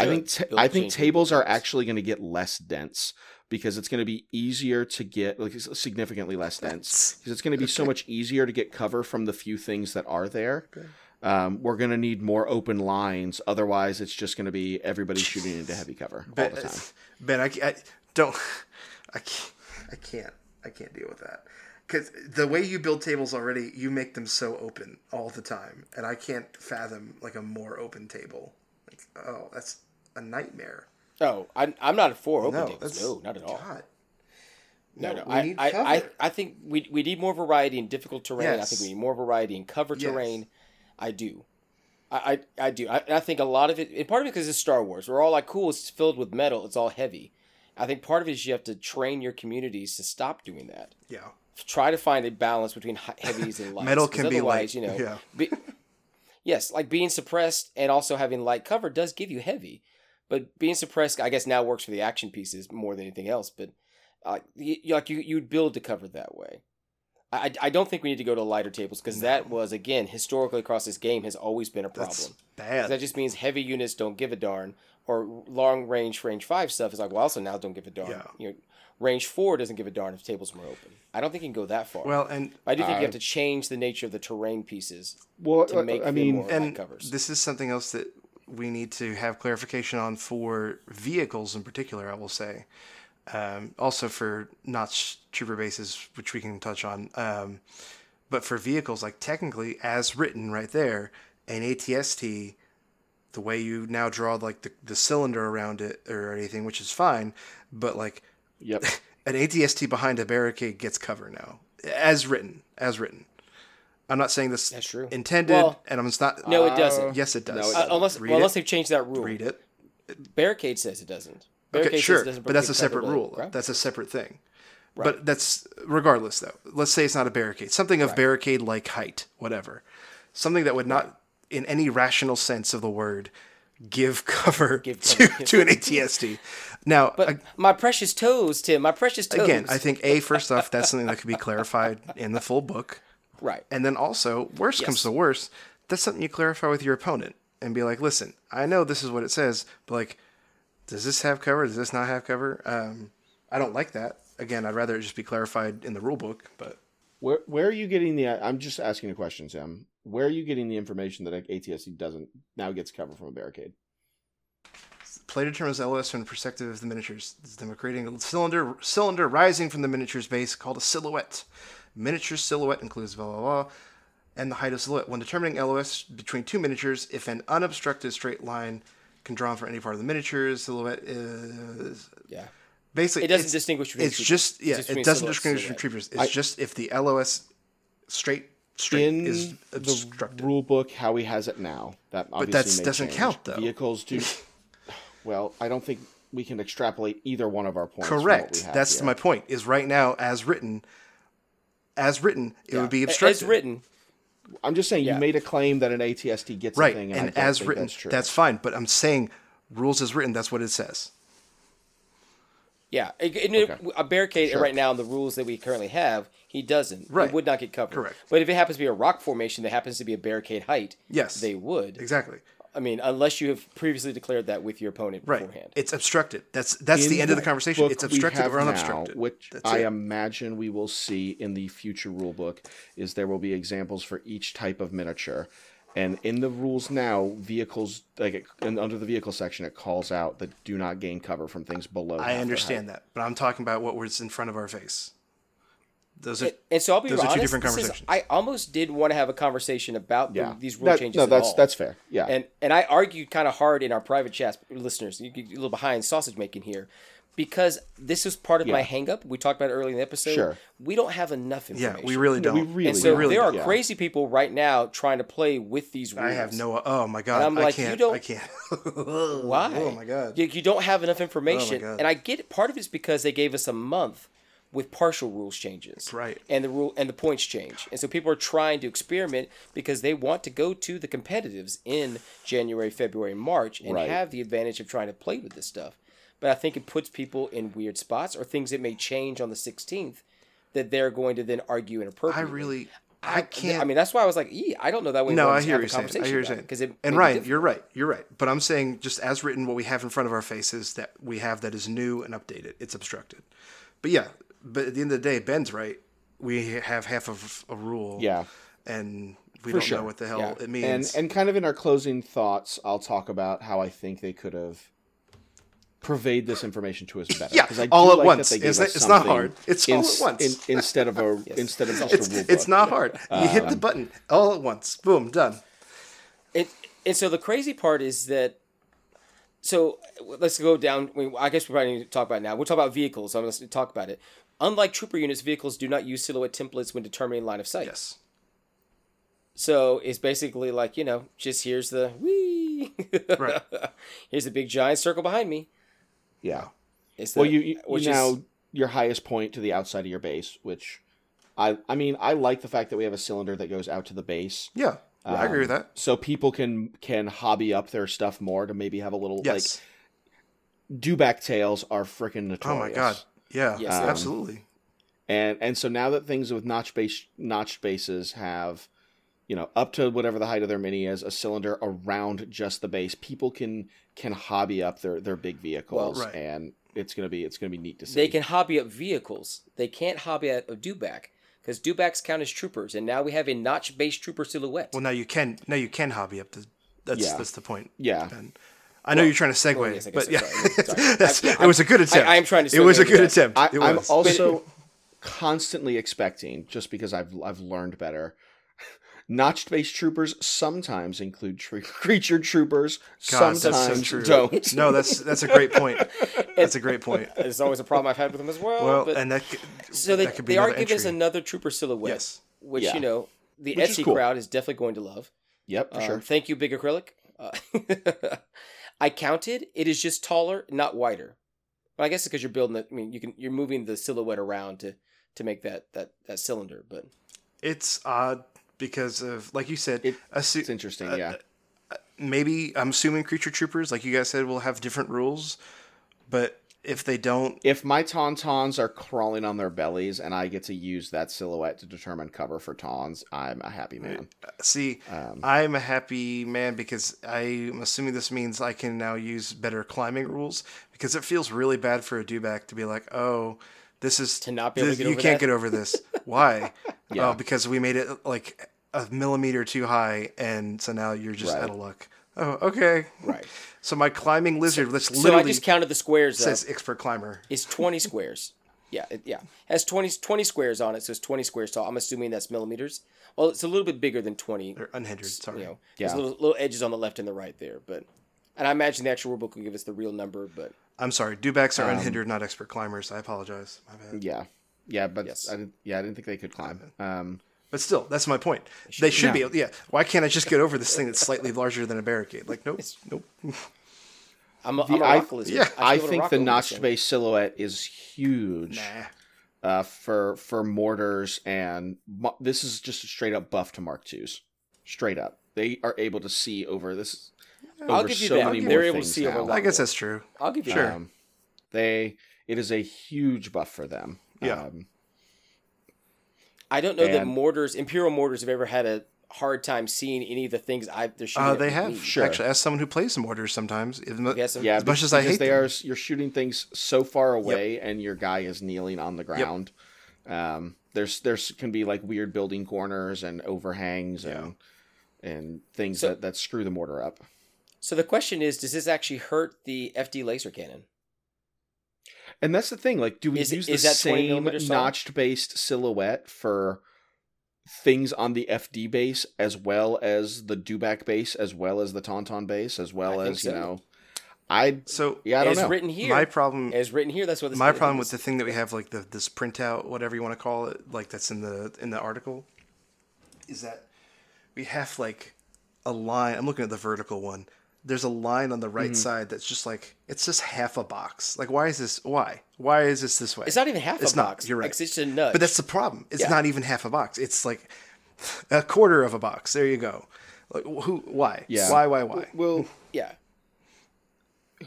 I think ta- I think tables are actually going to get less dense because it's going to be easier to get like significantly less dense because it's going to be so much easier to get cover from the few things that are there. Um, we're going to need more open lines, otherwise it's just going to be everybody shooting into heavy cover all the time. Ben I, I don't, I can't, I can't, I can't deal with that. Because the way you build tables already, you make them so open all the time, and I can't fathom like a more open table. Like, oh, that's a nightmare. Oh, I, I'm not for open No, tables. No, not at all. God. No, no. we I, need I, I. I think we, we need more variety in difficult terrain. I think we need more variety in cover Yes. terrain. I do. I, I, I do. I, I think a lot of it, and part of it because it's Star Wars. We're all like, cool, it's filled with metal, it's all heavy. I think part of it is you have to train your communities to stop doing that. Yeah. Try to find a balance between heavies and lights. Metal can be light, you know. yeah. be- yes, like being suppressed and also having light cover does give you heavy, but being suppressed, I guess, now works for the action pieces more than anything else. But uh, you, like you, you'd build to cover that way. I, I- don't think we need to go to lighter tables because that was again historically across this game has always been a problem. That's bad. That just means heavy units don't give a darn, or long range range five stuff is like well also now don't give a darn. Yeah. You know, range four doesn't give a darn if tables were open. I don't think you can go that far. well, and I do think Uh, you have to change the nature of the terrain pieces Well, to make I them mean, more light and covers. this is something else that we need to have clarification on for vehicles in particular. I will say, um, also for notch trooper bases, which we can touch on. Um, but for vehicles, like technically, as written right there, an ATST, the way you now draw like the, the cylinder around it or anything, which is fine, but like yep. an ATST behind a barricade gets cover now, as written, as written. I'm not saying this That's true. intended, Well, and I'm not. no, it doesn't. Yes, it does. No, it Uh, unless well, unless they've changed that rule. Read it. Barricade says it doesn't. Okay, Barricade says sure, it doesn't but that's a separate rule. blade, right? That's a separate thing. But that's regardless, though. Let's say it's not a barricade, something of barricade-like height, whatever, something that would not, in any rational sense of the word, give cover, Give to, cover. to an ATST. Now, But ag- my precious toes, Tim. My precious toes. again, I think a first off, that's something that could be clarified in the full book. right. And then also, worst comes to worst, that's something you clarify with your opponent and be like, listen, I know this is what it says, but like, does this have cover? Does this not have cover? Um, I don't like that. Again, I'd rather it just be clarified in the rule book, but Where where are you getting the? I'm just asking a question, Sam. Where are you getting the information that ATST doesn't now gets cover from a barricade? Play determines LOS from the perspective of the miniatures. This is them creating a cylinder cylinder rising from the miniature's base called a silhouette. Miniature silhouette includes blah blah blah, and the height of silhouette. When determining LOS between two miniatures, if an unobstructed straight line can draw from any part of the miniatures, silhouette is Yeah. basically It doesn't distinguish between It's troopers. just yeah, just it doesn't distinguish between troopers. It's just if the LOS straight straight in is the obstructed. rule book how he has it now. That obviously that's- may doesn't change. count, though. Vehicles do. well, I don't think we can extrapolate either one of our points. from what Correct. we have That's here. my point. Is right now as written, as written, it would be A- obstructed. As written. I'm just saying Yeah. you made a claim that an ATST gets right? a thing, and and, I as think written, that's true. that's fine. But I'm saying rules as written. That's what it says. Yeah. It- it- Okay. A barricade Sure. right now in the rules that we currently have, he doesn't. Right. He would not get covered. Correct. But if it happens to be a rock formation that happens to be a barricade height, Yes. they would. Exactly. I mean, unless you have previously declared that with your opponent Right. beforehand. It's obstructed. That's that's In the end of the conversation. It's obstructed have or now, unobstructed. which That's I it. imagine we will see in the future rule book, is there will be examples for each type of miniature. And in the rules now, vehicles like it, and under the vehicle section, it calls out that do not gain cover from things below. I understand height. that, but I'm talking about what was in front of our face. Those are And, and so I'll be those are two honest. different this is- conversations. I almost did want to have a conversation about the- these rule That- changes. No, at that's all. that's fair. Yeah, And and I argued kind of hard in our private chats, listeners. You get a little behind sausage making here, because this was part of my Yeah. hang up. We talked about it earlier in the episode. Sure. We don't have enough information. yeah, we really don't. we really And so really there are yeah. crazy people right now trying to play with these rules. I have no. Oh my god! I'm like, you can't. don't- I can't. Oh Why? Oh my god! You, you don't have enough information, oh God. and I get it. Part of it's because they gave us a month with partial rules changes. Right. And the rule and the points change. And so people are trying to experiment because they want to go to the competitives in January, February, March and Right. have the advantage of trying to play with this stuff. But I think it puts people in weird spots or things that may change on the 16th that they're going to then argue I inappropriately. really, I can't. I mean, that's why I was like, "Ee, I don't know that way." no, we're I gonna hear have what a you're saying. I hear you're about it, saying. 'cause it may and be Ryan, you're right. You're right. But I'm saying just as written, what we have in front of our faces that we have that is new and updated. It's obstructed. But yeah, but at the end of the day, Ben's right. We have half of a rule. Yeah. And we For don't sure. know what the hell Yeah. it means. and kind of in our closing thoughts, I'll talk about how I think they could have purveyed this information to us better. Yeah, 'Cause I do all at like once. That they gave It's not- it's not hard. It's all at once. instead of a instead of just it's a rule it's not hard. You hit the um, button all at once. Boom, done. It, and so the crazy part is that. So let's go down. I guess we probably need to talk about it now. We'll talk about vehicles. So going to talk about it. Unlike trooper units, vehicles do not use silhouette templates when determining line of sight. Yes. So it's basically like you know, just here's the wee. Right. here's a big giant circle behind me. Yeah. It's the, Well, you you, which you is- now your highest point to the outside of your base, which I I mean I like the fact that we have a cylinder that goes out to the base. Yeah. I agree with Um, that. So people can can hobby up their stuff more to maybe have a little Yes. like dewback tails are freaking notorious. oh my god. Yeah. Yes, Um, absolutely. And and so now that things with notch base notched bases have, you know, up to whatever the height of their mini is, a cylinder around just the base, people can can hobby up their their big vehicles, right. and it's gonna be it's gonna be neat to see. They can hobby up vehicles. They can't hobby up a dewback because dewbacks count as troopers, and now we have a notch-based trooper silhouette. Well, now you can now you can hobby up the. That's Yeah. that's the point. yeah. Ben. I know you're trying to segue, well, yes, I guess but yeah. Sorry. Sorry. That's- I- it was a good attempt. I am trying to It was a good attempt. I, I'm also constantly expecting, just because I've I've learned better. Notched base troopers sometimes include tr- creature troopers. God, that's so sometimes true. don't. No, that's that's a great point. That's a great point. It's always a problem I've had with them as well. Well, but, and that so they, that could be they are another giving us another trooper silhouette, Yes. which Yeah. you know the Which is Etsy cool. crowd is definitely going to love. Yep, for Um, sure. Thank you, Big Acrylic. Uh, I counted; it is just taller, not wider. But I guess it's because you're building it. I mean, you can you're moving the silhouette around to to make that that that cylinder. But It's odd because of like you said, It- a su- It's interesting. uh, yeah. maybe I'm assuming creature troopers, like you guys said, will have different rules, but if they don't, If my tauntauns are crawling on their bellies and I get to use that silhouette to determine cover for tauns, I'm a happy man. see, Um, I'm a happy man because I'm assuming this means I can now use better climbing rules because it feels really bad for a dewback to be like, oh, this is To not be able to this- get you can't that? get over this. Why? Yeah. Oh, because we made it like a millimeter too high, and so now you're just Right. out of luck. Oh, okay. Right. So my climbing lizard, that's so I just counted the squares. says up. expert climber. It's 20 squares. Yeah, it, yeah. Has 20, 20 squares on it, so it's 20 squares tall. I'm assuming that's millimeters. Well, it's a little bit bigger than 20. Or unhindered, sorry. You know, there's little, little edges on the left and the right there. But, and I imagine the actual rulebook will give us the real number. But I'm sorry, dewbacks Um, are unhindered, not expert climbers. I apologize. My bad. yeah. Yeah, but Yes. I didn't, yeah, I didn't think they could climb. Um, But still, that's my point. They should be. able Yeah. Why can't I just get over this thing that's slightly larger than a barricade? Like, nope, nope. I'm a, The- I'm a I- rock lizard. yeah, should I be able to think rock the over notched thing. base silhouette is huge. Nah. uh, for for mortars and mo- this is just a straight up buff to Mark IIs. Straight up, they are able to see over this. I'll over give you so that. many They're able to things see over a I guess that's true. I'll give you Sure. that. Um, they it is a huge buff for them. Yeah. Um, I don't know that mortars, Imperial mortars, have ever had a hard time seeing any of the things I they're shooting. Uh, they with have. me. Sure. Actually, as someone who plays some mortars sometimes, even though- Yes, yeah, as much as I hate they them. are. You're shooting things so far away, and your guy is kneeling on the ground. Um, there's there's can be like weird building corners and overhangs and and things So- that, that screw the mortar up. So the question is, does this actually hurt the FD laser cannon? And that's the thing. Like, do we Is use is the that same notched based silhouette for things on the FD base as well as the Dewback base, as well as the Tauntaun base, as well I think as you know? I So yeah, I don't As know. written here, my problem, is written here, that's what this my is. problem with the thing that we have, like the this printout, whatever you want to call it, like that's in the in the article, is that we have like a line. I'm looking at the vertical one. There's a line on the Mm-hmm. right side that's just like it's just half a box. Like why is this? Why? Why is this this way? It's not even half It's a not, box. you're right. It's just a nudge. But that's the problem. It's Yeah. not even half a box. It's like a quarter of a box. There you go. Like who? Why? Yeah. Why? Why? Why? Well, yeah.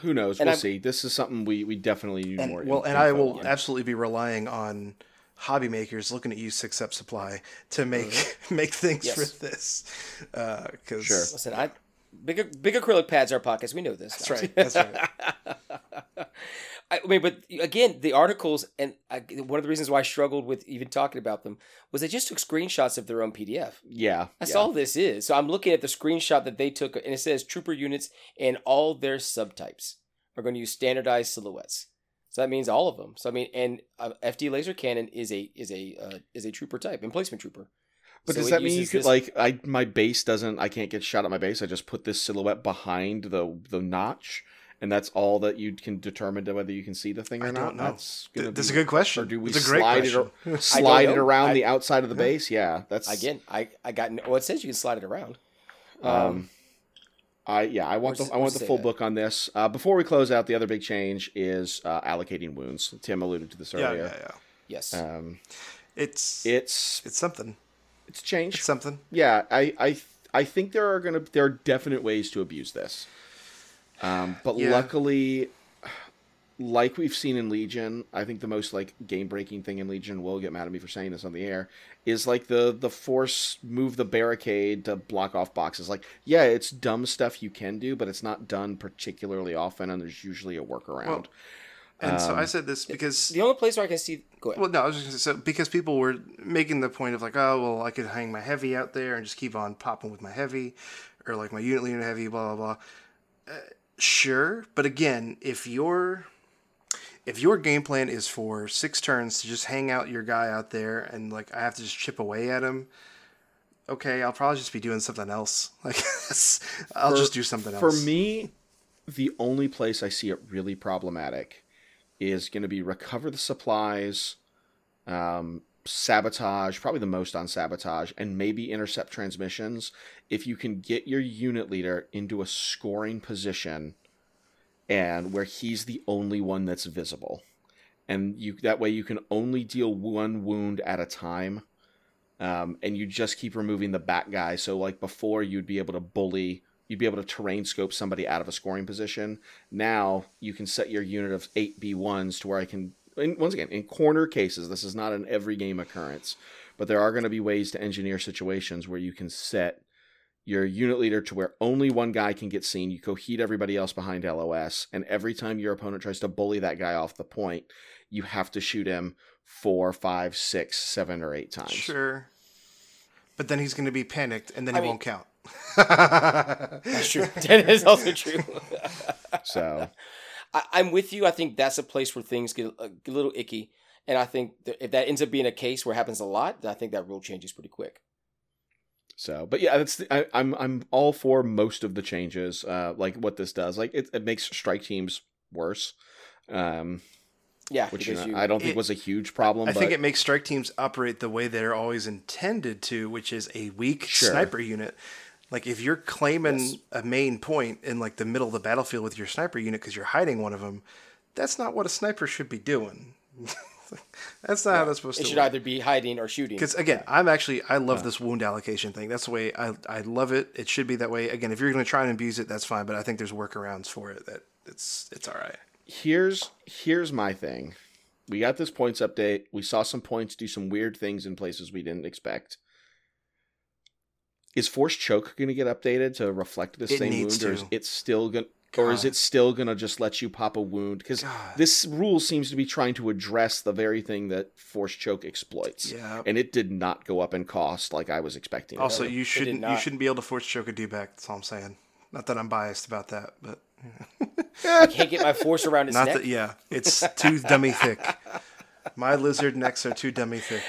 who knows? And we'll I'm- see. This is something we, we definitely need more. Well, and I will on. absolutely be relying on hobby makers looking at you six up supply to make make things Yes. for this. Because Sure. Listen, I big big acrylic pads are pockets. We know this. that's right. That's right. I mean, but again, the articles and I, one of the reasons why I struggled with even talking about them was they just took screenshots of their own PDF. yeah, That's yeah. all this is. So I'm looking at the screenshot that they took, and it says trooper units and all their subtypes are going to use standardized silhouettes. So that means all of them. So I mean, and uh, FD laser cannon is a is a uh, is a trooper type, emplacement trooper. But So does that mean you could this- like I my base doesn't I can't get shot at my base. I just put this silhouette behind the the notch, and that's all that you can determine to whether you can see the thing or I not. don't know. That's Th- That's be- a good question. Or do we It's a great slide it question. ar- slide it around I- the outside of the base? Yeah, that's Again, I I got well. It says you can slide it around. Um, I yeah, I want the I want the full that? book on this. Uh, before we close out, the other big change is uh, allocating wounds. Tim alluded to this earlier. yeah, earlier. yeah, yeah. Yes. Um, It's it's it's something. It's changed. It's something. yeah, I I I think there are gonna there are definite ways to abuse this. Um, but Yeah. luckily, like we've seen in Legion, I think the most like game breaking thing in Legion will get mad at me for saying this on the air is like the the force move the barricade to block off boxes. Like, yeah, it's dumb stuff you can do, but it's not done particularly often, and there's usually a workaround. Well, And so Um, I said this because the only place where I can see. Go ahead. Well, no, I was just gonna say, so because people were making the point of like, oh, well, I could hang my heavy out there and just keep on popping with my heavy, or like my unit leader heavy, blah blah blah. Uh, sure, but again, if your if your game plan is for six turns to just hang out your guy out there and like I have to just chip away at him, okay, I'll probably just be doing something else. Like that's- I'll For- just do something else. For me, the only place I see it really problematic is going to be recover the supplies, um, sabotage, probably the most on sabotage, and maybe intercept transmissions. If you can get your unit leader into a scoring position and where he's the only one that's visible. And you that way you can only deal one wound at a time. Um, and you just keep removing the back guy. So like before you'd be able to bully you'd be able to terrain scope somebody out of a scoring position. Now you can set your unit of eight B1s to where I can, and once again, in corner cases, this is not an every game occurrence, but there are going to be ways to engineer situations where you can set your unit leader to where only one guy can get seen. You coheed everybody else behind LOS, and every time your opponent tries to bully that guy off the point, you have to shoot him four, five, six, seven, or eight times. Sure. But then he's going to be panicked, and then I he mean- won't count. That's true. that is also true. So I, I'm with you. I think that's a place where things get a, a little icky, and I think that if that ends up being a case where it happens a lot, then I think that rule changes pretty quick. So, but yeah, that's the, I, I'm I'm all for most of the changes. Uh, like what this does, like it, it makes strike teams worse, um, Yeah, which you know, you, I don't think it- was a huge problem. I but think it makes strike teams operate the way they're always intended to, which is a weak Sure. sniper unit. Like if you're claiming Yes. a main point in like the middle of the battlefield with your sniper unit because you're hiding one of them, that's not what a sniper should be doing. that's not how that's supposed it to It should work. either be hiding or shooting. Because again, I'm actually I love this wound allocation thing. That's the way I I love it. It should be that way. Again, if you're going to try and abuse it, that's fine. But I think there's workarounds for it. That it's it's all right. here's here's my thing. We got this points update. We saw some points do some weird things in places we didn't expect. Is Force Choke going to get updated to reflect the It same needs wound, or is it still going? Or is it still going to just let you pop a wound? Because this rule seems to be trying to address the very thing that Force Choke exploits. Yeah. and it did not go up in cost like I was expecting. Also, you shouldn't you shouldn't be able to force choke a dewback. That's all I'm saying. Not that I'm biased about that, but I can't get my force around his not neck. that. Yeah, it's too dummy thick. My lizard necks are too dummy thick.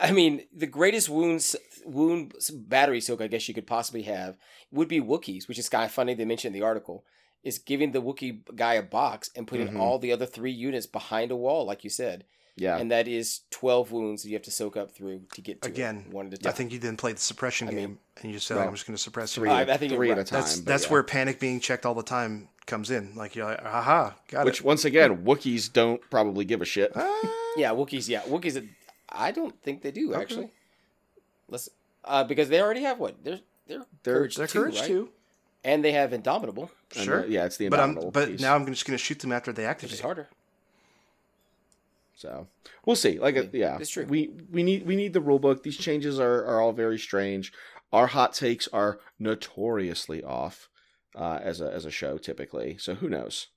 I mean, the greatest wounds wound battery soak I guess you could possibly have would be Wookiees, which is kind of funny. They mentioned in the article is giving the Wookiee guy a box and putting Mhm. all the other three units behind a wall, like you said. Yeah. and that is twelve wounds that you have to soak up through to get to it, Again, one at a I time. I think you didn't play the suppression I mean, game, and you just said, well, "I'm just going to suppress you." three, I- I think you're three at a time. That's that's yeah. where panic being checked all the time comes in. Like you're like, "Aha, got Which it." once again, Wookiees don't probably give a shit. Ah, Yeah, Wookiees. Yeah, Wookiees. I don't think they do Okay. actually. Let's uh, because they already have what they're they're They're- courage they're too, courage right? too. and they have Indomitable, And, Sure. uh, yeah, it's the But I'm but piece. now I'm just going to shoot them after they which activate. is harder. So we'll see. Like, uh, yeah, It's true. We we need we need the rule book. These changes are are all very strange. Our hot takes are notoriously off uh, as a as a show typically. So who knows?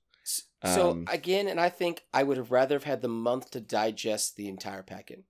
So Um, again, and I think I would have rather have had the month to digest the entire packet.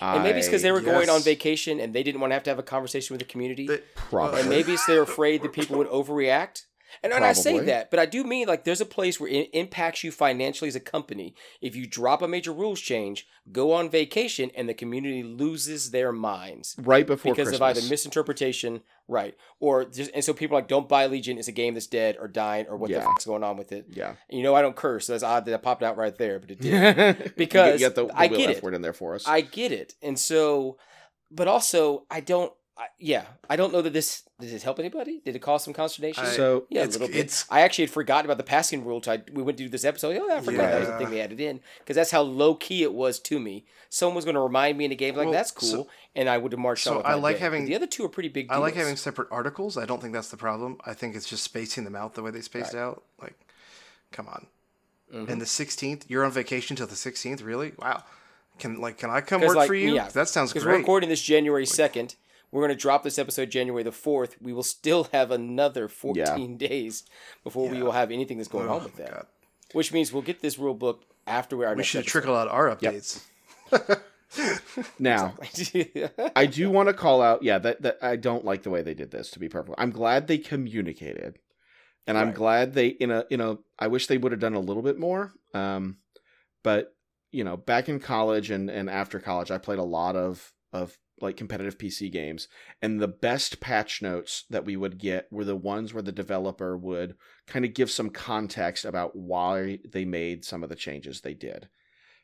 And maybe it's because they were going on vacation and they didn't want to have to have a conversation with the community. They- probably. and maybe it's they're afraid that people would overreact. And, and I say that, but I do mean like there's a place where it impacts you financially as a company. If you drop a major rules change, go on vacation, and the community loses their minds right before because Christmas. of either misinterpretation, right, or just and so people are like don't buy Legion. It's a game that's dead or dying or what the fuck's going on with it. yeah, And you know I don't curse, so that's odd that it popped out right there, but it did. you Because get the, the I get it. word in there for us. I get it, and so, but also I don't. I, yeah, I don't know that this did it help anybody. Did it cause some consternation? I- so yeah, a it's- little bit. I actually had forgotten about the passing rule. Till I, we went to do this episode. Oh, yeah, I forgot that was the Yeah. thing they added in because that's how low key it was to me. Someone was going to remind me in a game like Well, that's cool, so- and I would have marched so on. With I like day. But having- the other two are pretty big. I like having separate articles. I don't think that's the problem. I think it's just spacing them out the way they spaced out. Like, come on. Mhm. And the 16th, you're on vacation till the 16th. Really? Wow. Can like can I come work like, for you? yeah, that sounds because we're recording this January second. We're going to drop this episode January the fourth. We will still have another fourteen days before we will have anything that's going Oh, on with that. God. Which means we'll get this rule book after We next should episode. trickle out our updates. now I do want to call out, yeah, that, that I don't like the way they did this. To be perfect, I'm glad they communicated, and I'm glad they in a in a. I wish they would have done a little bit more. Um, but you know, back in college and and after college, I played a lot of of like competitive PC games, and the best patch notes that we would get were the ones where the developer would kind of give some context about why they made some of the changes they did.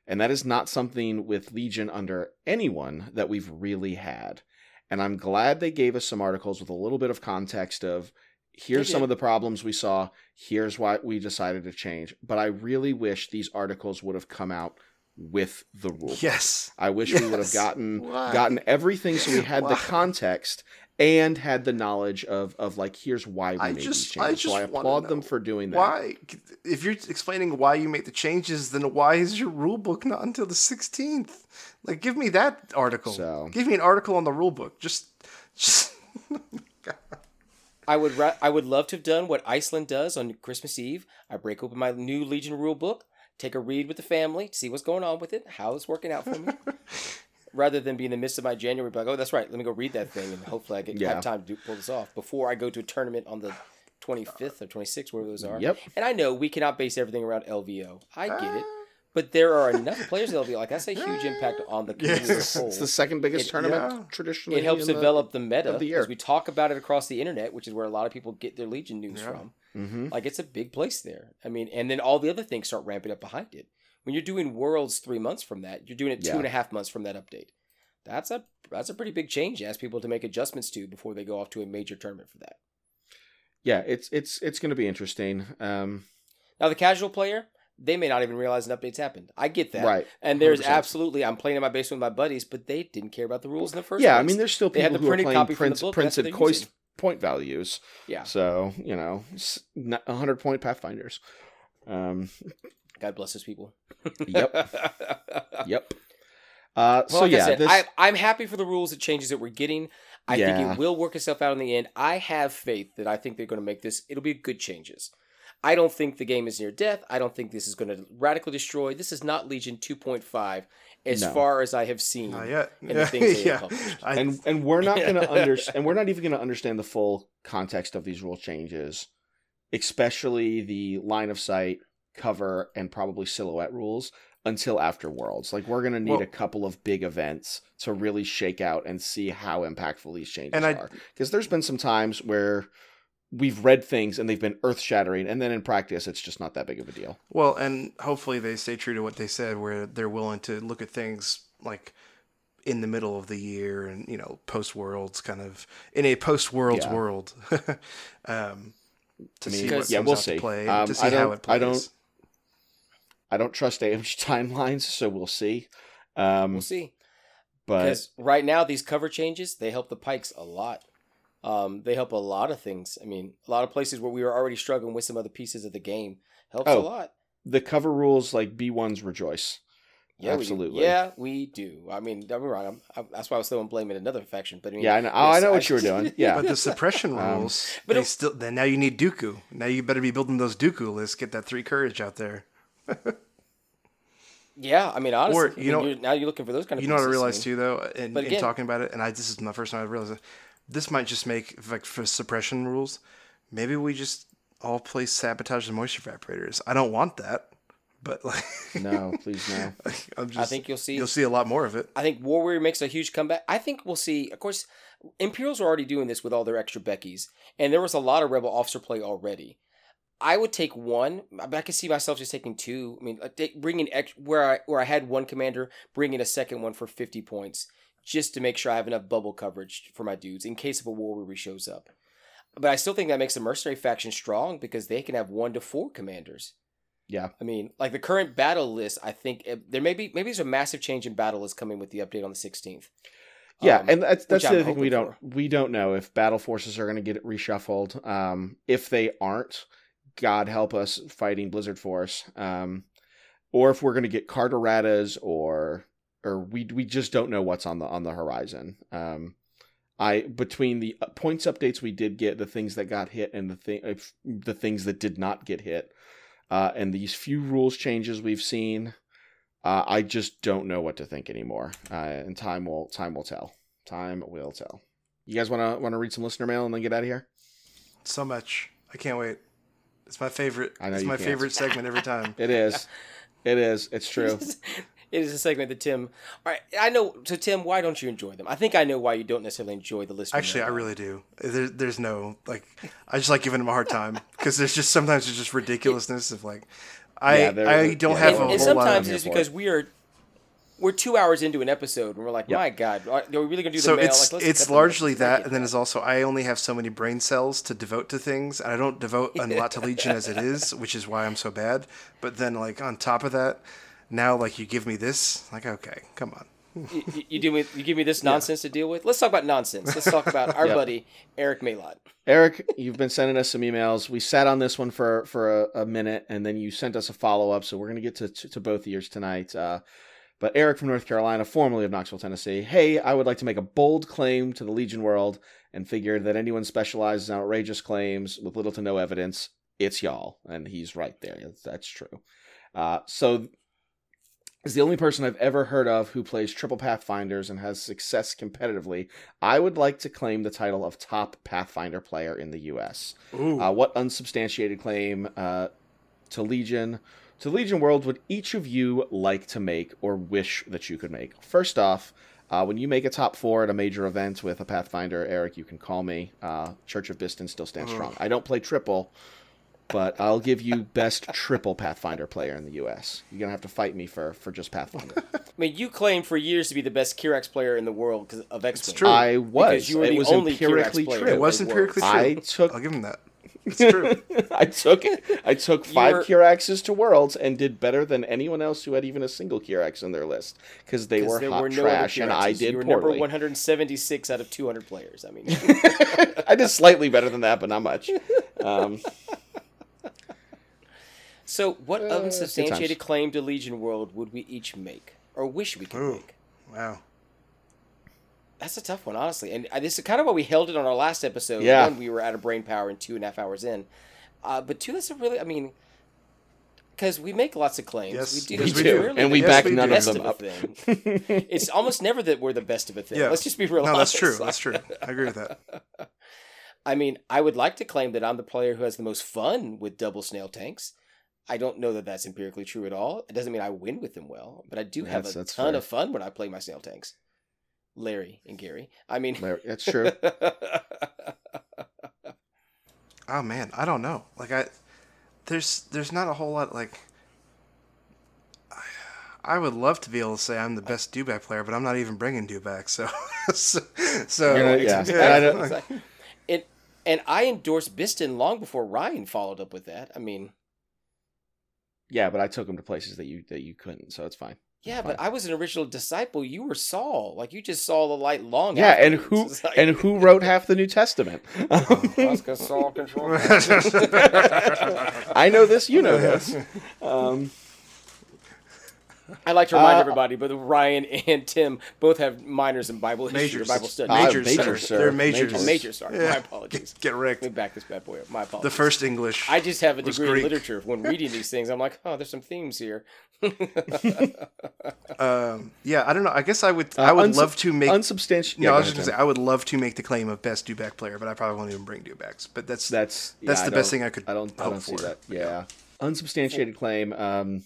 And that is not something with Legion under anyone that we've really had. And I'm glad they gave us some articles with a little bit of context of here's some of the problems we saw, here's why we decided to change. But I really wish these articles would have come out with the rule. Yes. I wish we would have gotten Why? gotten everything so we had the context and had the knowledge of of like here's why we I made just- these I changes. so I just wanna applaud them for doing that. Why? If you're explaining why you make the changes, then why is your rule book not until the 16th? Like, give me that article. So- Give me an article on the rule book. Just, just. Oh I would ra- I would love to have done what Iceland does on Christmas Eve. I break open my new Legion rule book, take a read with the family, see what's going on with it, how it's working out for me. Rather than be in the midst of my January, be like, oh, that's right, let me go read that thing, and hopefully I get Yeah. have time to do, pull this off before I go to a tournament on the 25th or 26th, wherever those are. Yep. And I know we cannot base everything around LVO. I get Ah. it. But there are enough players that'll be Like, that's a huge impact on the community Yes. as a whole. It's the second biggest It- tournament yeah. traditionally. it helps in the- develop the, meta the as we talk about it across the internet, which is where a lot of people get their Legion news Yeah. from. Mhm. Like it's a big place there. I mean, and then all the other things start ramping up behind it. When you're doing Worlds three months from that, you're doing it two Yeah. and a half months from that update. That's a that's a pretty big change. to Ask people to make adjustments to before they go off to a major tournament for that. Yeah, it's it's it's going to be interesting. Um, Now the casual player, they may not even realize an update's happened. I get that. right. And there's 100%. absolutely, I'm playing in my basement with my buddies, but they didn't care about the rules in the first yeah, place. I mean, there's still They had people the who are printed playing copy from the book, that's what printed coist, point values. yeah. So you know, 100 point pathfinders. Um, God bless those people. Yep. yep. Uh, Well, so like I yeah, said, this, I, I'm happy for the rules and changes that we're getting. I think it will work itself out in the end. I have faith that I think they're going to make this. It'll be good changes. I don't think the game is near death. I don't think this is going to radically destroy. This is not Legion 2.5 as No. far as I have seen. Not yet. And the things yeah. I, and and we're not going to under and we're not even going to understand the full context of these rule changes, especially the line of sight, cover, and probably silhouette rules until after Worlds. Like we're going to need Well- a couple of big events to really shake out and see how impactful these changes And I- are. Because there's been some times where we've read things and they've been earth shattering, and then in practice, it's just not that big of a deal. Well, and hopefully they stay true to what they said, where they're willing to look at things like in the middle of the year and you know post worlds kind of in a post worlds Yeah. world um, to I mean, see what yeah, comes we'll out see. to play Um, to see I how don't- it plays. I don't- I don't trust AMG timelines, so we'll see. Um, We'll see. but Because right now, these cover changes they help the Pykes a lot. Um, they help a lot of things. I mean, a lot of places where we were already struggling with some other pieces of the game helps Oh, a lot. the cover rules like B1's rejoice. Yeah, absolutely. We. Yeah, we do. I mean, don't be wrong. I'm, I, that's why I was throwing blame at another faction. But I mean, Yeah, I know. oh, I know what you were doing. Yeah, But the suppression Um, rules, but they it- still. Then now you need Dooku. Now you better be building those Dooku lists. Get that three courage out there. yeah. I mean, honestly, Or, I you mean, know- you're, now you're looking for those kind of. Things. You know what I pieces. realized mean, too, though, in, But in talking about it, and I this is my first time I realized it. This might just make like for suppression rules. Maybe we just all play sabotage and moisture evaporators. I don't want that, but like, no, please no. I'm just, I think you'll see. you'll see a lot more of it. I think War Warrior makes a huge comeback. I think we'll see. Of course, Imperials are already doing this with all their extra Beckys, and there was a lot of Rebel officer play already. I would take one, but I could see myself just taking two. I mean, bringing ex- where I where I had one commander, bringing a second one for fifty points, just to make sure I have enough bubble coverage for my dudes in case of a War Warrior shows up. But I still think that makes the mercenary faction strong because they can have one to four commanders. Yeah, I mean, like the current battle list, I think eh, there may be maybe there's a massive change in battle list coming with the update on the 16th. yeah, Um, and that's that's the I'm other thing we don't for. we don't know if battle forces are going to get reshuffled. Um, if they aren't, God help us fighting Blizzard Force. Um, or if we're going to get Carteratas or or we we just don't know what's on the on the horizon. Um, I between the uh, points updates we did get, the things that got hit, and the thing if- the things that did not get hit, uh, and these few rules changes we've seen, uh, I just don't know what to think anymore. Uh, and time will time will tell. Time will tell. You guys want to want to read some listener mail and then get out of here? So much. I can't wait. It's my favorite. I know it's you my can't. favorite segment every time. It is. It is. It's true. It is a segment that Tim. All right, I know. So Tim, why don't you enjoy them? I think I know why you don't necessarily enjoy the listener. Actually, I really do. There, there's no like. I just like giving them a hard time because there's just sometimes there's just ridiculousness of like. I Yeah, I don't yeah, have And, a and whole lot sometimes of. here it's for because we are. We're two hours into an episode, and we're like, Yep. "My God, are are we really gonna do the So mail?" it's like, it's cut the mail. largely that, and then it's also I only have so many brain cells to devote to things, and I don't devote a lot to Legion as it is, which is why I'm so bad. But then like on top of that, now like you give me this, like okay, come on. you, you- you do me, you give me this nonsense to deal with. Let's talk about nonsense. Let's talk about our Yep. buddy Eric Maylot. Eric, you've been sending us some emails. We sat on this one for for a, a minute, and then you sent us a follow up. So we're gonna get to, to to both of yours tonight. Uh, but Eric from North Carolina, formerly of Knoxville, Tennessee. Hey, I would like to make a bold claim to the Legion world, and figured that anyone specializes in outrageous claims with little to no evidence, it's y'all, and he's right there. That's, that's true. Uh, so is the only person I've ever heard of who plays triple Pathfinders and has success competitively. I would like to claim the title of top Pathfinder player in the U.S. Uh, what unsubstantiated claim uh, to Legion, to Legion World, would each of you like to make or wish that you could make? First off, uh, when you make a top four at a major event with a Pathfinder, Eric, you can call me. Uh, Church of Bistan still stands strong. I don't play triple, but I'll give you best triple Pathfinder player in the U.S. You're gonna have to fight me for for just Pathfinder. I mean, you claimed for years to be the best Kirax player in the world because of X Men. true. I was. You were it the was only empirically Kirax player. true. it was empirically true. I took I'll give him that. It's true. I took it. I took five were- Kiraxes to Worlds and did better than anyone else who had even a single Kirax in their list because they 'Cause were hot were no trash and I Kiraxes. did You were poorly. number 176 out of 200 players. I mean, I did slightly better than that, but not much. Um, so what Uh, unsubstantiated claim to Legion World would we each make, or wish we could Ooh. make? wow. That's a tough one, honestly. And uh, this is kind of what we held it on our last episode. Yeah. One, we were out of brain power and two and a half hours in. Uh, but two, that's a really, I mean, because we make lots of claims. Yes, we do. yes, we do. rarely and we the Yes, back we none do. of them up. thing. it's almost never that we're the best of a thing. Yeah. Let's just be real No, that's true. That's true. I agree with that. I mean, I would like to claim that I'm the player who has the most fun with double snail tanks. I don't know that that's empirically true at all. It doesn't mean I win with them well, but I do have That's- a that's ton fair. of fun when I play my snail tanks. Larry and Gary. I mean, Larry, That's true. oh man, I don't know. Like I, there's there's not a whole lot like. I would love to be able to say I'm the best Dewback player, but I'm not even bringing Dewback. So, so, so You're gonna- yeah. And I don't- like- And and I endorsed Bistan long before Ryan followed up with that. I mean, Yeah, but I took him to places that you that you couldn't, so it's fine. yeah, but I was an original disciple. You were Saul. Like you just saw the light long. Yeah, and who like- and who wrote half the New Testament? Saul control. I know this, you know this. Um, I like to remind Uh, everybody, but Ryan and Tim both have minors in Bible history, or Bible study. Ah, majors, majors, sir. sir. They're majors. Oh, major, sorry. Yeah. My apologies. Get wrecked. Let me back this bad boy up. My apologies. The first English. I just have a was degree in literature. When reading these things, I'm like, oh, there's some themes here. Um, yeah, I don't know. I guess I would. uh, I would unsub- love to make. unsubstantiated. no, I was just gonna say I would love to make the claim of best Dewback player, but I probably won't even bring Dewbacks. But that's That's That's yeah, the best thing I could I don't. I don't see for. that. Yeah, unsubstantiated claim. Um,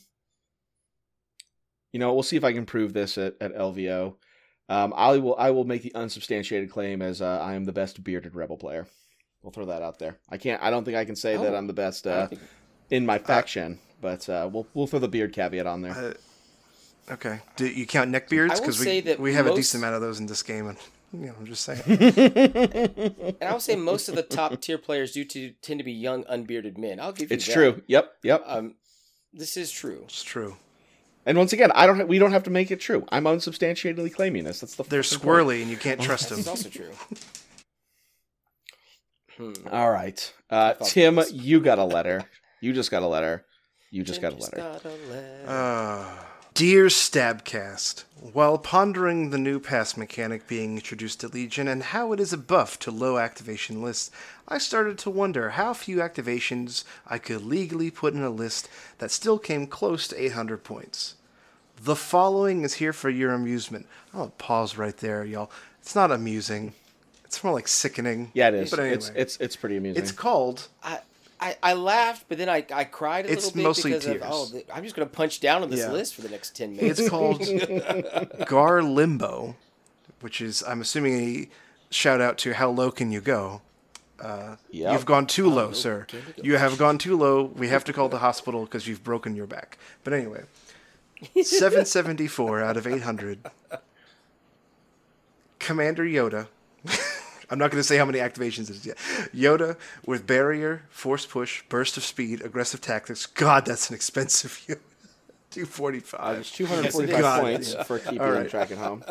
you know, we'll see if I can prove this at, at LVO. Um, I will. I will make the unsubstantiated claim as uh, I am the best bearded rebel player. We'll throw that out there. I can't. I don't think I can say that Oh, I'm the best uh, think- in my faction, but uh, we'll we'll throw the beard caveat on there. Uh, okay. Do you count neckbeards? I will Because say we that we have a decent amount of those in this game, and you know, I'm just saying. And I would say most of the top tier players do to, tend to be young, unbearded men. I'll give you it's that. true. Yep. Yep. Um, this is true. it's true. And once again, I don't. Ha- we don't have to make it true. I'm unsubstantiatedly claiming this. That's the. They're fucking point. and you can't trust them. This is also true. Hmm. All right, uh, Tim, you got a letter. You just got a letter. You just got a letter. got a letter. Uh, Dear Stabcast, while pondering the new pass mechanic being introduced to Legion and how it is a buff to low activation lists, I started to wonder how few activations I could legally put in a list that still came close to 800 points. The following is here for your amusement. I'll pause right there, y'all. It's not amusing. It's more like sickening. Yeah, it is. But anyway, It's it's it's pretty amusing. it's called I, I, I laughed, but then I, I cried a It's little bit mostly because tears. of oh, the, I'm just gonna punch down on this Yeah. list for the next ten minutes. It's called Gar Limbo, which is, I'm assuming, a shout out to How Low Can You Go? Uh, yep. You've gone too oh, low, sir. you? Have gone too low. We have to call the hospital because you've broken your back. But anyway, 774 out of 800. Commander Yoda. I'm not going to say how many activations it is yet. Yoda with barrier, force push, burst of speed, aggressive tactics. God, that's an expensive Yoda. 245. It's 245 God, points yeah. for keeping All right. track at home.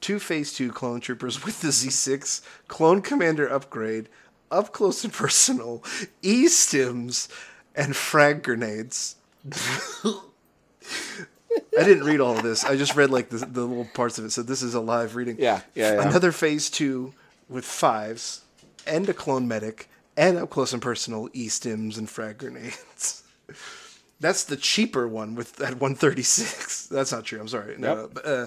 Two phase two clone troopers with the Z6, clone commander upgrade, up close and personal, E stims, and frag grenades. I didn't read all of this. I just read like the, the little parts of it. So this is a live reading. Yeah, yeah, yeah. Another phase two with fives and a clone medic and up close and personal E stims and frag grenades. That's the cheaper one with at 136. That's not true. I'm sorry. No, Yep. uh,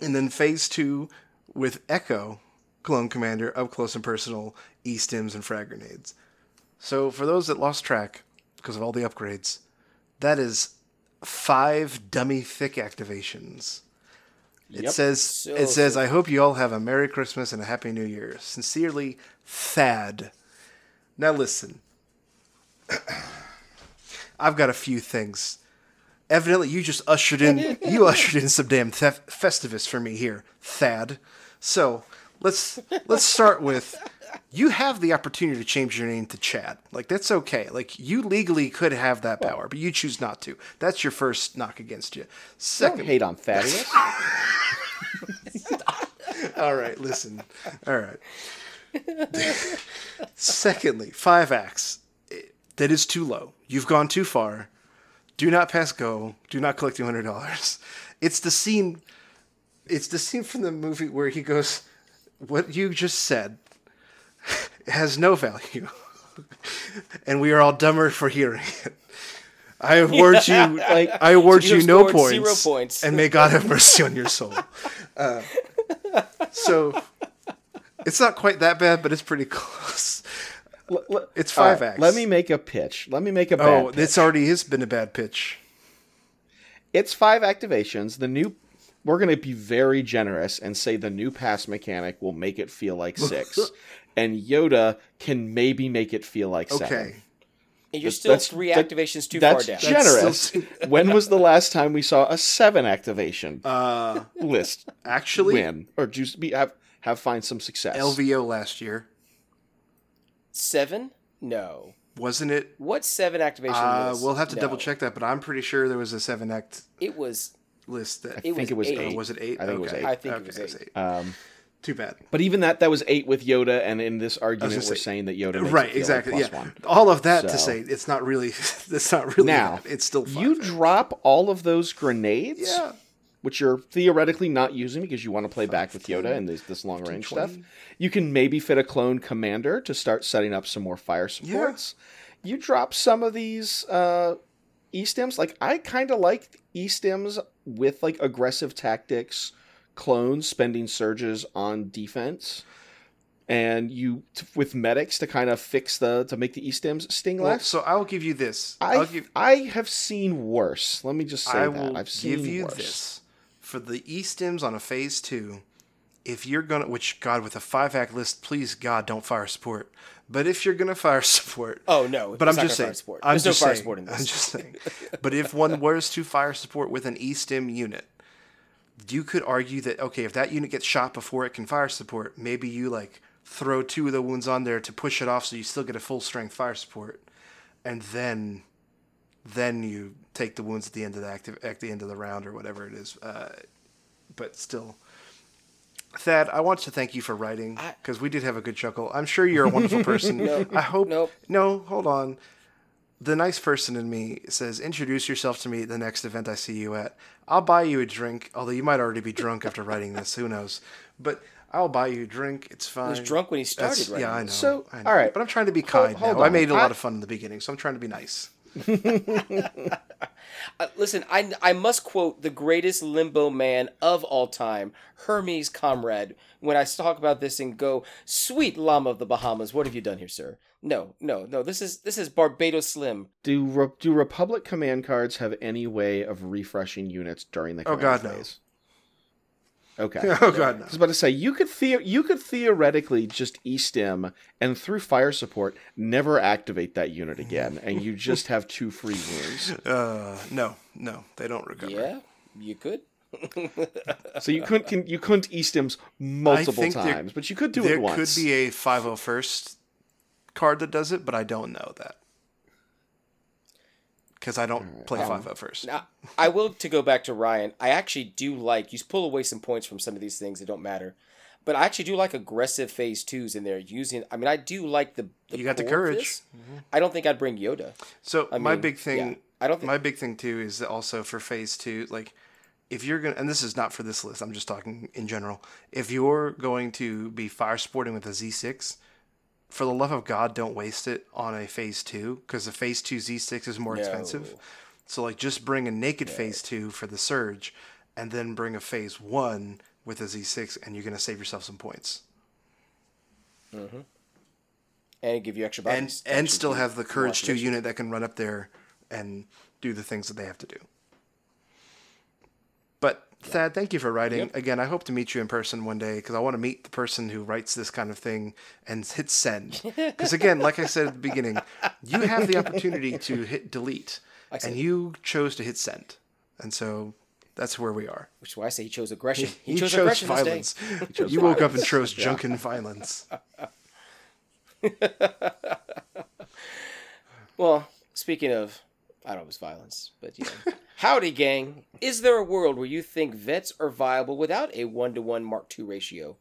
and then phase two with Echo, Clone Commander, up close and personal, E stims and frag grenades. So for those that lost track because of all the upgrades, that is five dummy thick activations. It Yep. says So it says I hope you all have a Merry Christmas and a Happy New Year. Sincerely, Thad. Now listen. I've got a few things. Evidently, you just ushered in you ushered in some damn thef- festivus for me here, Thad. So let's let's start with you have the opportunity to change your name to Chad. Like that's okay. Like you legally could have that power, but you choose not to. That's your first knock against you. Don't Second, hate on Thaddeus. all right, listen. All right. Secondly, five acts. That is too low. You've gone too far. Do not pass go. Do not collect two hundred dollars. It's the scene. It's the scene from the movie where he goes, "What you just said has no value, and we are all dumber for hearing it." I award you, like, I award you you, no points, zero points. and may God have mercy on your soul. Uh, so it's not quite that bad, but it's pretty close. It's All five right, acts. Let me make a pitch. Let me make a bad Oh, pitch. it's already has been a bad pitch. It's five activations. The new we're going to be very generous and say the new pass mechanic will make it feel like six. and Yoda can maybe make it feel like seven. Okay. And you're still that's- three that- activations too That's far down. generous. That's when was the last time we saw a seven activation Uh, list actually, win or just be have have find some success? LVO last year Seven? No. wasn't it? What seven activation Uh, list? we'll have to No. double check that, but I'm pretty sure there was a seven act It was. list that. I It think was it was eight. eight. Oh, was it eight? I think it was Okay. eight. I think it was eight. Um, Too bad. but even that that was eight with Yoda, and in this argument gonna we're say- saying that Yoda makes Right, it feel exactly. Like yeah, plus one. all of that to say it's not really. It's not really. Now, that. it's still five. You drop all of those grenades, yeah. Which you're theoretically not using because you want to play back with Yoda and this, this long range stuff. You can maybe fit a clone commander to start setting up some more fire supports. You drop some of these uh, E stims. Like I kind of like E stims with like aggressive tactics clones spending surges on defense. And you t- with medics to kind of fix the to make the E stims sting Well, less. so I'll give you this. I give. I have seen worse. Let me just say I that I've seen give you worse. this for the E stims on a phase two. If you're gonna, which God with a five act list, please God don't fire support. But if you're gonna fire support, Oh no! but I'm just saying. I'm There's just no fire saying, support in this. I'm just saying. But if one was to fire support with an E stim unit, you could argue that okay, if that unit gets shot before it can fire support, maybe you like throw two of the wounds on there to push it off, so you still get a full strength fire support, and then then you take the wounds at the end of the active at the end of the round or whatever it is. Uh, but still. Thad, I want to thank you for writing because we did have a good chuckle. I'm sure you're a wonderful person. I hope. Nope. No, hold on. The nice person in me says, "Introduce yourself to me at the next event I see you at. I'll buy you a drink. Although you might already be drunk after writing this. Who knows? But I'll buy you a drink. It's fine. was drunk when he started That's- writing Yeah, I know. So, I know. all right. but I'm trying to be kind hold now. I made a lot of fun in the beginning, so I'm trying to be nice. Uh, listen, I, I must quote the greatest limbo man of all time, Hermes Conrad, when I talk about this and go, "Sweet llama of the Bahamas, what have you done here, sir?" No, no, no. This is this is Barbados Slim. Do Re- do Republic command cards have any way of refreshing units during the Oh, command God, no. phase? Okay. oh God, no. I was about to say you could the- you could theoretically just e-stim and through fire support never activate that unit again, and you just have two free wounds. Uh, no, no, they don't recover. Yeah, you could. So you couldn't can, you couldn't e-stims multiple think there- times, but you could do it once. There could be a 501st card that does it, but I don't know that because I don't play Um, 501st. Now, I will to go back to Ryan. I actually do like you pull away some points from some of these things that don't matter, but I actually do like aggressive phase twos in there using. I mean, I do like the. the You got the courage. I don't think I'd bring Yoda. So I my mean, big thing, yeah. I don't think my big thing too is also for phase two, like if you're gonna, and this is not for this list, I'm just talking in general. If you're going to be fire sporting with a Z6, for the love of God, don't waste it on a phase two because the phase two Z6 is more expensive. So like just bring a naked phase two for the surge, and then bring a phase one with a Z6, and you're gonna save yourself some points. Mm-hmm. and give you extra and bodies. and still have the courage two activation. unit that can run up there and do the things that they have to do. Thad, thank you for writing. Yep. Again, I hope to meet you in person one day because I want to meet the person who writes this kind of thing and hit send. Because again, like I said at the beginning, you have the opportunity to hit delete, and you chose to hit send, and so that's where we are. Which is why I say he chose aggression. He, You chose, chose aggression this day. violence. You woke up and chose junk and violence. Well, speaking of, I don't know if it's violence, but you know. Howdy, gang. Is there a world where you think vets are viable without a one to one Mark II ratio?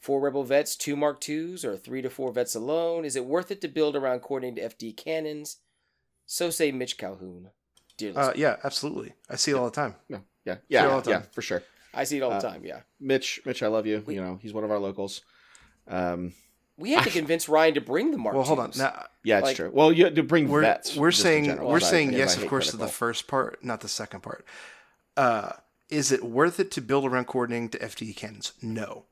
Four Rebel vets, two Mark IIs, or three to four vets alone? Is it worth it to build around according to FD cannons? So say Mitch Calhoun. Dear Uh, yeah, absolutely. I see it all the time. No, yeah, yeah, all the yeah, for sure. I see it all the uh, time, yeah. Mitch, Mitch, I love you. You know, he's one of our locals. Um, We have to convince Ryan to bring the Mark Well, hold on. Now, yeah, it's Like, true. Well, you had to bring we're vets. we're saying general, we're as I- saying yes, of hate course, to the first part, not the second part. Uh, is it worth it to build around coordinating to FD cannons? No,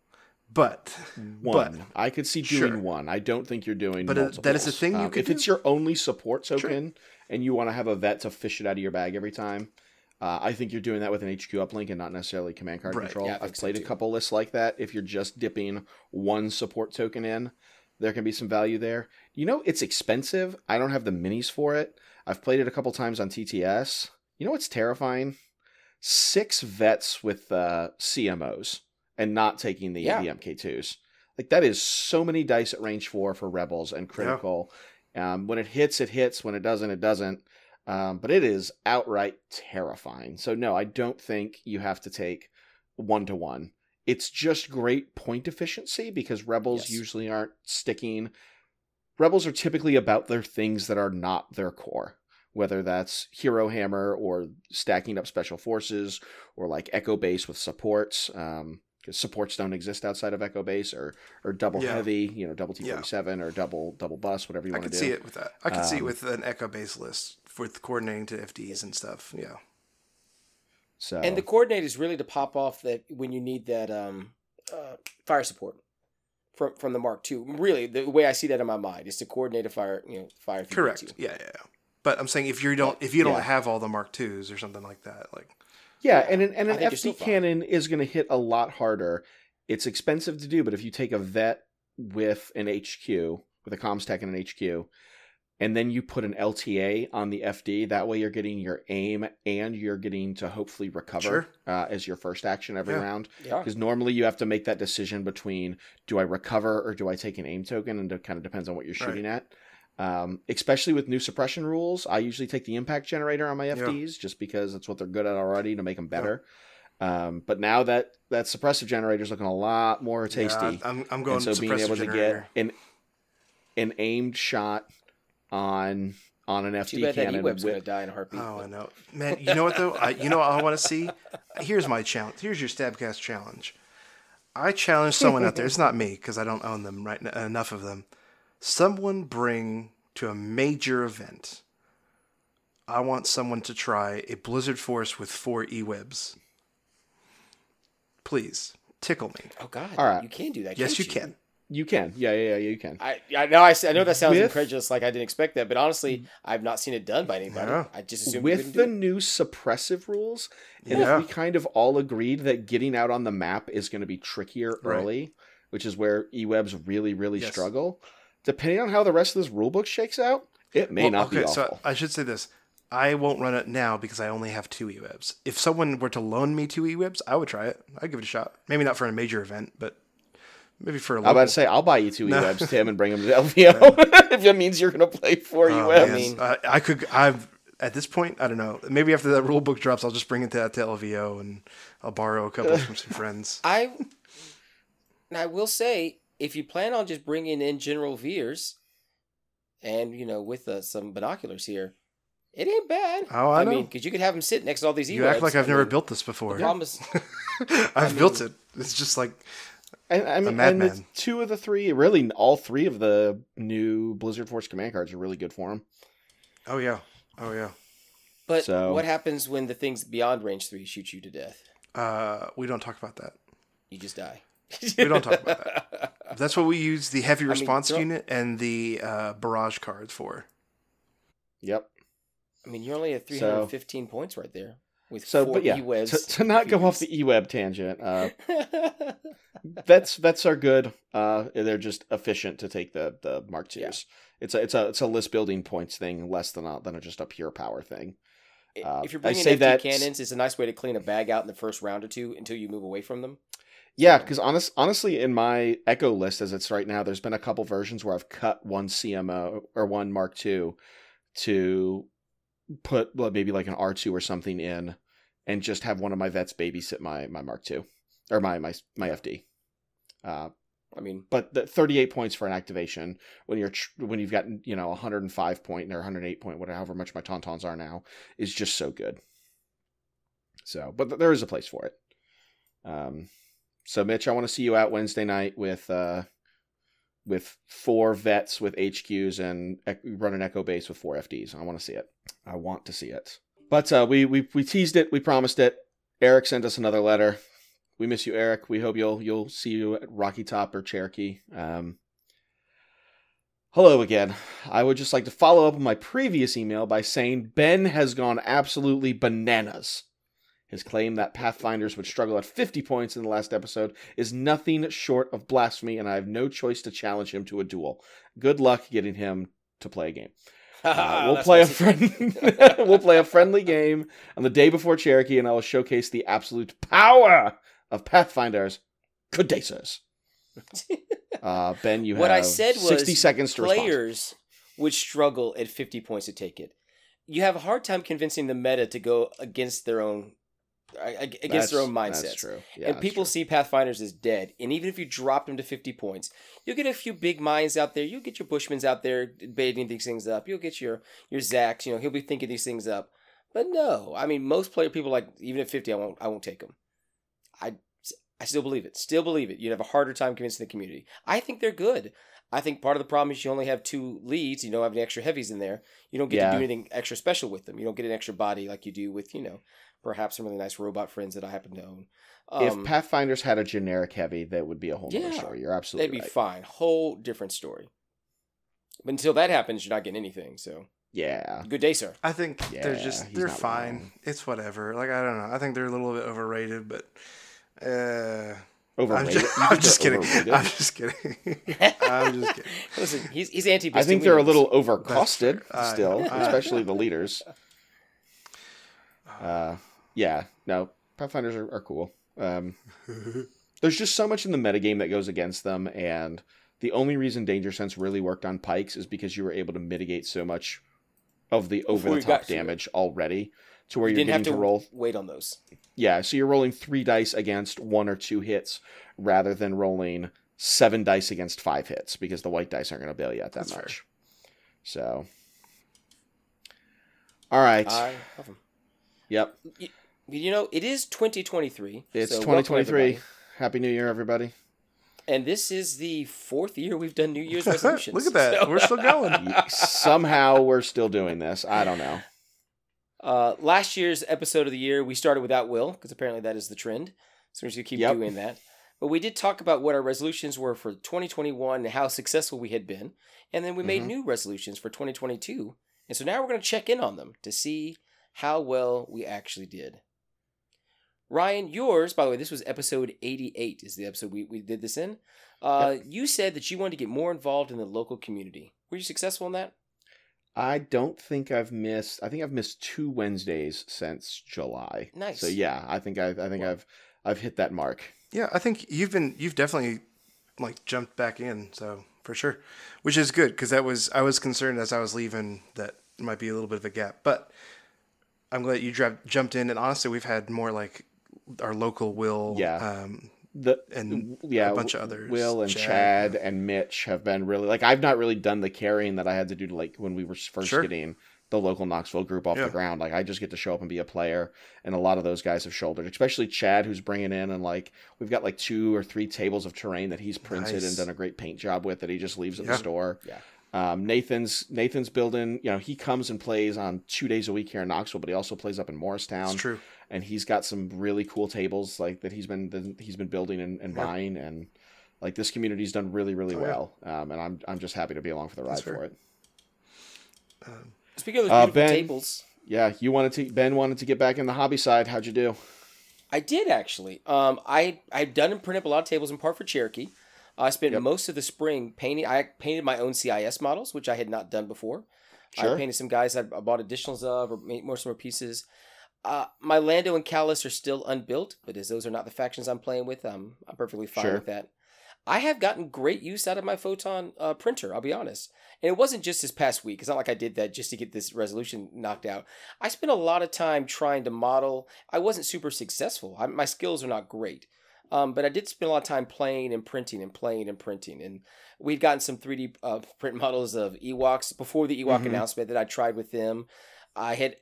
but one. but I could see doing Sure. one. I don't think you're doing. But, uh, that is a thing you Um, could If it's your only support token and you want to have a vet to fish it out of your bag every time, Uh, I think you're doing that with an HQ uplink and not necessarily command card Right, control. yeah, I've so played a couple lists like that. If you're just dipping one support token in, there can be some value there. You know, it's expensive. I don't have the minis for it. I've played it a couple times on TTS. You know what's terrifying? Six vets with uh, CMOs and not taking the, Yeah. the MK2s. Like that is so many dice at range four for rebels and critical. Um, when it hits, it hits. When it doesn't, it doesn't. Um, but it is outright terrifying. So no, I don't think you have to take one to one. It's just great point efficiency because rebels Yes. usually aren't sticking. Rebels are typically about their things that are not their core, whether that's hero hammer or stacking up special forces or like echo base with supports. Um, because supports don't exist outside of echo base or or double Yeah. heavy, you know, double T forty seven or double double bus, whatever you I want to do. I can see it with that. I could see it Um, with an echo Base list with coordinating to FDs and stuff. Yeah. So And the coordinate is really to pop off that when you need that um, uh, fire support from from the Mark II. Really, the way I see that in my mind is to coordinate a fire, you know, fire. if you need Correct. Yeah, yeah, yeah. But I'm saying if you don't if you don't Yeah. have all the Mark twos or something like that, like Yeah, and an, and an think you're still FD cannon is going to hit a lot harder. It's expensive to do, but if you take a vet with an HQ, with a comms tech and an HQ, and then you put an LTA on the FD, that way you're getting your aim and you're getting to hopefully recover Sure. uh, as your first action every Yeah. round. Yeah. Because normally you have to make that decision between do I recover or do I take an aim token, and it kind of depends on what you're Right. shooting at. Um, especially with new suppression rules, I usually take the impact generator on my Yeah. FDs just because that's what they're good at already to make them better. Um, but now that that suppressive generator is looking a lot more tasty, Yeah, I'm I'm going and so being suppressor able to generator. get an an aimed shot on on an FD Too bad that cannon E-Web's with- going to die in a heartbeat. Oh, but- I know, man. You know what though? I, you know what I want to see? Here's my challenge. Here's your Stabcast challenge. I challenge someone out there. It's not me because I don't own them right n- enough of them. Someone bring to a major event. I want someone to try a Blizzard Force with four E-webs. Please tickle me. Oh God! All right. You can do that. Yes, can't you can. You can, yeah, yeah, yeah, you can. I, I know I know that sounds With- incredulous, like I didn't expect that, but honestly, mm. I've not seen it done by anybody. Yeah. I just assumed with wouldn't the do it. new suppressive rules, and Yeah. if we kind of all agreed that getting out on the map is going to be trickier Right. early, which is where eWebs really, really Yes. struggle. Depending on how the rest of this rulebook shakes out, it may Well, not be awful. so I should say this. I won't run it now because I only have two E-webs. If someone were to loan me two E-webs, I would try it. I'd give it a shot. Maybe not for a major event, but maybe for a I'm local. about to say I'll buy you two No. eWebs, Tim, and bring them to LVO if that means you're going to play four Oh, eWebs. man. mean- I, I could. I've at this point. I don't know. Maybe after that rule book drops, I'll just bring it to, to LVO and I'll borrow a couple from some friends. I and I will say, if you plan on just bringing in General Veers, and you know, with uh, some binoculars here, it ain't bad. Oh, I know. mean, because you could have them sit next to all these. You act E-webs. like I've I never mean, built this before. is, I've built it. It's just like And I mean, and madman. two of the three, really, all three of the new Blizzard Force command cards are really good for him. oh yeah, oh yeah. but So- what happens when the things beyond range three shoot you to death? Uh, we don't talk about that. You just die. We don't talk about that. That's what we use the heavy mean, response throw- unit and the uh, barrage cards for. Yep. I mean, you're only at 315 points right there with So, four but yeah, E-webs. to, to not go off the eWeb tangent, uh, vets vets are good. Uh, they're just efficient to take the the Mark Yeah. twos. It's a it's a it's a list building points thing, less than a, than a, just a pure power thing. Uh, if you're bringing say FD that- cannons, it's a nice way to clean a bag out in the first round or two until you move away from them. Yeah, because honest, honestly, in my Echo list as it's right now, there's been a couple versions where I've cut one CMO or one Mark II to put maybe like an R two or something in, and just have one of my vets babysit my my Mark II or my my my FD. Uh, I mean, but the 38 points for an activation when you're tr- when you've got you know 105 point or 108 point whatever however much my tauntauns are now is just so good so but th- there is a place for it um so mitch i want to see you out wednesday night with uh with four vets with hqs and run an echo base with four fds i want to see it i want to see it but uh we we, we teased it we promised it eric sent us another letter we miss you, Eric. We hope you'll you'll see you at Rocky Top or Cherokee. Um, Hello again. I would just like to follow up on my previous email by saying Ben has gone absolutely bananas. His claim that Pathfinders would struggle at 50 points in the last episode is nothing short of blasphemy, and I have no choice to challenge him to a duel. Good luck getting him to play a game. Uh, we'll play a friend. we'll play a friendly game on the day before Cherokee, and I will showcase the absolute power of Pathfinders. Good day, sirs. Uh, ben, you what I said was 60 seconds to respond. players would struggle at 50 points to take it. You have a hard time convincing the meta to go against their own ag- against their own mindsets. That's true. Yeah, and people true. see Pathfinders as dead. And even if you drop them to 50 points, you'll get a few big minds out there. You'll get your Bushmans out there debating these things up. You'll get your your Zacks. You know, he'll be thinking these things up. But no, I mean, most player people like even at 50, I won't I won't take them. I I still believe it. Still believe it. You'd have a harder time convincing the community. I think they're good. I think part of the problem is you only have two leads. You don't have any extra heavies in there. You don't get Yeah. to do anything extra special with them. You don't get an extra body like you do with you know perhaps some really nice robot friends that I happen to own. if Um, Pathfinders had a generic heavy, that would be a whole other Yeah, story. You're absolutely They'd be right. fine. Whole different story. But until that happens, you're not getting anything. So yeah. good day, sir. I think they're just they're fine. wrong. It's whatever. Like I don't know. I think they're a little bit overrated, but uh, I'm Overrated. just, I'm just kidding. overrated? I'm just kidding. I'm just kidding. Listen, he's he's anti. I think they're a little overcosted fair. I still, know. I- especially the leaders. Uh, yeah, no, Pathfinders are, are cool. Um, there's just so much in the metagame that goes against them, and the only reason Danger Sense really worked on Pykes is because you were able to mitigate so much of the over the top to damage already to where You you're didn't have to to roll wait on those. Yeah, so you're rolling three dice against one or two hits rather than rolling seven dice against five hits because the white dice aren't going to bail you out that That's fair. much. So, all right. I love him. yep, You know, it is 2023. It's so 2023. Happy New Year, everybody. and this is the fourth year we've done New Year's resolutions. Look at that. So- We're still going. Somehow we're still doing this. I don't know. Uh, last year's episode of the year, we started without Will because apparently that is the trend. So we're just gonna keep Yep. doing that. But we did talk about what our resolutions were for 2021 and how successful we had been, and then we made Mhm. new resolutions for 2022. And so now we're gonna check in on them to see how well we actually did. Ryan, yours, by the way, this was episode 88, is the episode we, we did this in. Uh, You said that you wanted to get more involved in the local community. Were you successful in that? I don't think I've missed. I think I've missed two Wednesdays since July. Nice. So yeah, I think I, I think I've I've hit that mark. Yeah, I think you've been you've definitely like jumped back in, so for sure, which is good because that was I was concerned as I was leaving that might be a little bit of a gap, but I'm glad you dra- jumped in. And honestly, we've had more like our local Will, Yeah. um, the and yeah, a bunch of others, Will and Chad. Chad, and Mitch have been really like I've not really done the carrying that I had to do to like when we were first Sure. getting the local Knoxville group off Yeah. the ground. Like I just get to show up and be a player, and a lot of those guys have shouldered, especially Chad, who's bringing in and like we've got like two or three tables of terrain that he's printed and done a great paint job with that he just leaves at Yeah. the store. Yeah. Um, Nathan's Nathan's building. You know, he comes and plays on two days a week here in Knoxville, but he also plays up in Morristown it's true. and he's got some really cool tables like that he's been that he's been building and, and Yeah. buying and like this community's done really really Oh, yeah. well um, and I'm I'm just happy to be along for the ride for it. Um, Speaking of those Uh, Ben- tables, Yeah, you wanted to Ben wanted to get back in the hobby side. How'd you do? I did actually. Um, I I've done and printed up a lot of tables in part for Cherokee. I spent Yep. most of the spring painting. I painted my own CIS models, which I had not done before. Sure. I painted some guys I I bought additionals of, or made more some more pieces. Uh, my Lando and Kallus are still unbuilt, but as those are not the factions I'm playing with, I'm I'm perfectly fine Sure. with that. I have gotten great use out of my photon uh, printer. I'll be honest, and it wasn't just this past week. It's not like I did that just to get this resolution knocked out. I spent a lot of time trying to model. I wasn't super successful. I, my skills are not great, um, but I did spend a lot of time playing and printing and playing and printing. And we'd gotten some 3D uh, print models of Ewoks before the Ewok Mhm. announcement that I tried with them. I had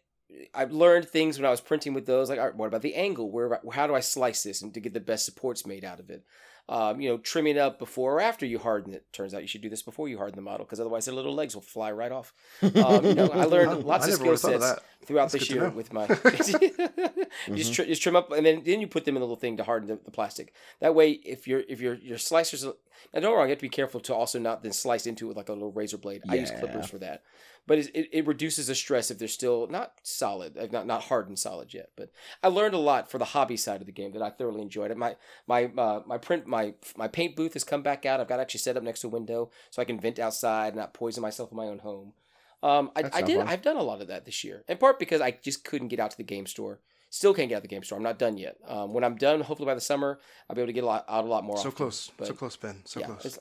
I learned things when I was printing with those. Like, all right, what about the angle? Where how do I slice this and to get the best supports made out of it? Um, you know, trimming up before or after you harden it. Turns out you should do this before you harden the model because otherwise the little legs will fly right off. Um, you know, I learned I lots of never skill thought of sets throughout That's this year. Mm-hmm. with my. just, tr- just trim up, and then then you put them in a little thing to harden the, the plastic. That way, if your if your your slicers, now don't wrong, you have to be careful to also not then slice into it with like a little razor blade. I use clippers for that, but it, it, reduces the stress if they're still not solid, not not hardened solid yet. But I learned a lot for the hobby side of the game that I thoroughly enjoyed. It. My my uh, my print my my paint booth has come back out. I've got it actually set up next to a window so I can vent outside and not poison myself in my own home. Um, I, I did. Fun. I've done a lot of that this year, in part because I just couldn't get out to the game store. Still can't get out to the game store. I'm not done yet. Um, when I'm done, hopefully by the summer, I'll be able to get a lot, out a lot more. So often. close, so close, Ben, so yeah, close.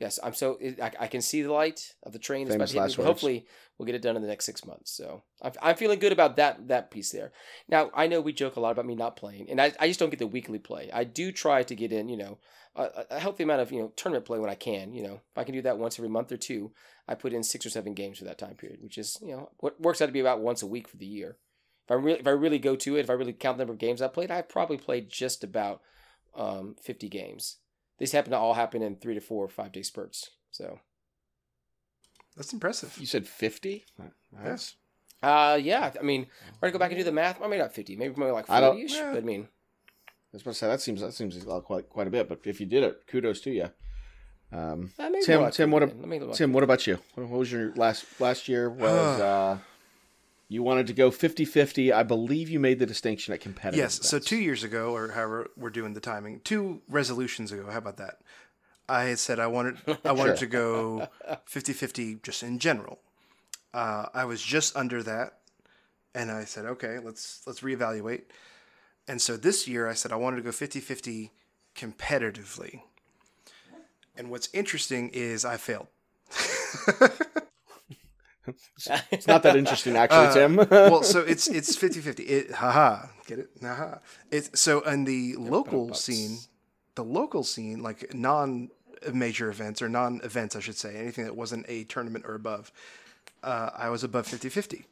Yes, I'm so I, I can see the light of the train. Famous last words. hopefully, we'll get it done in the next six months. So I'm, I'm feeling good about that that piece there. Now I know we joke a lot about me not playing, and I, I just don't get the weekly play. I do try to get in, you know, a, a healthy amount of you know tournament play when I can. You know, if I can do that once every month or two, I put in six or seven games for that time period, which is you know what works out to be about once a week for the year. If I really if I really go to it, if I really count the number of games I played, I probably played just about um, 50 games. These happen to all happen in three to four or five day spurts. So, That's impressive. You said fifty. Yes. uh, yeah, I mean, we're gonna go back and do the math. I mean, not 50, maybe more like I don't- 40 ish. yeah. But I mean, I was about to say that seems that seems like quite quite a bit, but if you did it, kudos to you. Um, uh, Tim, Tim, what, then. ab- Let me look. Tim, what about you? What, what was your last last year? Was uh, you wanted to go 50-50. I believe you made the distinction at competitive. Yes. So two years ago, or however we're doing the timing, two resolutions ago. How about that? I had said I wanted I wanted to go 50-50 just in general. Uh, I was just under that, and I said, okay, let's let's reevaluate. And so this year, I said I wanted to go 50-50 competitively. And what's interesting is I failed. it's not that interesting, actually, Tim. Uh, well, so it's it's 50-50. It haha, get it? Haha. It's so in the local scene, the local scene, like non major events or non events, I should say, anything that wasn't a tournament or above, uh, I was above 50-50,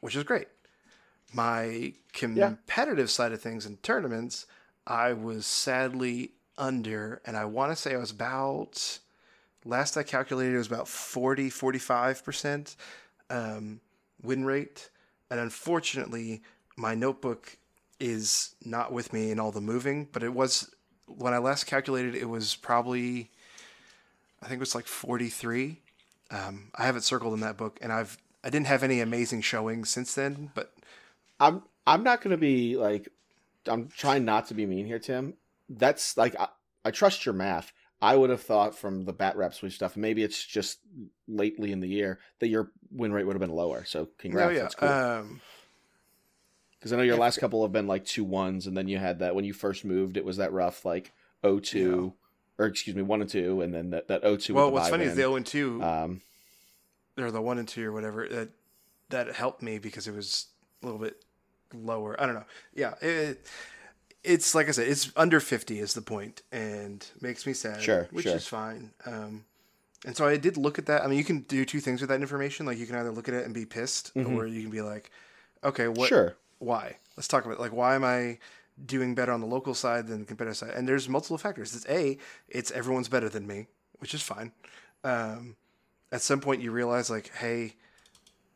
which is great. My competitive side of things in tournaments, I was sadly under, and I want to say I was about last I calculated it was about 40 45% um, win rate and unfortunately my notebook is not with me in all the moving but it was when i last calculated it was probably i think it was like 43 um, i have it circled in that book and i've i didn't have any amazing showings since then but I'm I'm not going to be like I'm trying not to be mean here, Tim. That's like I, I trust your math. I would have thought from the bat rep sweep stuff, maybe it's just lately in the year that your win rate would have been lower. So congrats, no yeah that's cool. um, Because I know your last couple have been like two ones, and then you had that when you first moved, it was that rough like 0-2, or excuse me, one and two, and then that that 0-2. well what's funny is the 0 and 2 um, or the 1 and 2 or whatever that that helped me because it was a little bit lower i don't know yeah it, it's like i said it's under 50 is the point and makes me sad Sure, which sure. is fine um and so i did look at that i mean you can do two things with that information like you can either look at it and be pissed or you can be like okay what Mm-hmm. sure. why let's talk about it. like why am i doing better on the local side than the competitive side and there's multiple factors it's a it's everyone's better than me which is fine um at some point you realize like hey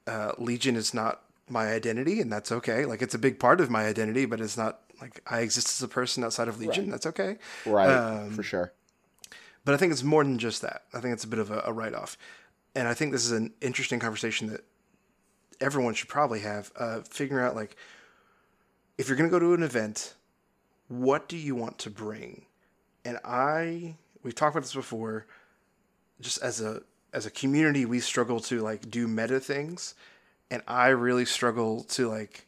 uh, legion is not my identity and that's okay like it's a big part of my identity but it's not like i exist as a person outside of legion that's okay Right, Um, for sure. but I think it's more than just that. I think it's a bit of a, a write off. And I think this is an interesting conversation that everyone should probably have. Uh, figuring out, like, if you're going to go to an event, what do you want to bring? And I, we've talked about this before, just as a, as a community, we struggle to like do meta things. And I really struggle to like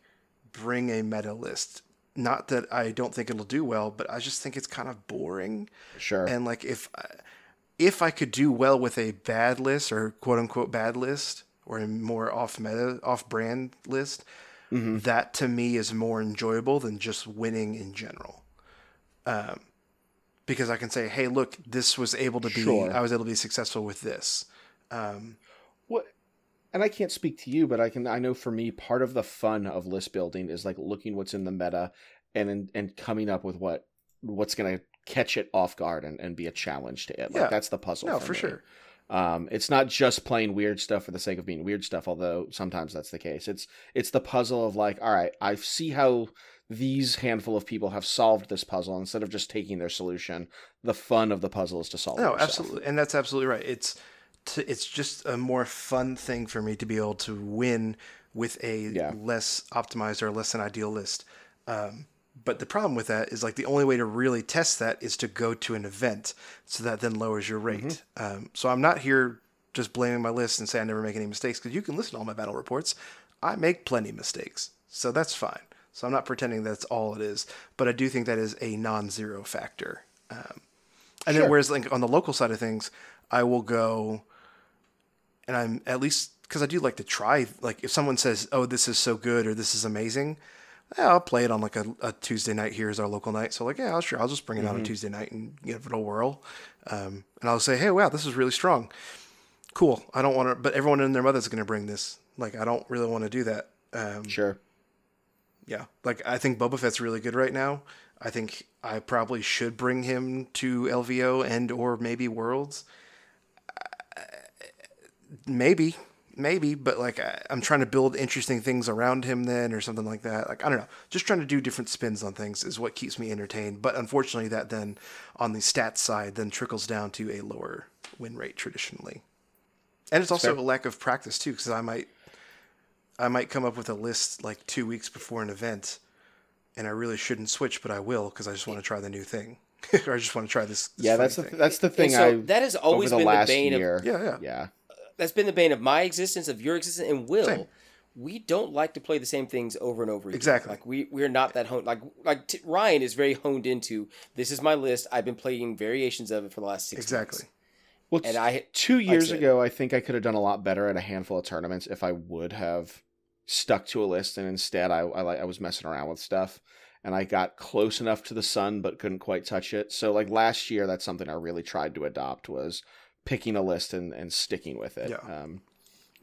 bring a meta list. Not that I don't think it'll do well, but I just think it's kind of boring. Sure. And like if if I could do well with a bad list or quote unquote bad list or a more off meta off brand list, that to me is more enjoyable than just winning in general. Um, because I can say, hey, look, this was able to be Sure. I was able to be successful with this. what and I can't speak to you, but I can I know for me part of the fun of list building is like looking what's in the meta and and coming up with what what's going to catch it off guard and, and be a challenge to it. Like Yeah. that's the puzzle. No, for, for sure. Um, it's not just playing weird stuff for the sake of being weird stuff, although sometimes that's the case. It's it's the puzzle of like, all right, I see how these handful of people have solved this puzzle instead of just taking their solution. The fun of the puzzle is to solve. it No, absolutely, and that's absolutely right. It's t- it's just a more fun thing for me to be able to win with a Yeah. less optimized or less than ideal list. Um, but the problem with that is like the only way to really test that is to go to an event, so that then lowers your rate. Um, so I'm not here just blaming my list and say I never make any mistakes because you can listen to all my battle reports. I make plenty of mistakes, so that's fine. So I'm not pretending that's all it is, but I do think that is a non-zero factor. Um, and then whereas like on the local side of things, I will go and I'm at least because I do like to try. Like if someone says, "Oh, this is so good" or "This is amazing," yeah, I'll play it on like a, a Tuesday night. Here's our local night, so like yeah, sure, I'll just bring it on a Tuesday night and give it a whirl. Um, and I'll say, "Hey, wow, this is really strong. Cool. I don't want to, but everyone and their mother's going to bring this. Like I don't really want to do that. Um, Sure. yeah, like I think Boba Fett's really good right now. I think I probably should bring him to LVO and or maybe Worlds. Maybe, maybe, but like I, I'm trying to build interesting things around him then or something like that. Like I don't know, just trying to do different spins on things is what keeps me entertained. But unfortunately, that then on the stats side then trickles down to a lower win rate traditionally, and it's also fair. a lack of practice too. Because I might I might come up with a list like two weeks before an event, and I really shouldn't switch, but I will because I just want to try the new thing, or I just want to try this. this Yeah, that's the thing. that's the thing. So I that has always over the been the last bane of- year. Yeah, yeah. yeah. That's been the bane of my existence, of your existence, and Will. Same. We don't like to play the same things over and over again. Exactly. Like we we're not that honed. Like like t- Ryan is very honed into. This is my list. I've been playing variations of it for the last six. exactly. Months. Well, And I two years said- ago, I think I could have done a lot better at a handful of tournaments if I would have stuck to a list, and instead I I, I was messing around with stuff, and I got close enough to the sun but couldn't quite touch it. So like last year, that's something I really tried to adopt was picking a list and and sticking with it. Yeah. Um,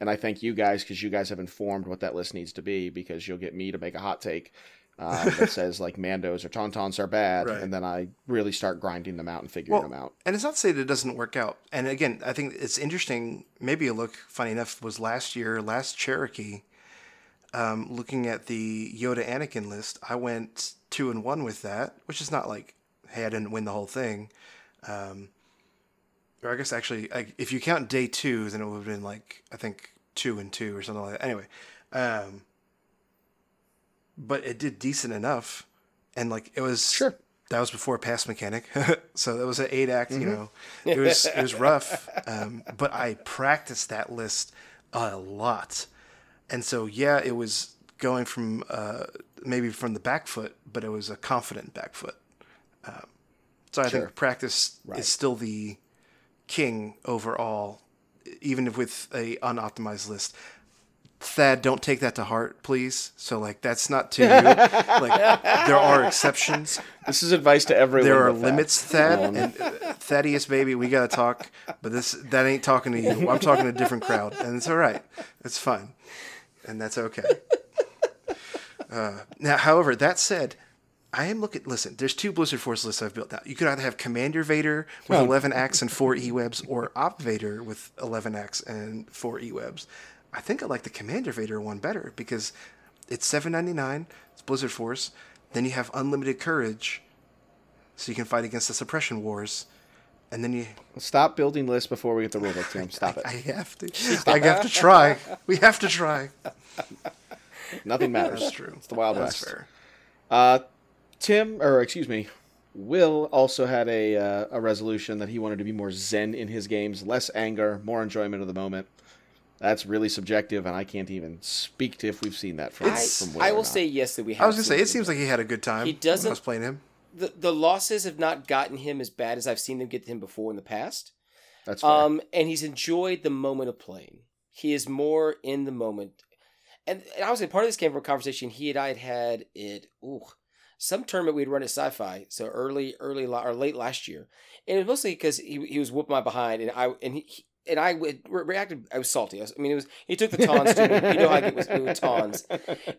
and I thank you guys because you guys have informed what that list needs to be because you'll get me to make a hot take. Uh, that says like Mandos or Tauntauns are bad, Right. and then I really start grinding them out and figuring Well, them out. and it's not to say that it doesn't work out. And again, I think it's interesting. Maybe a look, funny enough, was last year, last Cherokee. Um, looking at the Yoda Anakin list, I went two and one with that, which is not like, hey, I didn't win the whole thing. Um, or I guess actually, I, if you count day two, then it would have been like I think two and two or something like that. Anyway, um, but it did decent enough, and like it was Sure. That was before Pass Mechanic, so that was an eight act. You know, it was it was rough, um, but I practiced that list a lot, and so yeah, it was going from uh, maybe from the back foot, but it was a confident back foot. Um, so I Sure. think practice Right. is still the king overall, even if with a unoptimized list. Thad, don't take that to heart, please. So like that's not to you. like there are exceptions. This is advice to everyone. There are but that. limits, Thad and uh, Thaddeus, baby. We gotta talk, but this that ain't talking to you. I'm talking to a different crowd, and it's all right. It's fine, and that's okay. Uh, now, however, that said, I am looking. Listen, there's two Blizzard Force lists I've built out. You could either have Commander Vader with Oh. 11 acts and four E-webs, or Op Vader with 11 acts and four E-webs. I think I like the Commander Vader one better because it's 7.99. It's Blizzard Force. Then you have unlimited courage, so you can fight against the suppression wars. And then you, Stop building lists before we get the rulebook, Tim. Stop it. I have to, I have to try. We have to try. Nothing matters. That's true. It's the Wild That's West. fair. Uh, Tim, or excuse me, Will also had a uh, a resolution that he wanted to be more zen in his games, less anger, more enjoyment of the moment. That's really subjective, and I can't even speak to if we've seen that from, I, It's- from Will. I or will not. say yes that we have. I was gonna say it seems like he had a good time. He when I doesn't- was playing him. the the losses have not gotten him as bad as I've seen them get to him before in the past. that's fair. Um, and he's enjoyed the moment of playing. He is more in the moment. And, and I was part of this came from a conversation he and I had had it. Ooh, some tournament we'd run at Sci-Fi, so early, early or late last year, and it was mostly because he, he was whooping my behind, and I and he, and I would re- reacted. I was salty. I, was, I mean, it was he took the tawns to me. You know how I get with, with tawns,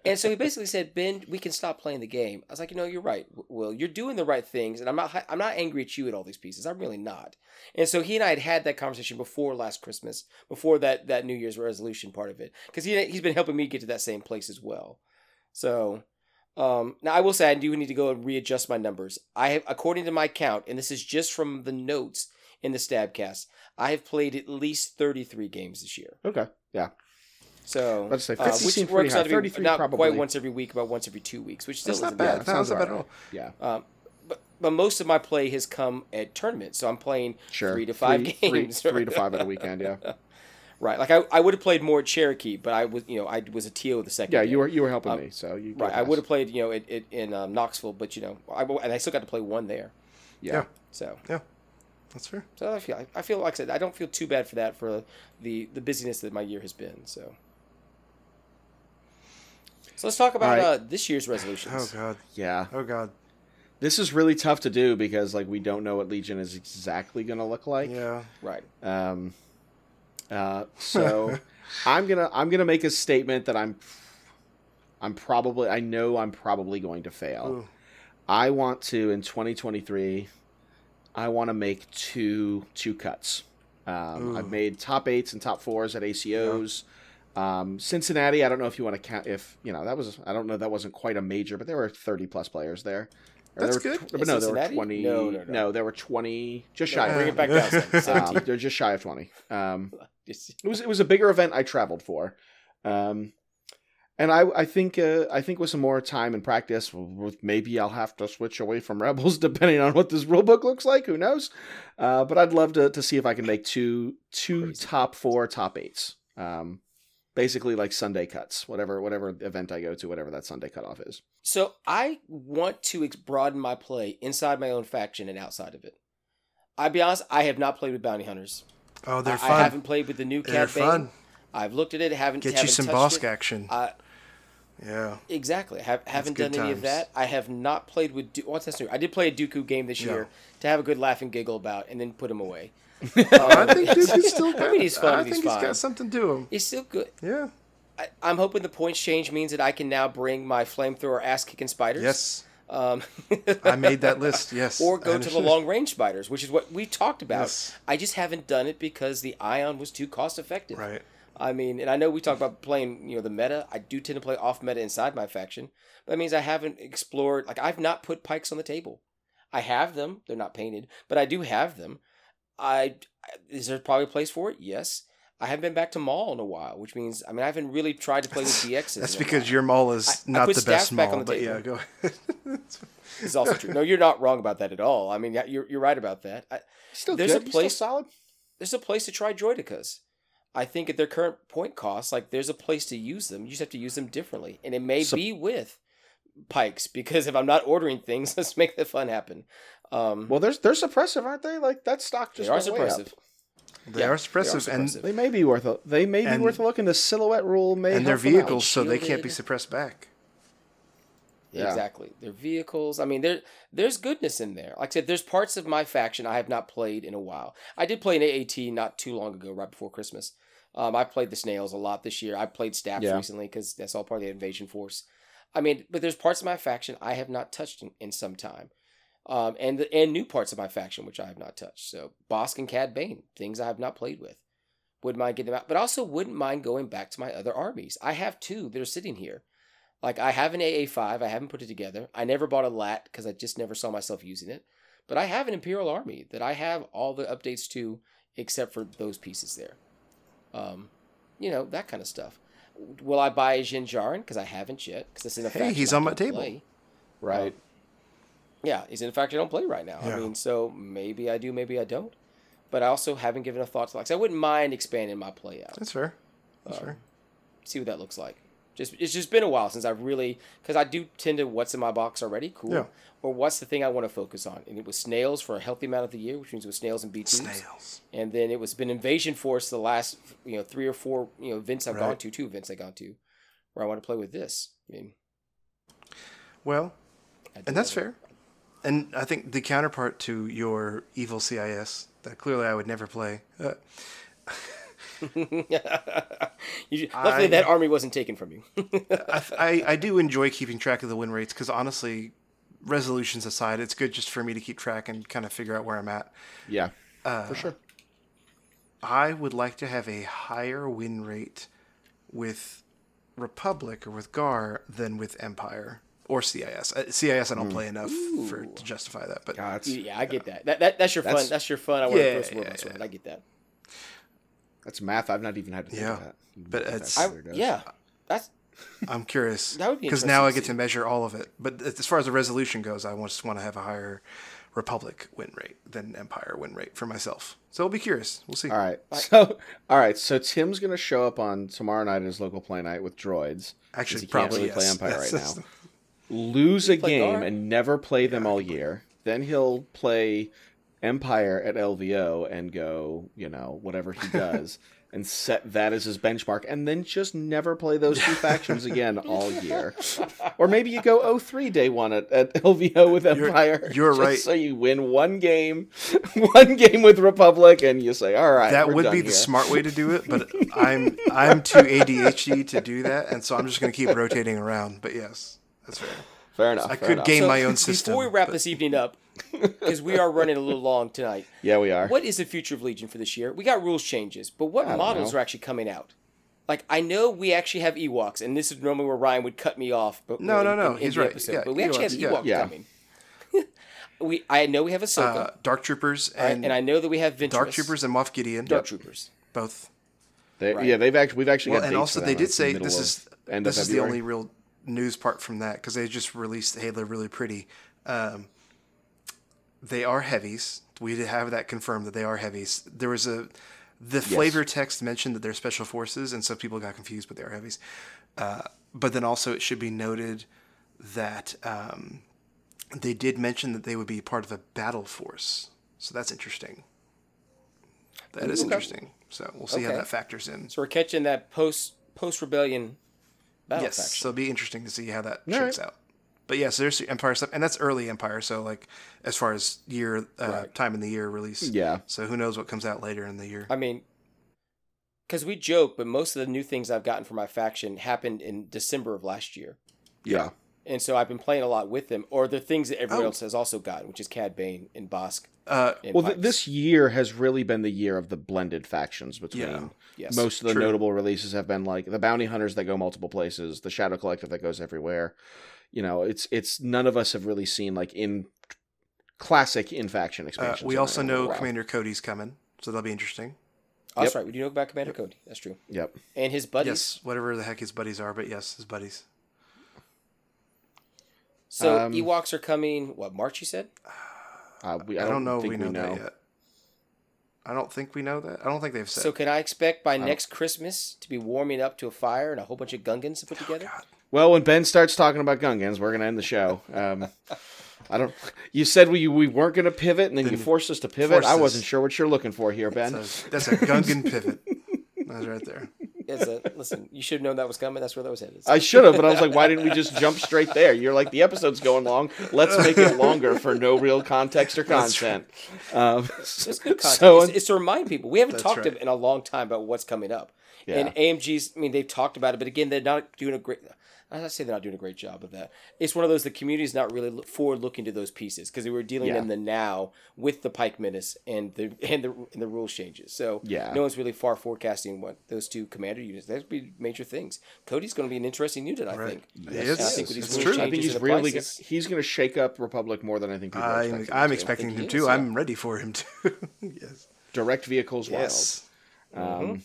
and so he basically said, "Ben, we can stop playing the game." I was like, "You know, you're right, Will. You're doing the right things, and I'm not. I'm not angry at you at all these pieces. I'm really not." And so he and I had had that conversation before last Christmas, before that that New Year's resolution part of it, because he he's been helping me get to that same place as well. So. Um, now I will say I do need to go and readjust my numbers. I have, according to my count, and this is just from the notes in the Stabcast, I have played at least 33 games this year. Okay. Yeah. So, Let's say uh, which seems works out to be 33 not probably. quite once every week, about once every two weeks, which still That's not bad. bad. That sounds was not bad about at all. Yeah. Um, but but most of my play has come at tournaments, so I'm playing Sure. three to five Three- three- games. three to five at a weekend. Yeah. right. Like I, I would have played more at Cherokee, but I was you know I was a TO the second. Yeah. day. You were you were helping Um, me, so you right. I would have played you know it, it, in um, Knoxville, but you know I and I still got to play one there. Yeah. Yeah. So That's fair. so I feel I feel like I said I don't feel too bad for that for the the busyness that my year has been. So. So let's talk about All right. uh, this year's resolutions. Oh god. Yeah. Oh god. This is really tough to do because like we don't know what Legion is exactly going to look like. Yeah. Right. Um, uh, so I'm gonna I'm gonna make a statement that I'm I'm probably I know I'm probably going to fail. Ooh. I want to in 2023. I want to make two two cuts. Um, I've made top eights and top fours at ACOs. Um, Cincinnati, I don't know if you want to count. If you know that was, I don't know that wasn't quite a major, but there were 30 plus players there. Or That's there were good. tw- but In no, there were 20. No, no, no. there were 20, just No, shy. bring it back down. Um, they're just shy of 20. It was it was a bigger event I traveled for, um, and I I think uh, I think with some more time and practice, maybe I'll have to switch away from Rebels depending on what this rule book looks like. Who knows? Uh, but I'd love to to see if I can make two two Crazy. top four, top eights. Um, basically like Sunday cuts, whatever whatever event I go to, whatever that Sunday cutoff is. So I want to ex- broaden my play inside my own faction and outside of it. I'll be honest, I have not played with bounty hunters. Oh, they're I, fun. I haven't played with the new campaign. they're Bane. fun. I've looked at it, haven't Get you haven't some touched boss it. action. Uh, yeah. exactly. I have, haven't good done any of that. I have not played with. Du- What's that? new? I did play a Dooku game this Yeah. year to have a good laugh and giggle about, and then put him away. I think is still good. I mean, he's fun. I think he's he's got something to him. He's still good. Yeah. I, I'm hoping the points change means that I can now bring my flamethrower ass kicking spiders. Yes. Um, I made that list. Yes. or go to the long range spiders, which is what we talked about. Yes. I just haven't done it because the ion was too cost effective. Right. I mean, and I know we talk about playing, you know, the meta. I do tend to play off meta inside my faction, but that means I haven't explored. Like I've not put Pykes on the table. I have them; they're not painted, but I do have them. I is there probably a place for it? Yes. I haven't been back to Maul in a while, which means I mean I haven't really tried to play with DXs. That's because your Maul is I- I not put the best staff back on Maul, the but yeah, go ahead. Is also true. No, you're not wrong about that at all. I mean, yeah, you're you're right about that. I, Still There's a good. Still place- solid. there's a place to try droidekas. I think at their current point cost, like there's a place to use them. You just have to use them differently, and it may So- be with Pykes because if I'm not ordering things, let's make the fun happen. Um, Well, there's they're suppressive, aren't they? Like that stock they just are went way up. suppressive. They are suppressive, and. They may be worth a they may be worth a look. And the silhouette rule may and their help them out. vehicles, so they can't be suppressed back. Yeah. Exactly. Their vehicles. I mean, there there's goodness in there. Like I said, there's parts of my faction I have not played in a while. I did play an AAT not too long ago, right before Christmas. Um, I played the snails a lot this year. I played staffs Yeah. recently because that's all part of the invasion force. I mean, but there's parts of my faction I have not touched in, in some time, um, and the, and new parts of my faction which I have not touched. So Bossk and Cad Bane, things I have not played with. Wouldn't mind getting them out, but also wouldn't mind going back to my other armies. I have two that are sitting here. Like I have an AA5, I haven't put it together. I never bought a LAAT because I just never saw myself using it. But I have an Imperial Army that I have all the updates to, except for those pieces there. Um, you know that kind of stuff. Will I buy a Din Djarin? Because I haven't yet. Because it's in a Hey, he's on my table. play. right. Yeah, he's in fact I don't play right now. Yeah. I mean, so maybe I do, maybe I don't. But I also haven't given a thought to like. So I wouldn't mind expanding my play out. That's fair. That's Um, fair. see what that looks like. Just it's just been a while since I've really because I do tend to what's in my box already, cool. Yeah. Or what's the thing I want to focus on, and it was snails for a healthy amount of the year, which means it was snails and B tubes. Snails. And then it was been invasion force the last you know three or four you know events I've gone to, two events I've gone to, where I want to play with this. I mean, Well, and that's fair. And I think the counterpart to your evil CIS that clearly I would never play. Uh, You- luckily, I- that army wasn't taken from you. I, I, I do enjoy keeping track of the win rates because honestly, resolutions aside, it's good just for me to keep track and kind of figure out where I'm at. Yeah, Uh, for sure. I would like to have a higher win rate with Republic or with GAR than with Empire or CIS. Uh, CIS I don't play enough for to justify that, but God, yeah, I get that. That, that that's your fun. That's- That's your fun. I want Yeah, to throw some yeah, robots yeah. I get that. that's math. I've not even had to think Yeah, of that. but it's- I, yeah, that's I'm curious That would be because now I get to to measure all of it. But as far as the resolution goes, I just want to have a higher Republic win rate than Empire win rate for myself. So I'll be curious. We'll see. All right. So, all right. So Tim's gonna show up on tomorrow night at his local play night with droids. Actually, he can't probably really yes. play Empire That's- right that's now. Lose a play game Gar? and never play them all year. Then he'll play Empire at LVO and go, you know, whatever he does, and set that as his benchmark, and then just never play those two factions again all year. Or maybe you go 03 day one at, at LVO with Empire. you're just right. So you win one game, one game with Republic, and you say, all right, that would be the smart way to do it, but I'm I'm too ADHD to do that, and so I'm just going to keep rotating around. But yes, that's fair. Fair enough. I fair could enough. game So, my own system. Before we wrap but- this evening up, because we are running a little long tonight, Yeah, we are. what is the future of Legion for this year? We got rules changes, but what models know. are actually coming out? Like I know we actually have Ewoks, and this is normally where Ryan would cut me off. But No, in- no, no, in- in he's the right. episode. Yeah, but we actually have Ewoks, yeah. Ewok Yeah. coming. we I know we have Ahsoka, uh, Dark Troopers right? and, and I know that we have Ventress, Dark Troopers and Moff Gideon, Dark Troopers. both. They, Right. Yeah, they've actually we've actually Well, got and dates also for they them. did It's the say middle this of- is end this of is the only real news part from that because they just released Hey, they're really pretty. Um, they are heavies. We did have that confirmed that they are heavies. There was a the flavor text mentioned that they're special forces, and so people got confused, but they are heavies. Uh, but then also it should be noted that um, they did mention that they would be part of a battle force, so that's interesting. That is interesting. So we'll see how that factors in. So we're catching that post post rebellion battle yes, faction. so it'll be interesting to see how that All shakes right. out. But yes, there's Empire stuff, and that's early Empire. So like, as far as year uh, time in the year release, Yeah. So who knows what comes out later in the year? I mean, because we joke, but most of the new things I've gotten for my faction happened in December of last year. Yeah. And so I've been playing a lot with them, or the things that everyone Oh. else has also gotten, which is Cad Bane and Bossk. Uh, And Well, th- this year has really been the year of the blended factions between. Yeah. Yes. Most of the True. notable releases have been like the bounty hunters that go multiple places, the shadow collective that goes everywhere. You know, it's it's none of us have really seen like in classic in faction uh, expansions. we also know while. Commander Cody's coming, so that'll be interesting. Oh, that's Yep. right. We do know about Commander Cody. That's true. Yep. And his buddies. Yes, whatever the heck his buddies are, but yes, his buddies. So Um, Ewoks are coming. What March? You said. Uh, we, I, don't know if think we know, that yet. I don't think we know that. I don't think they've said. So can I expect by next Christmas to be warming up to a fire and a whole bunch of Gungans to put together? God. Well, when Ben starts talking about Gungans, we're gonna end the show. Um, I don't. You said we we weren't gonna pivot, and then, you forced us to pivot. forced I wasn't sure what you're looking for here, Ben. That's a, that's a Gungan pivot. That's right there. It's a, listen, you should have known that was coming. That's where that was headed. I should have, but I was like, why didn't we just jump straight there? You're like, the episode's going long. Let's make it longer for no real context or content. Um, It's good content. so, it's, it's to remind people. We haven't talked right. in a long time about what's coming up. Yeah. And AMG's, I mean, they've talked about it, but again, they're not doing a great. I say they're not doing a great job of that. It's one of those the community's not really look- forward looking to those pieces because they were dealing Yeah. in the now with the Pyke Menace and the and the and the rules changes. So Yeah. no one's really far forecasting what those two commander units. That'd be major things. Cody's going to be an interesting unit, I Right. think. He And is. I think with It's true. I think he's and the really prices- he's going to shake up Republic more than I think people are I'm, expecting. I'm him to. expecting him he to. is, yeah. I'm ready for him to. yes. direct vehicles wild. Yes. Um,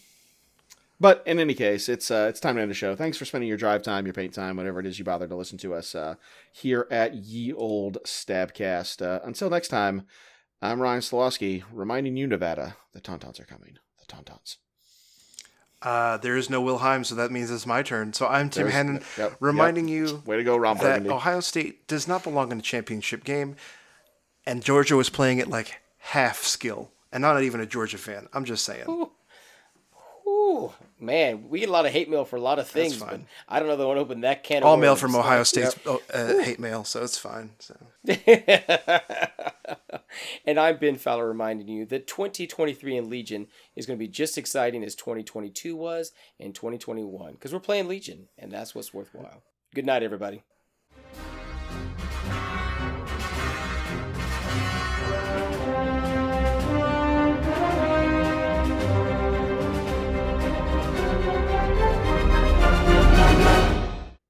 But in any case, it's uh, it's time to end the show. Thanks for spending your drive time, your paint time, whatever it is you bother to listen to us uh, here at Ye Old Stabcast. Uh, until next time, I'm Ryan Slawski, reminding you, Nevada, the Tauntauns are coming. The Tauntauns. Uh, there is no Wilhelm, so that means it's my turn. So I'm Tim There's- Hannon, yep, reminding you Way to go, Ron that Burgundy. Ohio State does not belong in a championship game, and Georgia was playing it like half skill, and not even a Georgia fan. I'm just saying. Ooh, man, we get a lot of hate mail for a lot of things, but fine. I don't know that I want to open that can. of All mail from Ohio State's oh, uh, hate mail, so it's fine. So And I'm Ben Fowler reminding you that 2023 in Legion is going to be just as exciting as 2022 was and 2021 because we're playing Legion and that's what's worthwhile. Good night, everybody.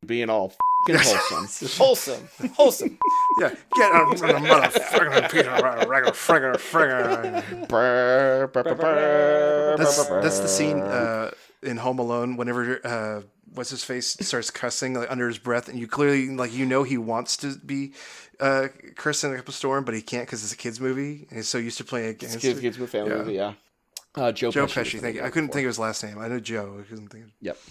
Being all fing wholesome. Wholesome. Wholesome. Yeah, get a motherfucking piece of regular frigger frigger. That's that's the scene uh, in Home Alone whenever uh, what's his face starts cussing like under his breath, and you clearly like you know he wants to be uh, cursing up a storm, but he can't because it's a kids movie, and he's so used to playing against Kids, kids with family Yeah. movie, yeah. Uh, Joe, Joe Pesci. Pesci, thank you. I couldn't before. think of his last name. I know Joe. I couldn't think. Of... Yep.